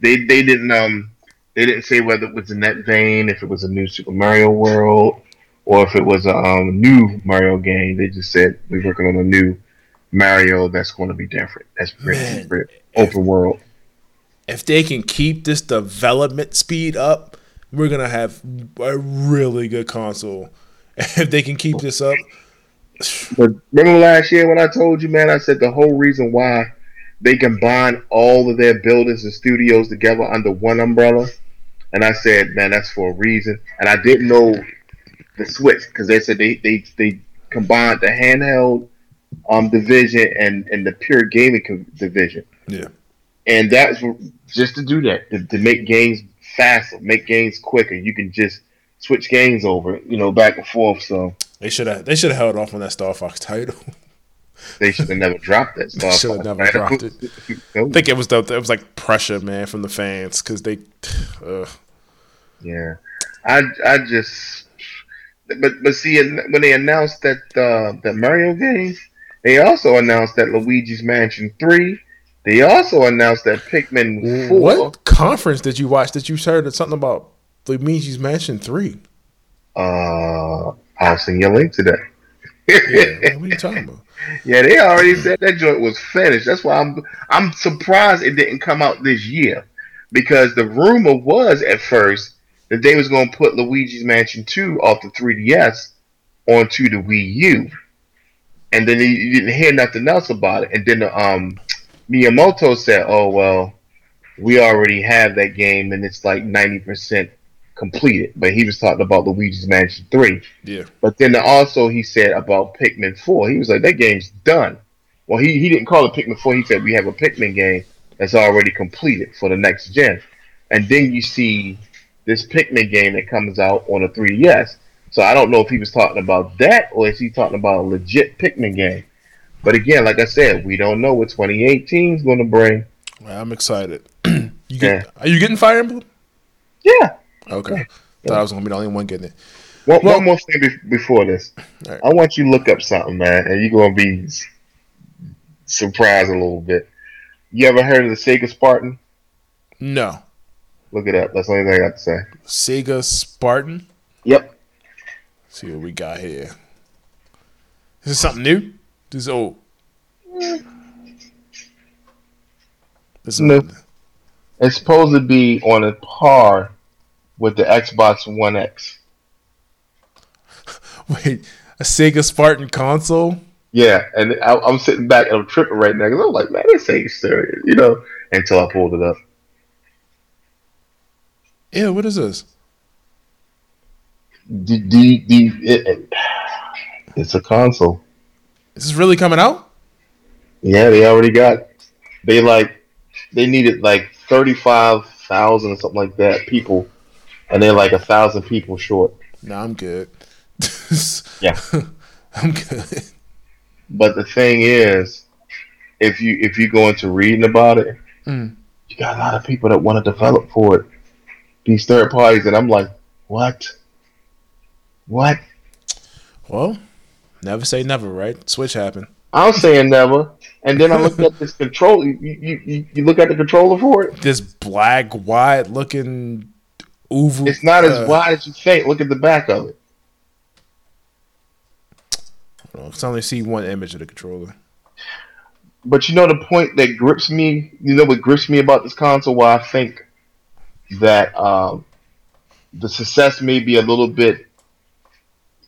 they they didn't um they didn't say whether it was in that vein, if it was a new Super Mario World, or if it was a um, new Mario game. They just said we're working on a new Mario that's going to be different. That's pretty, Man. pretty open world. if they can keep this development speed up, we're gonna have a really good console. If they can keep this up, But remember last year when I told you, man, I said the whole reason why they combine all of their buildings and studios together under one umbrella, and I said, man, that's for a reason. And I didn't know the switch because they said they they they combined the handheld um division and and the pure gaming co- division. Yeah. And that's just to do that to, to make games faster, make games quicker. You can just switch games over, you know, back and forth. So they should have they should have held off on that Star Fox title. they should have never dropped that They stuff. should have never dropped it. No. I think it was the it was like pressure, man, from the fans because they. Uh, Yeah, I I just but but see when they announced that uh, that Mario game, they also announced that Luigi's Mansion Three. They also announced that Pikmin Four. what conference did you watch that you heard something about Luigi's Mansion Three? Uh, I'll send you a link to that. Yeah, what are you talking about? Yeah, they already said that joint was finished. That's why I'm I'm surprised it didn't come out this year, because the rumor was at first that they was going to put Luigi's Mansion 2 off the 3DS onto the Wii U, and then you didn't hear nothing else about it. And then um, Miyamoto said, "Oh well, we already have that game, and it's like ninety percent completed." But he was talking about Luigi's Mansion 3. Yeah, But then also he said about Pikmin 4. He was like, that game's done. Well, he, he didn't call it Pikmin 4. He said, we have a Pikmin game that's already completed for the next gen. And then you see this Pikmin game that comes out on a 3DS. So I don't know if he was talking about that or is he talking about a legit Pikmin game. But again, like I said, we don't know what 2018 is going to bring. I'm excited. you get, Are you getting Fire Emblem? Yeah. Okay, thought I was gonna be the only one getting it. One, Well- one more thing be- before this. Right. I want you to look up something, man, and you're going to be surprised a little bit. You ever heard of the Sega Spartan? No, Look it up. That's the only thing I got to say. Sega Spartan. Yep. see what we got here. Is this something new? This is old. This is No. It's supposed to be on a par with the Xbox One X. Wait, a Sega Spartan console? Yeah, and I, I'm sitting back and I'm tripping right now because I'm like, man, this ain't serious, you know, until I pulled it up. Yeah, what is this? D- D- it- it- it's a console. Is this really coming out? Yeah, they already got. They like, they needed like thirty-five thousand or something like that people, and they're like a thousand people short. No, I'm good. Yeah. I'm good. But the thing is, if you if you go into reading about it, Mm. you got a lot of people that want to develop for it. These third parties, and I'm like, what? What? Well, never say never, right? Switch happened. I'm saying never. And then I looked at this control. You, you, you, look at the controller for it. This black, wide looking oval. It's not uh, as wide as you think. Look at the back of it. I can only see one image of the controller. But you know the point that grips me. You know what grips me about this console? Why I think that um, the success may be a little bit.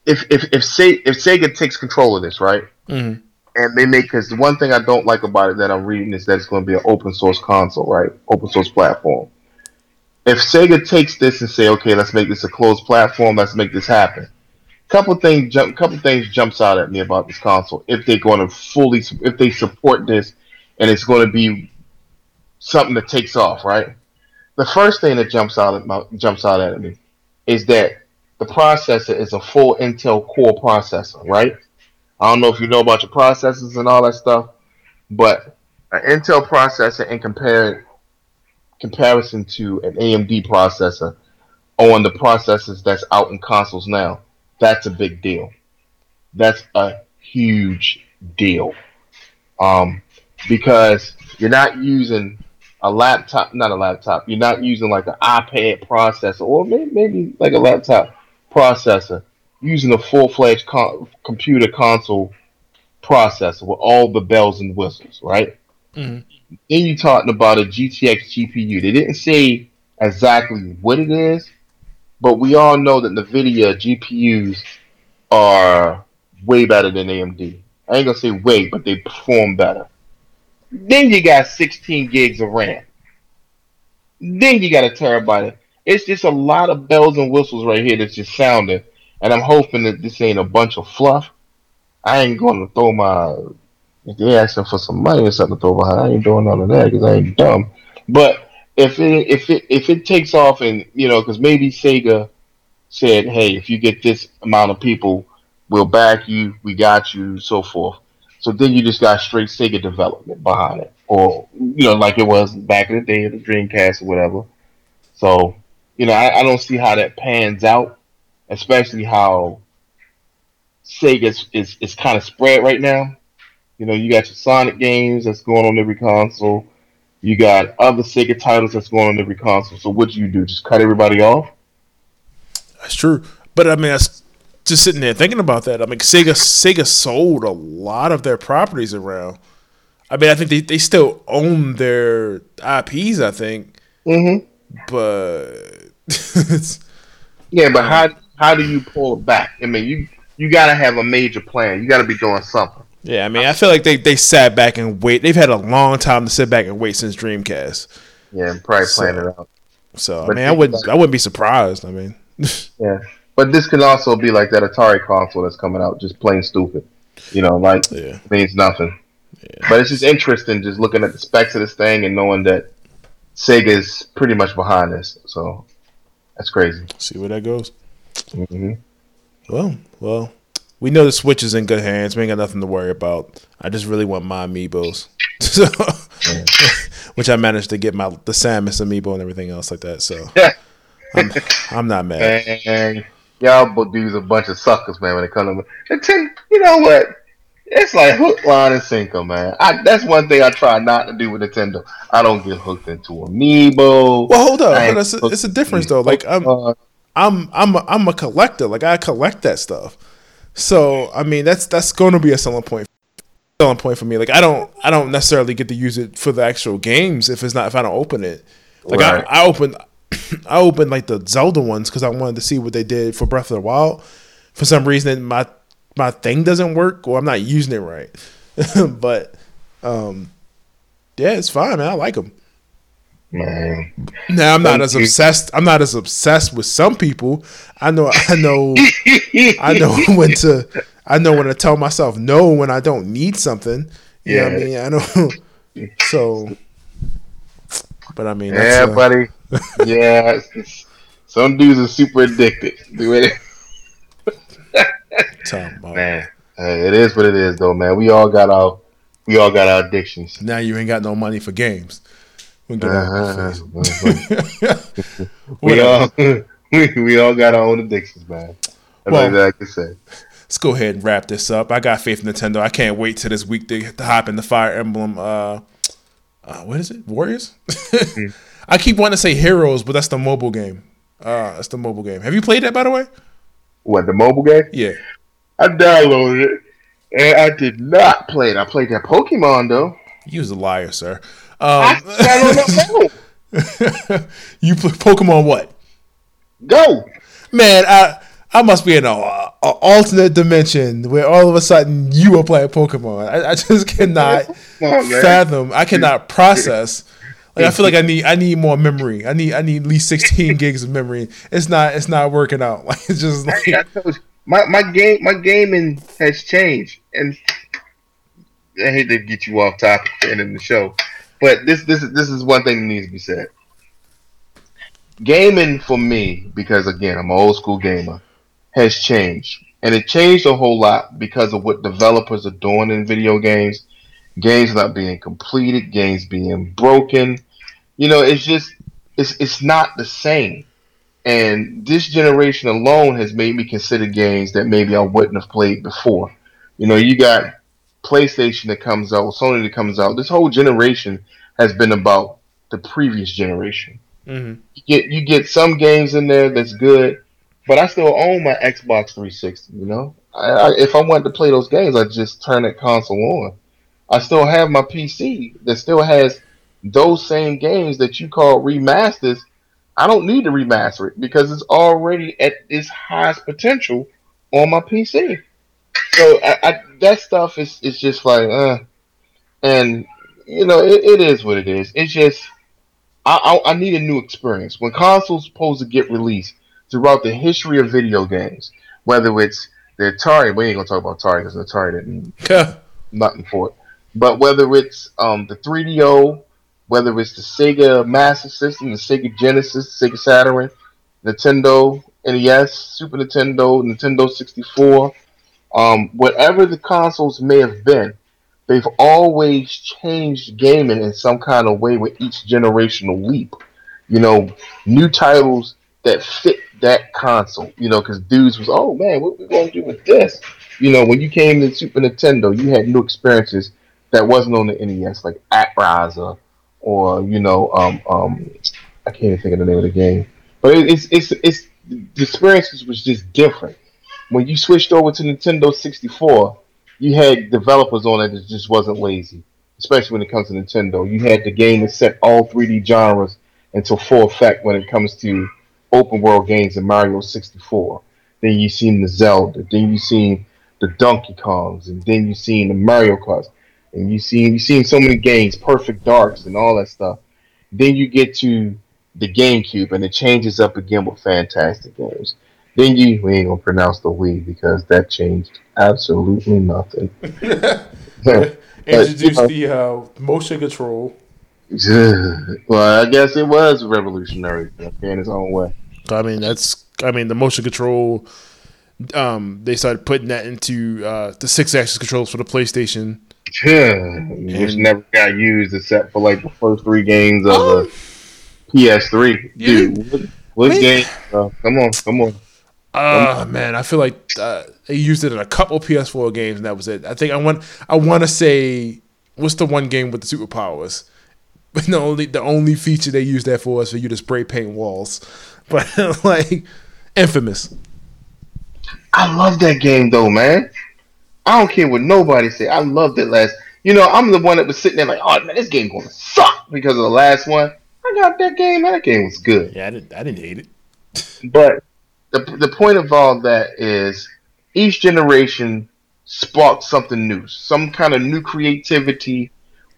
If if if say if Sega takes control of this, right, Mm-hmm. and they make because the one thing I don't like about it that I'm reading is that it's going to be an open source console, right? Open source platform. If Sega takes this and say, okay, let's make this a closed platform, let's make this happen. Couple things jump, couple things jumps out at me about this console. If they're going to fully, if they support this, and it's going to be something that takes off, right? The first thing that jumps out at my, jumps out at me is that the processor is a full Intel Core processor, right? I don't know if you know about your processors and all that stuff, but an Intel processor and compared comparison to an AMD processor on the processors that's out in consoles now, that's a big deal. That's a huge deal. Um, because you're not using a laptop, not a laptop, you're not using like an iPad processor or maybe, maybe like a laptop processor, using a full fledged co- computer console processor with all the bells and whistles, right? Mhm. Then you're talking about a GTX GPU. They didn't say exactly what it is, but we all know that NVIDIA GPUs are way better than AMD. I ain't gonna say way, but they perform better. Then you got 16 gigs of RAM. Then you got a terabyte. It's just a lot of bells and whistles right here that's just sounding. And I'm hoping that this ain't a bunch of fluff. I ain't going to throw my. If they asking for some money or something to throw behind, I ain't doing none of that because I ain't dumb. But if it if it if it takes off and you know, because maybe Sega said, hey, if you get this amount of people, we'll back you, we got you, so forth. So then you just got straight Sega development behind it, or you know, like it was back in the day of the Dreamcast or whatever. So you know, I, I don't see how that pans out, especially how Sega is, is, is kind of spread right now. You know, you got your Sonic games that's going on every console. You got other Sega titles that's going on every console. So what do you do? Just cut everybody off? That's true. But I mean, that's just sitting there thinking about that. I mean, Sega Sega sold a lot of their properties around. I mean, I think they, they still own their IPs. I think, Mm-hmm. but Yeah, but how how do you pull it back? I mean, you you got to have a major plan. You got to be doing something. yeah, I mean, I feel like they, they sat back and wait. They've had a long time to sit back and wait since Dreamcast. Yeah, probably So- plan it out. So I mean, I wouldn't I wouldn't be surprised. I mean, Yeah, but this can also be like that Atari console that's coming out, just plain stupid. You know, like yeah, means nothing. But it's just interesting, just looking at the specs of this thing and knowing that Sega's pretty much behind this. So that's crazy. see where that goes. hmm Well, well, we know the Switch is in good hands. We ain't got nothing to worry about. I just really want my amiibos, so, which I managed to get my the Samus amiibo and everything else like that. So I'm I'm not mad. And y'all but dudes a bunch of suckers, man. When it comes to Nintendo, you know what? It's like hook, line, and sinker, man. I, that's one thing I try not to do with Nintendo. I don't get hooked into Amiibo. Well, hold up. It's a, it's a difference though. Like I'm I'm I'm a, I'm a collector. Like I collect that stuff. So I mean that's that's going to be a selling point. Selling point for me. Like I don't I don't necessarily get to use it for the actual games if it's not if I don't open it. Like Right. I, I opened I opened like the Zelda ones because I wanted to see what they did for Breath of the Wild. For some reason my my thing doesn't work or I'm not using it right. but um yeah, it's fine, man. I like them. man. Now I'm not as obsessed. I'm not as obsessed with some people. I know. I know. I know when to. I know when to tell myself no when I don't need something. You know what I mean? I know. So, but I mean, that's, Yeah, uh, buddy. Yeah, some dudes are super addicted. Do it, man. Hey, it is what it is, though, man. We all got our, we all got our addictions. Now you ain't got no money for games. We Uh-huh. we all, we, we all got our own addictions, man. That's Well- all I can say. Let's go ahead and wrap this up. I got faith in Nintendo. I can't wait till this week to, to hop in the Fire Emblem. Uh, uh, what is it? Warriors. I keep wanting to say Heroes, but that's the mobile game. Uh, that's the mobile game. Have you played that by the way? What the mobile game? Yeah. I downloaded it, and I did not play it. I played that Pokemon though. You was a liar, sir. I Um, got it on the phone. you play Pokemon what? Go. Man, I I must be in a, a alternate dimension where all of a sudden you are playing Pokemon. I, I just cannot on, fathom. I cannot process. Like I feel like I need I need more memory. I need I need at least sixteen gigs of memory. It's not it's not working out. Like it's just like I my my game my gaming has changed, and I hate to get you off topic and in the show, but this this is this is one thing that needs to be said. Gaming for me, because again I'm an old school gamer, has changed, and it changed a whole lot because of what developers are doing in video games. Games not being completed, games being broken, You know, it's just it's it's not the same. And this generation alone has made me consider games that maybe I wouldn't have played before. You know, you got PlayStation that comes out, Sony that comes out. This whole generation has been about the previous generation. Mm-hmm. You get you get some games in there that's good, but I still own my Xbox 360. You know, I, I, if I wanted to play those games, I just turn that console on. I still have my PC that still has those same games that you call remasters. I don't need to remaster it because it's already at its highest potential on my PC. So I, I, that stuff is is just like, uh, and you know, it, it is what it is. It's just I, I, I need a new experience when consoles supposed to get released throughout the history of video games, whether it's the Atari. We ain't gonna talk about Atari because Atari didn't nothing for it. But whether it's um, the 3DO, whether it's the Sega Master System, the Sega Genesis, Sega Saturn, Nintendo NES, Super Nintendo, Nintendo 64, um, whatever the consoles may have been, they've always changed gaming in some kind of way with each generational leap. You know, new titles that fit that console. You know, because dudes was, oh man, what we gonna do with this? You know, when you came to Super Nintendo, you had new experiences that wasn't on the NES, like ActRaiser or you know, um, um, I can't even think of the name of the game. But it, it's it's it's the experiences was just different. When you switched over to Nintendo 64, you had developers on it that just wasn't lazy, especially when it comes to Nintendo. You had the game that set all 3D genres into full effect when it comes to open world games in Mario 64. Then you seen the Zelda. Then you seen the Donkey Kongs, and then you seen the Mario Kart, and you seen you seen so many games, Perfect Darks, and all that stuff. Then you get to the GameCube, and it changes up again with fantastic games. Then you we ain't gonna pronounce the Wii because that changed absolutely nothing. Introduced you know, the uh, motion control. well, I guess it was revolutionary in its own way. I mean, that's I mean the motion control. Um, they started putting that into uh, the Sixaxis controls for the PlayStation. Yeah, which never got used except for like the first three games of the PS3. Yeah. Dude, what, what game? Uh, come on, come on. Uh man, I feel like uh, they used it in a couple PS4 games, and that was it. I think I want I want to say what's the one game with the superpowers? But the only the only feature they used that for is for you to spray paint walls. But like infamous. I love that game though, man. I don't care what nobody say. I loved it last. You know, I'm the one that was sitting there like, oh man, this game gonna suck because of the last one. I got that game. Man, that game was good. Yeah, I didn't. I didn't hate it. but the the point of all that is each generation sparked something new, some kind of new creativity,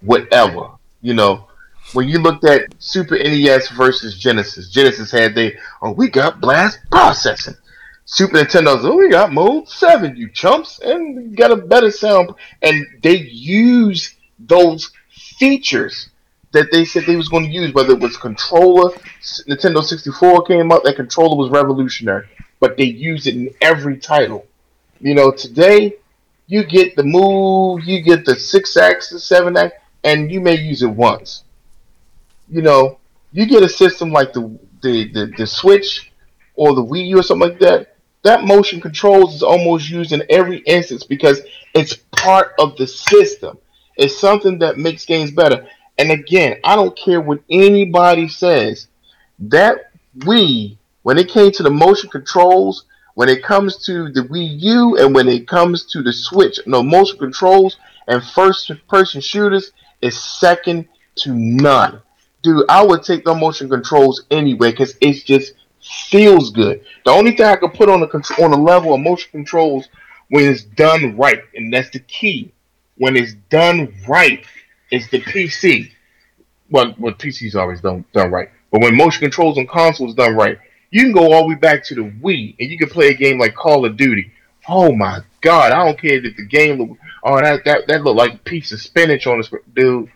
whatever. You know, when you looked at Super NES versus Genesis, Genesis had they oh we got blast processing. Super Nintendo's oh we got mode seven, you chumps, and got a better sound. And they use those features that they said they was going to use, whether it was controller, Nintendo 64 came out, that controller was revolutionary, but they use it in every title. You know, today you get the move, you get the Sixaxis, seven axis, and you may use it once. You know, you get a system like the the, the, the Switch or the Wii U or something like that. That motion controls is almost used in every instance because it's part of the system. It's something that makes games better. And again, I don't care what anybody says. That Wii, when it came to the motion controls, when it comes to the Wii U, and when it comes to the Switch, no motion controls and first person shooters is second to none. Dude, I would take the motion controls anyway because it's just feels good. The only thing I could put on the on a level of motion controls when it's done right, and that's the key. When it's done right, is the PC. Well, what PC's always done done right, but when motion controls on consoles done right, you can go all the way back to the Wii and you can play a game like Call of Duty. Oh my God, I don't care if the game look. Oh, that that that looked like a piece of spinach on the dude.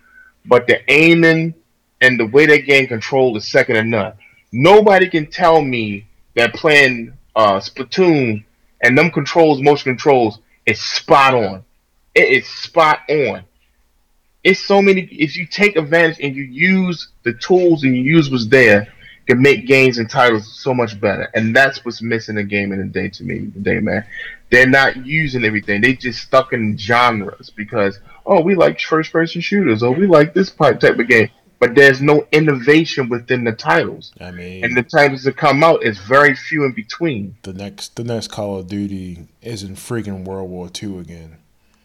But the aiming and the way that game controlled is second to none. Nobody can tell me that playing uh, Splatoon and them controls, motion controls, is spot on. It is spot on it's so many. If you take advantage and you use the tools and you use what's there, can make games and titles so much better. And that's what's missing in game in the day to me today, man. They're not using everything. They just stuck in genres because oh, we like first person shooters or we like this type of game. But there's no innovation within the titles. I mean, And the titles that come out is very few in between. the next the next Call of Duty isn't freaking World War II again.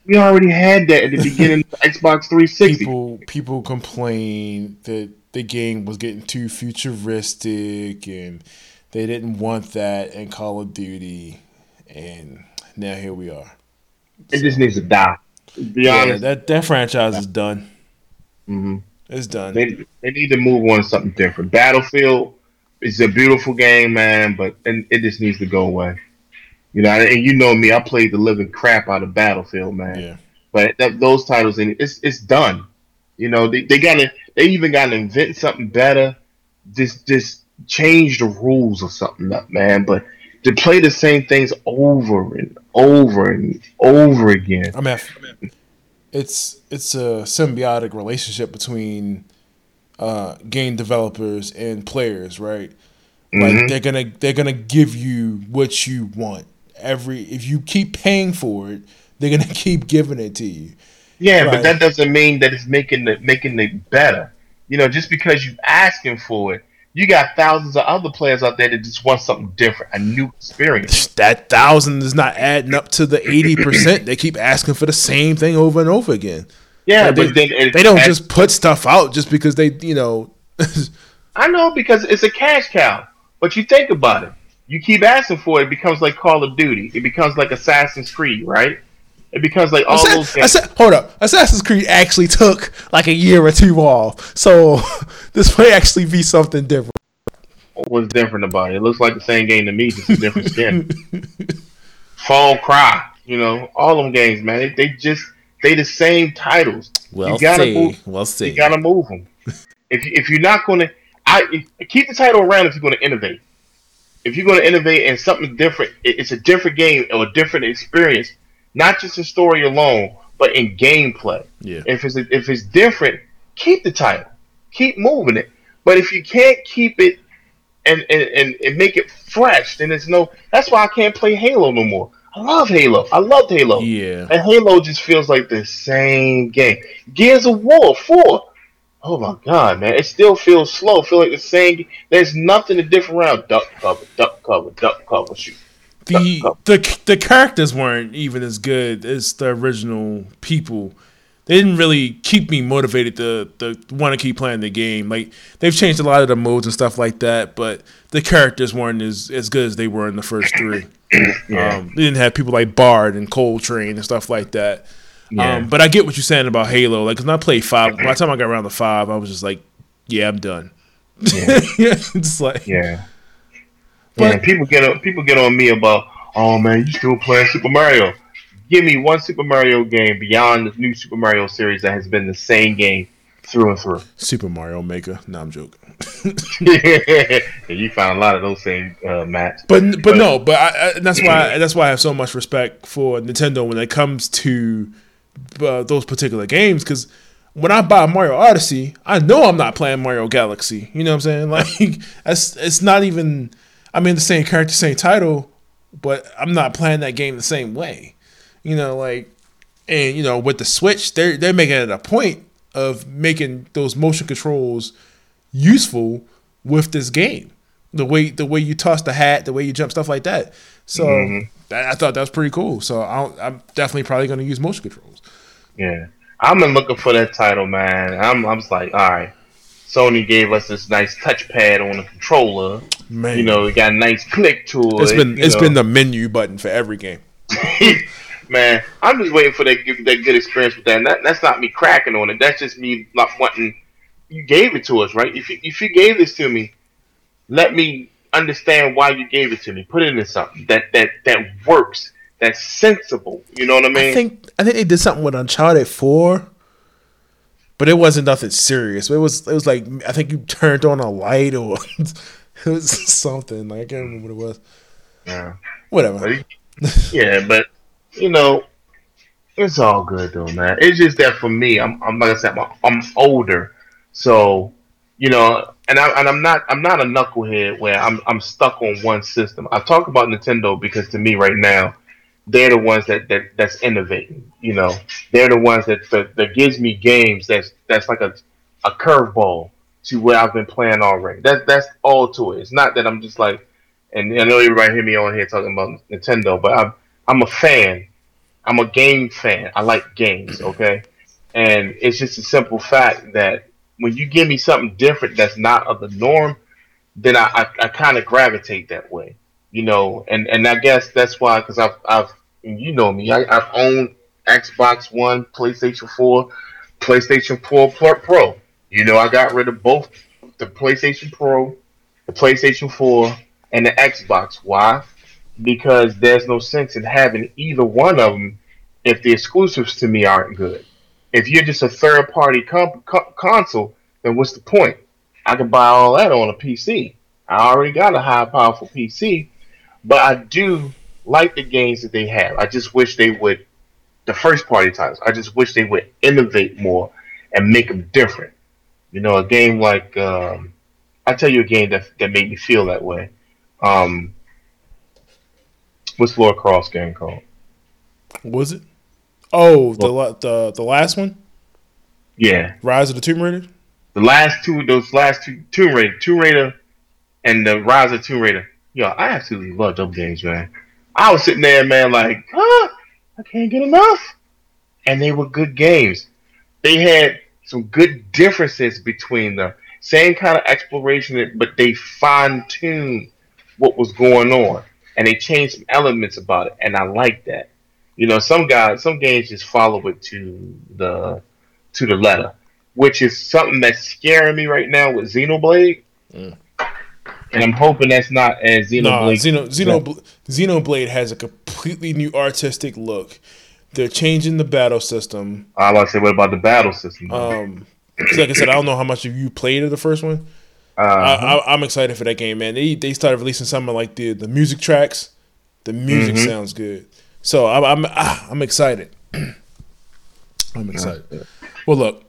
We already had that at the beginning of Xbox 360. People people complain that the game was getting too futuristic and they didn't want that in Call of Duty, and now here we are. It just needs to die. To be Yeah, honest, that that franchise is done. Mhm. It's done. they they need to move on to something different. Battlefield is a beautiful game, man, but and it just needs to go away. You know, and you know me, I played the living crap out of Battlefield, man. Yeah. But that, those titles, and it's it's done. You know, they, they gotta they even gotta invent something better. Just just change the rules or something up, man. But to play the same things over and over and over again. I mean, I- it's it's a symbiotic relationship between uh, game developers and players, right? Like Mhm. they're gonna they're gonna give you what you want. Every if you keep paying for it, they're gonna keep giving it to you. Yeah, Right. but that doesn't mean that it's making it making it better. You know, just because you're asking for it, you got thousands of other players out there that just want something different, a new experience. That thousand is not adding up to the eighty percent. They keep asking for the same thing over and over again. Yeah, Like, but they, then they don't just put stuff out just because they, you know. I know because it's a cash cow. But you think about it. You keep asking for it, it becomes like Call of Duty. It becomes like Assassin's Creed, right? It becomes like all Assa- those games. Assa- hold up, Assassin's Creed actually took like a year or two off, so this may actually be something different. What's different about it? It looks like the same game to me, just a different skin. Far Cry, you know, all them games, man. They, they just they the same titles. Well, You gotta see, move- we'll see. You gotta move them. if you, if you're not gonna, I keep the title around if you're gonna innovate. If you're gonna innovate and something different, it- it's a different game or a different experience, not just in story alone, but in gameplay. yeah, If it's if it's different, keep the title, keep moving it. But if you can't keep it and and, and, and make it fresh, then it's no. That's why I can't play Halo no more. I love Halo. I loved Halo. yeah. And Halo just feels like the same game. Gears of War 4. Oh my god, man. It still feels slow. Feel like the same there's nothing to different around. Duck cover, duck cover, duck cover, shoot. The the the characters weren't even as good as the original people. They didn't really keep me motivated to to want to keep playing the game. Like they've changed a lot of the modes and stuff like that, but the characters weren't as as good as they were in the first three. Yeah. Um, they didn't have people like Baird and Cole Train and stuff like that. Yeah. Um, but I get what you're saying about Halo. Like, 'cause when I played five, by the time I got around to five, I was just like, yeah, I'm done. Yeah. it's like, Yeah. But- yeah, people get on people get on me about, oh man, you still playing Super Mario. Give me one Super Mario game beyond the new Super Mario series that has been the same game through and through. Super Mario Maker. No, I'm joking. yeah, you found a lot of those same uh, Matt. But but no, but I, I, that's why that's why I have so much respect for Nintendo when it comes to uh, those particular games. Because when I buy Mario Odyssey, I know I'm not playing Mario Galaxy. You know what I'm saying? Like that's it's not even. I mean, the same character, same title, but I'm not playing that game the same way. You know, like and you know with the Switch, they're they're making it a point of making those motion controls useful with this game. The way the way you toss the hat, the way you jump, stuff like that. So mm-hmm. that, I thought that was pretty cool. So I'll, I'm definitely probably going to use motion controls. Yeah, I've been looking for that title, man. I'm, I'm just like, all right. Sony gave us this nice touchpad on the controller. Man, You know, it got a nice click to it. it's been you it's know. been the menu button for every game. man. I'm just waiting for that that good experience with that. That that's not me cracking on it. That's just me not wanting. You gave it to us, right? If you, if you gave this to me, let me understand why you gave it to me. Put it in something that that that works. That's sensible. You know what I mean? I think I think they did something with Uncharted Four, but it wasn't nothing serious. It was it was like I think you turned on a light or it was something. Like, I can't remember what it was. yeah. Whatever. Yeah, but you know, It's all good though, man. It's just that for me, I'm, I'm like I said, I'm, I'm older, so you know, and I and I'm not I'm not a knucklehead where I'm I'm stuck on one system. I talk about Nintendo because to me right now, they're the ones that, that that's innovating. You know, they're the ones that, that that gives me games that's that's like a a curveball to what I've been playing already. That that's all to it. It's not that I'm just like, and I know everybody hear me on here talking about Nintendo, but I'm I'm a fan I'm a game fan. I like games, okay? And it's just a simple fact that when you give me something different that's not of the norm, then I, I, I kind of gravitate that way, you know. And, and I guess that's why, because I've, I've, you know me, I, I've owned Xbox One, PlayStation 4, PlayStation 4 Pro. You know, I got rid of both the PlayStation Pro, the PlayStation 4, and the Xbox. Why? because there's no sense in having either one of them if the exclusives to me aren't good. If you're just a third party comp- co- console, then what's the point? I can buy all that on a PC. I already got a high powerful PC, but I do like the games that they have. I just wish they would, the first party titles, I just wish they would innovate more and make them different. You know, a game like, um, I tell you a game that, that made me feel that way. Um, What's Lara Croft game called? Was it? Oh, the the the last one. Yeah, Rise of the Tomb Raider. The last two, those last two, Tomb Raider, Tomb Raider, and the Rise of Tomb Raider. Yo, I absolutely love those games, man. I was sitting there, man, like, huh, I can't get enough. And they were good games. They had some good differences between them. Same kind of exploration, but they fine tuned what was going on and they changed some elements about it, and I like that. You know, some guys, some games just follow it to the to the letter, which is something that's scaring me right now with Xenoblade. Mm. And I'm hoping that's not as Xenoblade. No, Xeno, Xeno, Xenoblade has a completely new artistic look. They're changing the battle system. I want to say, what about the battle system? Um, like I said, I don't know how much of you played of the first one. Uh-huh. I, am excited for that game, man. They they started releasing some of like the the music tracks. The music mm-hmm. sounds good, so I'm I'm ah, I'm excited. I'm excited. Well, look,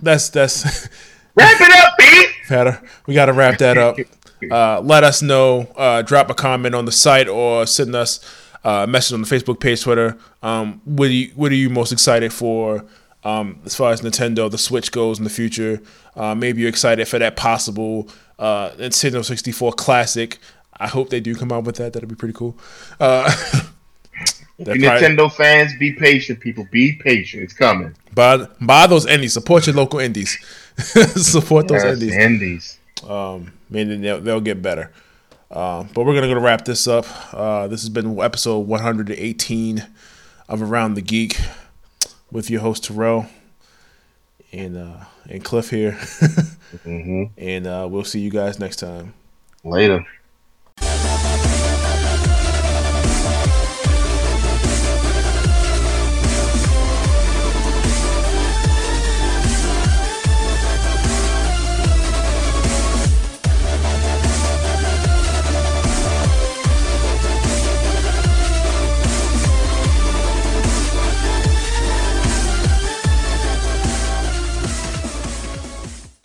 that's that's wrap it up, Pete. we got to wrap that up. Uh, let us know. Uh, drop a comment on the site or send us a message on the Facebook page, Twitter. Um, what are you What are you most excited for? Um, as far as Nintendo, the Switch goes in the future, uh, maybe you're excited for that possible uh, Nintendo 64 Classic. I hope they do come out with that. That'd be pretty cool. Uh, Nintendo probably, fans, be patient, people. Be patient. It's coming. Buy buy those indies. Support your local indies. Support those yes, indies. Indies. Um, maybe they'll, they'll get better. Uh, but we're gonna go to wrap this up. Uh, this has been episode 118 of Around the Geek with your host Terrell and uh, and Cliff here. mm-hmm. And uh, we'll see you guys next time. Later.